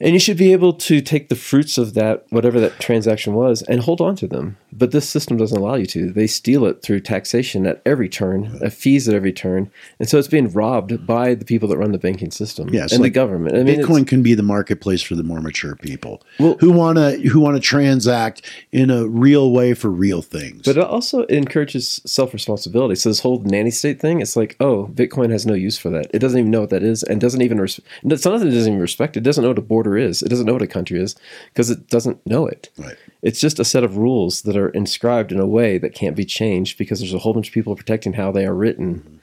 And you should be able to take the fruits of that, whatever that transaction was, and hold on to them. But this system doesn't allow you to. They steal it through taxation at every turn, at fees at every turn, and so it's being robbed by the people that run the banking system Yeah, and like the government. I mean, Bitcoin can be the marketplace for the more mature people Well- who want to who want to transact in a real way for real things. But it also encourages self responsibility. So this whole nanny state thing, it's like, oh, Bitcoin has no use for that. It doesn't even know what that is, and doesn't even. Res- it's not that it doesn't even respect. It doesn't know what a border is. It doesn't know what a country is because it doesn't know it. Right. It's just a set of rules that are inscribed in a way that can't be changed because there's a whole bunch of people protecting how they are written. Mm-hmm.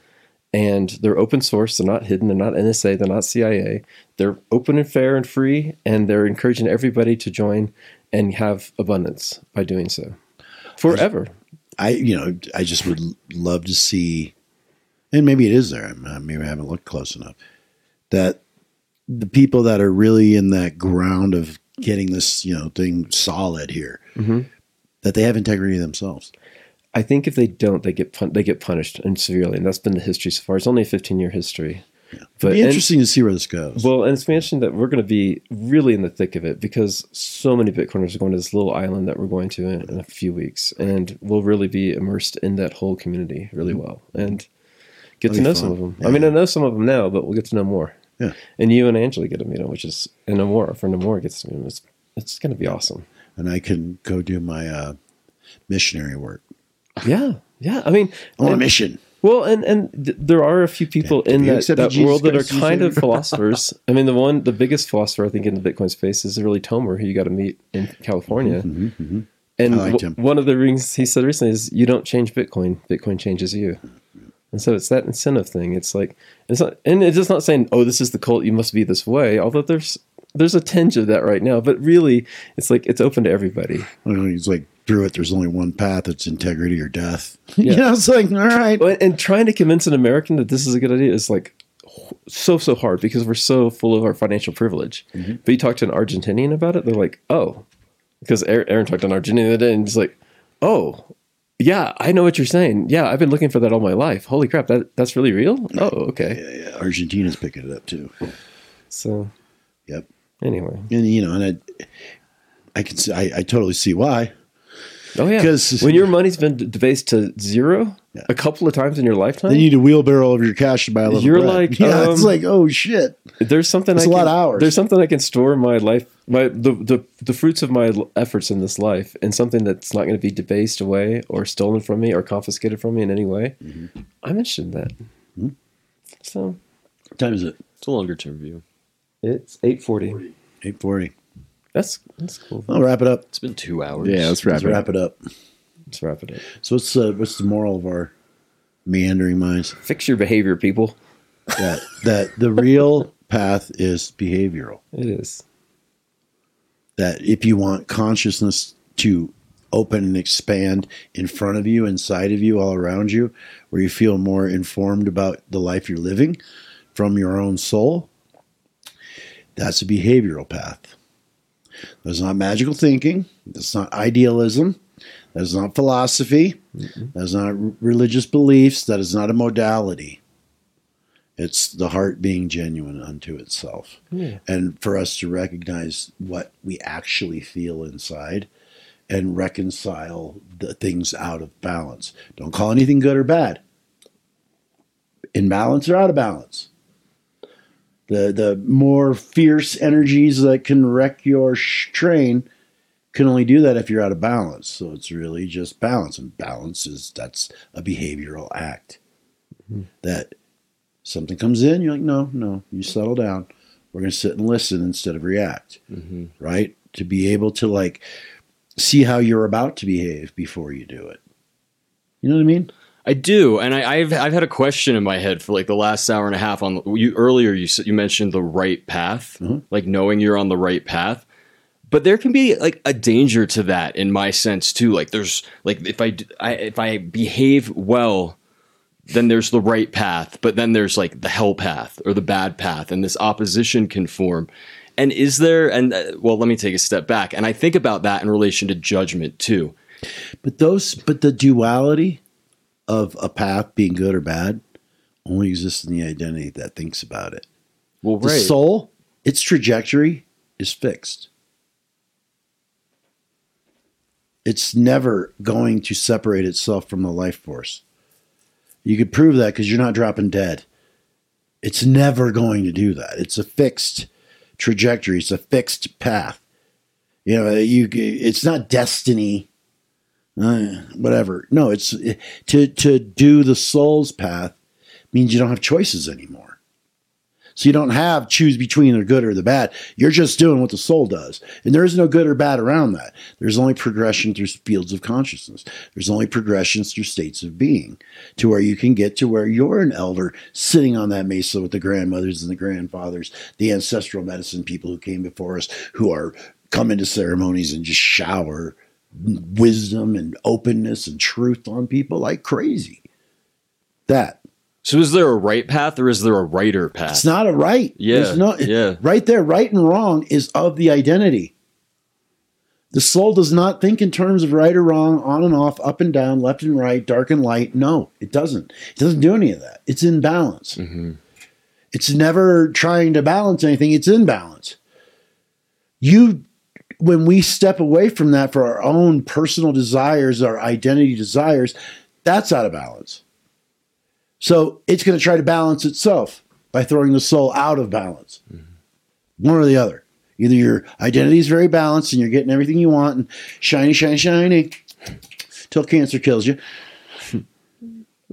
And they're open source. They're not hidden. They're not NSA. They're not CIA. They're open and fair and free. And they're encouraging everybody to join and have abundance by doing so forever. I, you know, I just would love to see, and maybe it is there. I'm- Maybe I haven't looked close enough. That the people that are really in that ground of getting this, you know, thing solid here, Mm-hmm. that they have integrity themselves. I think if they don't, they get pun- they get punished and severely, and that's been the history so far. It's only a 15 year history, yeah. but It'd be and- interesting to see where this goes. well, and it's mentioned that we're going to be really in the thick of it because so many Bitcoiners are going to this little island that we're going to in, in a few weeks, and we'll really be immersed in that whole community really well and get That'll to know fun. some of them. Yeah. I mean, I know some of them now, but we'll get to know more. Yeah. And you and Angela get to meet them, which is and Amora, for Namora gets to meet them. It's, it's going to be awesome. and I can go do my uh, missionary work. Yeah, yeah. I mean, on a mission. Well, and and th- there are a few people Yeah. in that, that Jesus world that are kind of philosophers. I mean, the one, the biggest philosopher I think in the Bitcoin space is really Tomer, who you got to meet in California. mhm. And I liked w- one of the things he said recently is, "You don't change Bitcoin; Bitcoin changes you." And so it's that incentive thing. It's like it's not, and it's just not saying, "Oh, this is the cult; you must be this way." Although there's there's a tinge of that right now, but really, it's like it's open to everybody. Know, He's like, through it, there's only one path. It's integrity or death. Yeah. you know, it's like, all right. And trying to convince an American that this is a good idea is like so so hard because we're so full of our financial privilege. Mm-hmm. But you talk to an Argentinian about it, they're like, "Oh," because Aaron, Aaron talked to an Argentinian the other day, and he's like, "Oh, yeah, I know what you're saying. Yeah, I've been looking for that all my life. Holy crap, that that's really real. Oh, okay. Yeah, yeah, Argentina's picking it up too. So Yep. anyway, And you know, and I, I can see, I, I totally see why. Oh yeah, because when your money's been debased to zero Yeah. a couple of times in your lifetime, Then you need a wheelbarrow of your cash to buy a little. You're bread. like, yeah, it's um, like, oh shit. there's something It's I a lot of hours. There's something I can store my life, my the the, the fruits of my efforts in this life, and something that's not going to be debased away or stolen from me or confiscated from me in any way. Mm-hmm. I'm interested in that. So What time is it? It's a longer term view. it's eight forty. Eight forty. That's that's cool. I'll wrap it up. It's been two hours. Yeah, let's wrap Let's it up. wrap it up. Let's wrap it up. So what's uh, what's the moral of our meandering minds? Fix your behavior, people. That that the real path is behavioral. It is. That if you want consciousness to open and expand in front of you, inside of you, all around you, where you feel more informed about the life you're living from your own soul, that's a behavioral path. That's not magical thinking. That's not idealism. That's not philosophy. That's not r- religious beliefs. That is not a modality. It's the heart being genuine unto itself. And for us to recognize what we actually feel inside and reconcile the things out of balance. Don't call anything good or bad. In balance or out of balance. The the more fierce energies that can wreck your sh- train can only do that if you're out of balance. So it's really just balance, and balance is that's a behavioral act. Mm-hmm. That something comes in, you're like, no, no, you settle down. We're gonna sit and listen instead of react, mm-hmm. right? To be able to like see how you're about to behave before you do it. You know what I mean? I do, and I, I've I've had a question in my head for like the last hour and a half. On you earlier, you you mentioned the right path, like knowing you're on the right path. But there can be like a danger to that, in my sense too. Like there's like if I if I behave well, then there's the right path, but then there's like the hell path or the bad path, and this opposition can form. And is there? And uh, well, let me take a step back, and I think about that in relation to judgment too. But those, but the duality of a path being good or bad only exists in the identity that thinks about it. Well, right. The soul, its trajectory is fixed. It's never going to separate itself from the life force. You could prove that because you're not dropping dead. It's never going to do that. It's a fixed trajectory. It's a fixed path. You know, you. It's not destiny uh, whatever. No, it's to to do the soul's path means you don't have choices anymore. So you don't have choose between the good or the bad. You're just doing what the soul does. And there is no good or bad around that. There's only progression through fields of consciousness. There's only progressions through states of being to where you can get to where you're an elder sitting on that mesa with the grandmothers and the grandfathers, the ancestral medicine people who came before us, who are come into ceremonies and just shower wisdom and openness and truth on people like crazy. That So is there a right path or is there a righter path? it's not a right. Yeah, There's no, yeah. Right there, right and wrong is of the identity. The soul does not think in terms of right or wrong, on and off, up and down, left and right, dark and light. No, it doesn't. It doesn't do any of that. It's in balance. Mm-hmm. It's never trying to balance anything. It's in balance. You, when we step away from that for our own personal desires, our identity desires, that's out of balance. So it's going to try to balance itself by throwing the soul out of balance. One or the other. Either your identity is very balanced and you're getting everything you want and shiny, shiny, shiny till cancer kills you.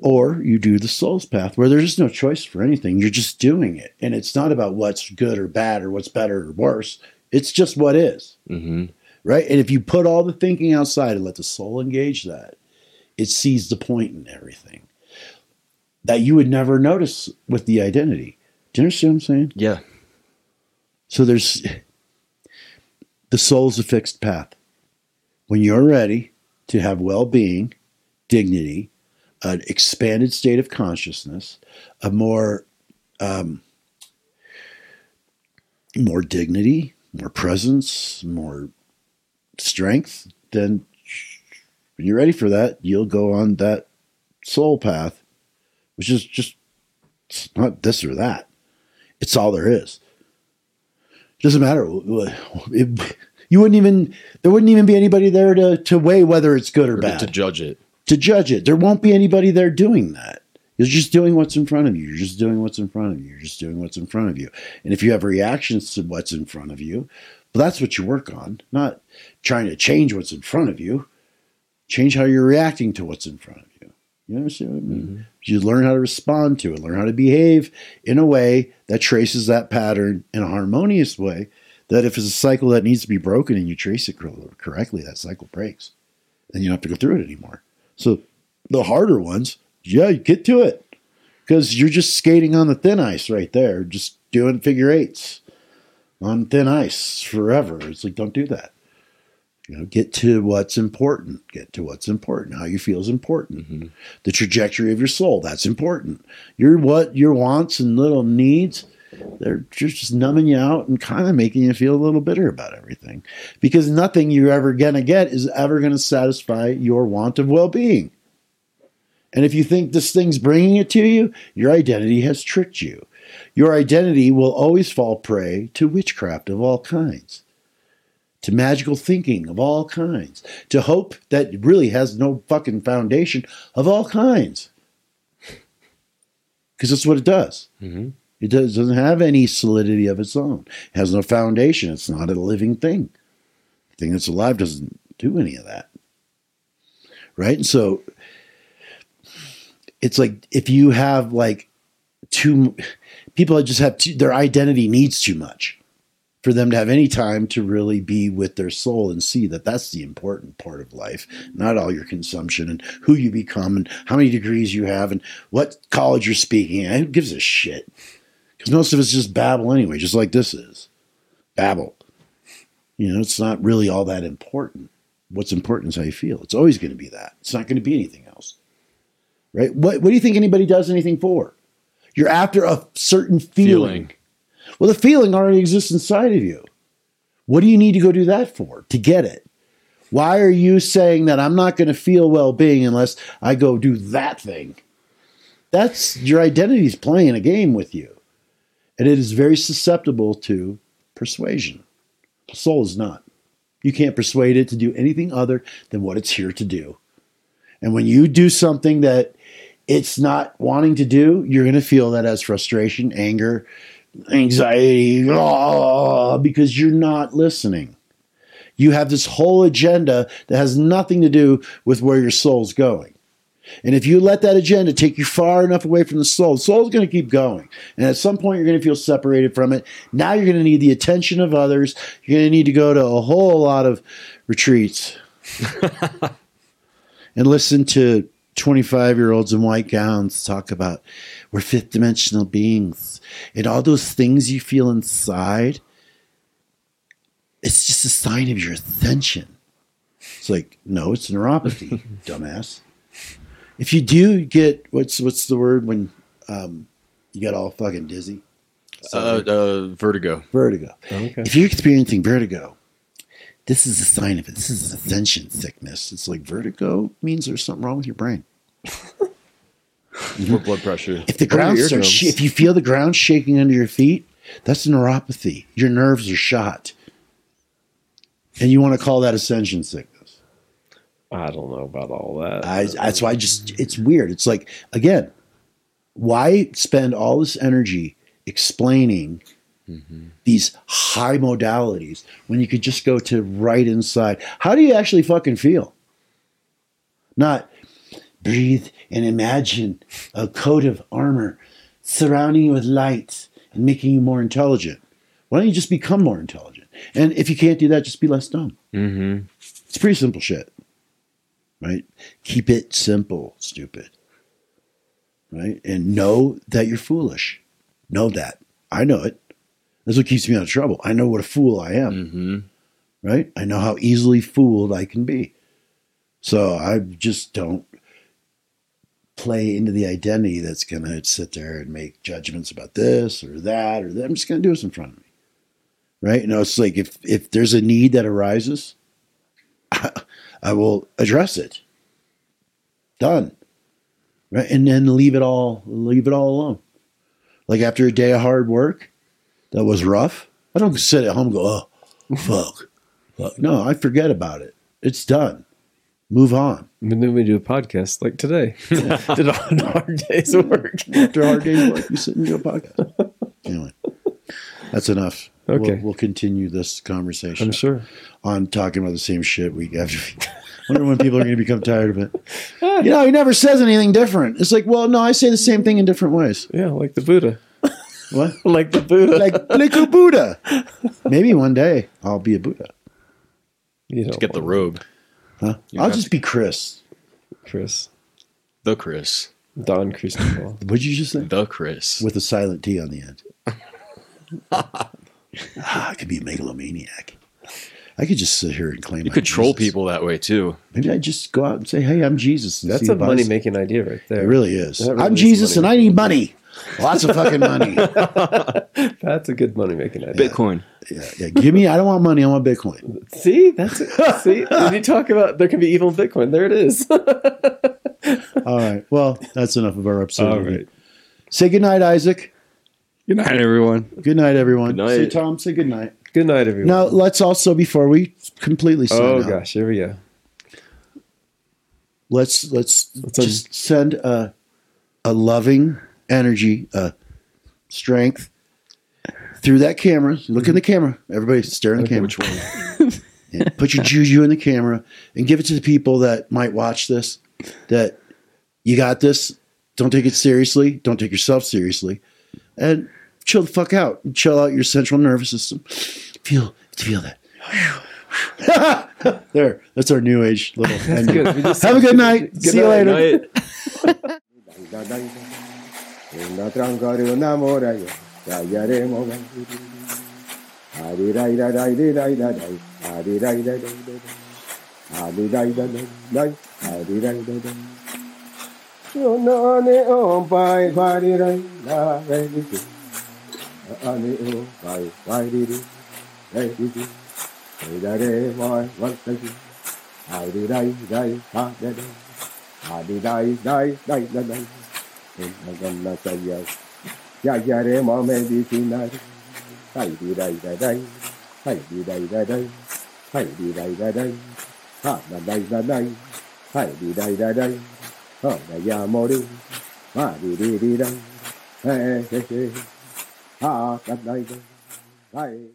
Or you do the soul's path where there's just no choice for anything. You're just doing it. And it's not about what's good or bad or what's better or worse. It's just what is. Mhm. Right? And if you put all the thinking outside and let the soul engage that, it sees the point in everything that you would never notice with the identity. Do you understand what I'm saying? Yeah. So there's the soul's a fixed path. When you're ready to have well being, dignity, an expanded state of consciousness, a more um, more dignity, more presence, more strength, then when you're ready for that, you'll go on that soul path, which is just it's not this or that. It's all there is. It doesn't matter. It- you wouldn't even there wouldn't even be anybody there to to weigh whether it's good or Or bad to judge it. to judge it. There won't be anybody there doing that. You're just doing what's in front of you. You're just doing what's in front of you. You're just doing what's in front of you. And if you have reactions to what's in front of you, well, that's what you work on, not trying to change what's in front of you. Change how you're reacting to what's in front of you. You understand what I mean? Mm-hmm. You learn how to respond to it, learn how to behave in a way that traces that pattern in a harmonious way. That if it's a cycle that needs to be broken and you trace it correctly, that cycle breaks. Then you don't have to go through it anymore. So the harder ones, yeah, get to it because you're just skating on the thin ice right there, just doing figure eights on thin ice forever. It's like, don't do that. You know, get to what's important. Get to what's important. How you feel is important. Mm-hmm. The trajectory of your soul, that's important. Your what your wants and little needs, they're just numbing you out and kind of making you feel a little bitter about everything because nothing you're ever going to get is ever going to satisfy your want of well-being and if you think this thing's bringing it to you your identity has tricked you your identity will always fall prey to witchcraft of all kinds to magical thinking of all kinds to hope that really has no fucking foundation of all kinds because that's what it does Mhm. it does, doesn't have any solidity of its own. It has no foundation. It's not a living thing. The thing that's alive doesn't do any of that. Right? And so it's like if you have like too people that just have too, their identity needs too much for them to have any time to really be with their soul and see that that's the important part of life, not all your consumption and who you become and how many degrees you have and what college you're speaking at. Who gives a shit? Because most of it's just babble anyway, just like this is. Babble. You know, it's not really all that important. What's important is how you feel. It's always going to be that. It's not going to be anything. Right? What, what do you think anybody does anything for? You're after a certain feeling. Feeling. Well, the feeling already exists inside of you. What do you need to go do that for? To get it. Why are you saying that I'm not going to feel well being unless I go do that thing? That's your identity's playing a game with you. And it is very susceptible to persuasion. The soul is not. You can't persuade it to do anything other than what it's here to do. And when you do something that it's not wanting to do, you're going to feel that as frustration, anger, anxiety, ah, because you're not listening. You have this whole agenda that has nothing to do with where your soul's going. And if you let that agenda take you far enough away from the soul, the soul's going to keep going. And at some point, you're going to feel separated from it. Now you're going to need the attention of others. You're going to need to go to a whole lot of retreats and listen to 25 year olds in white gowns talk about we're fifth dimensional beings and all those things you feel inside. It's just a sign of your ascension. It's like, no, it's neuropathy, dumbass. If you do get what's what's the word when um, you get all fucking dizzy? Uh, uh, vertigo. Vertigo. Okay. If you're experiencing vertigo, this is a sign of it. This is ascension sickness. It's like vertigo means there's something wrong with your brain. Or blood pressure. If the ground starts, sh- if you feel the ground shaking under your feet, that's neuropathy. Your nerves are shot, and you want to call that ascension sickness. I don't know about all that. I, that's why I just it's weird. It's like again, why spend all this energy explaining these high modalities when you could just go to right inside? How do you actually fucking feel? Not breathe and imagine a coat of armor surrounding you with light and making you more intelligent. Why don't you just become more intelligent? And if you can't do that, just be less dumb. Mm-hmm. It's pretty simple shit. Right? Keep it simple, stupid. Right? And know that you're foolish. Know that. I know it. That's what keeps me out of trouble. I know what a fool I am. Mm-hmm. Right? I know how easily fooled I can be. So I just don't play into the identity that's going to sit there and make judgments about this or that or that. I'm just going to do this in front of me. Right? You know, it's like if if there's a need that arises, I will address it. Done. Right? And then leave it all leave it all alone. Like after a day of hard work that was rough, I don't sit at home and go, oh, fuck. fuck. No, I forget about it. It's done. Move on. And then we do a podcast like today. Did a hard day's work. After a hard day's work, you sit and do a podcast. Anyway, that's enough. Okay. We'll, we'll continue this conversation I'm sure. on talking about the same shit week after week. wonder when people are going to become tired of it. You know, he never says anything different. It's like, well, no, I say the same thing in different ways. Yeah, like the Buddha. What? Like the Buddha. Like, like a Buddha. Maybe one day I'll be a Buddha. you know, Get the robe. Huh? You I'll have just be Chris. Chris. The Chris. Don Cristobal. What'd you just say? The Chris. With a silent T on the end. ah, I could be a megalomaniac. I could just sit here and claim You I'm could troll Jesus. people that way too. Maybe I just go out and say, "Hey, I'm Jesus." and That's see a who buys money it. making idea right there. It really is. That really I'm is Jesus, and money. I need money. Lots of fucking money. That's a good money making idea. Bitcoin. Yeah, yeah. Give me. I don't want money. I want Bitcoin. See, that's it. See, when you talk about there can be evil in Bitcoin, there it is. All right. Well, that's enough of our episode. All right. Say good night, Isaac. Good night, everyone. Good night, everyone. Good night. Say Tom. Say good night. Good night, everyone. Now let's also before we completely sign oh out, gosh, here we go. let's let's Let's un- just send a a loving energy, a strength through that camera. Look in the mm-hmm. camera. Everybody stare in the camera. Which one? Yeah, put your juju in the camera and give it to the people that might watch this. That you got this. Don't take it seriously. Don't take yourself seriously, and chill the fuck out. Chill out your central nervous system. Feel feel that. there, that's our new age little. Have a good night. Good See you night. later. Una Adirai dai dai dai dai dai, adirai dai dai dai dai, adirai dai dai dai, adirai dai dai. Yo no ne o pai pai dai dai di di. Pai di di, dai di di. Dai dai dai mai mai dai di. Adirai dai ha dai dai. Adirai dai dai dai dai. Nagana saya Ya ya re ma me di sinari Hai di dai dai dai Hai di dai dai dai Hai di dai dai dai Ha da dai da dai Hai di dai dai dai Ha da ya mo di Ma di di di dai He he he Ha da dai dai Hai da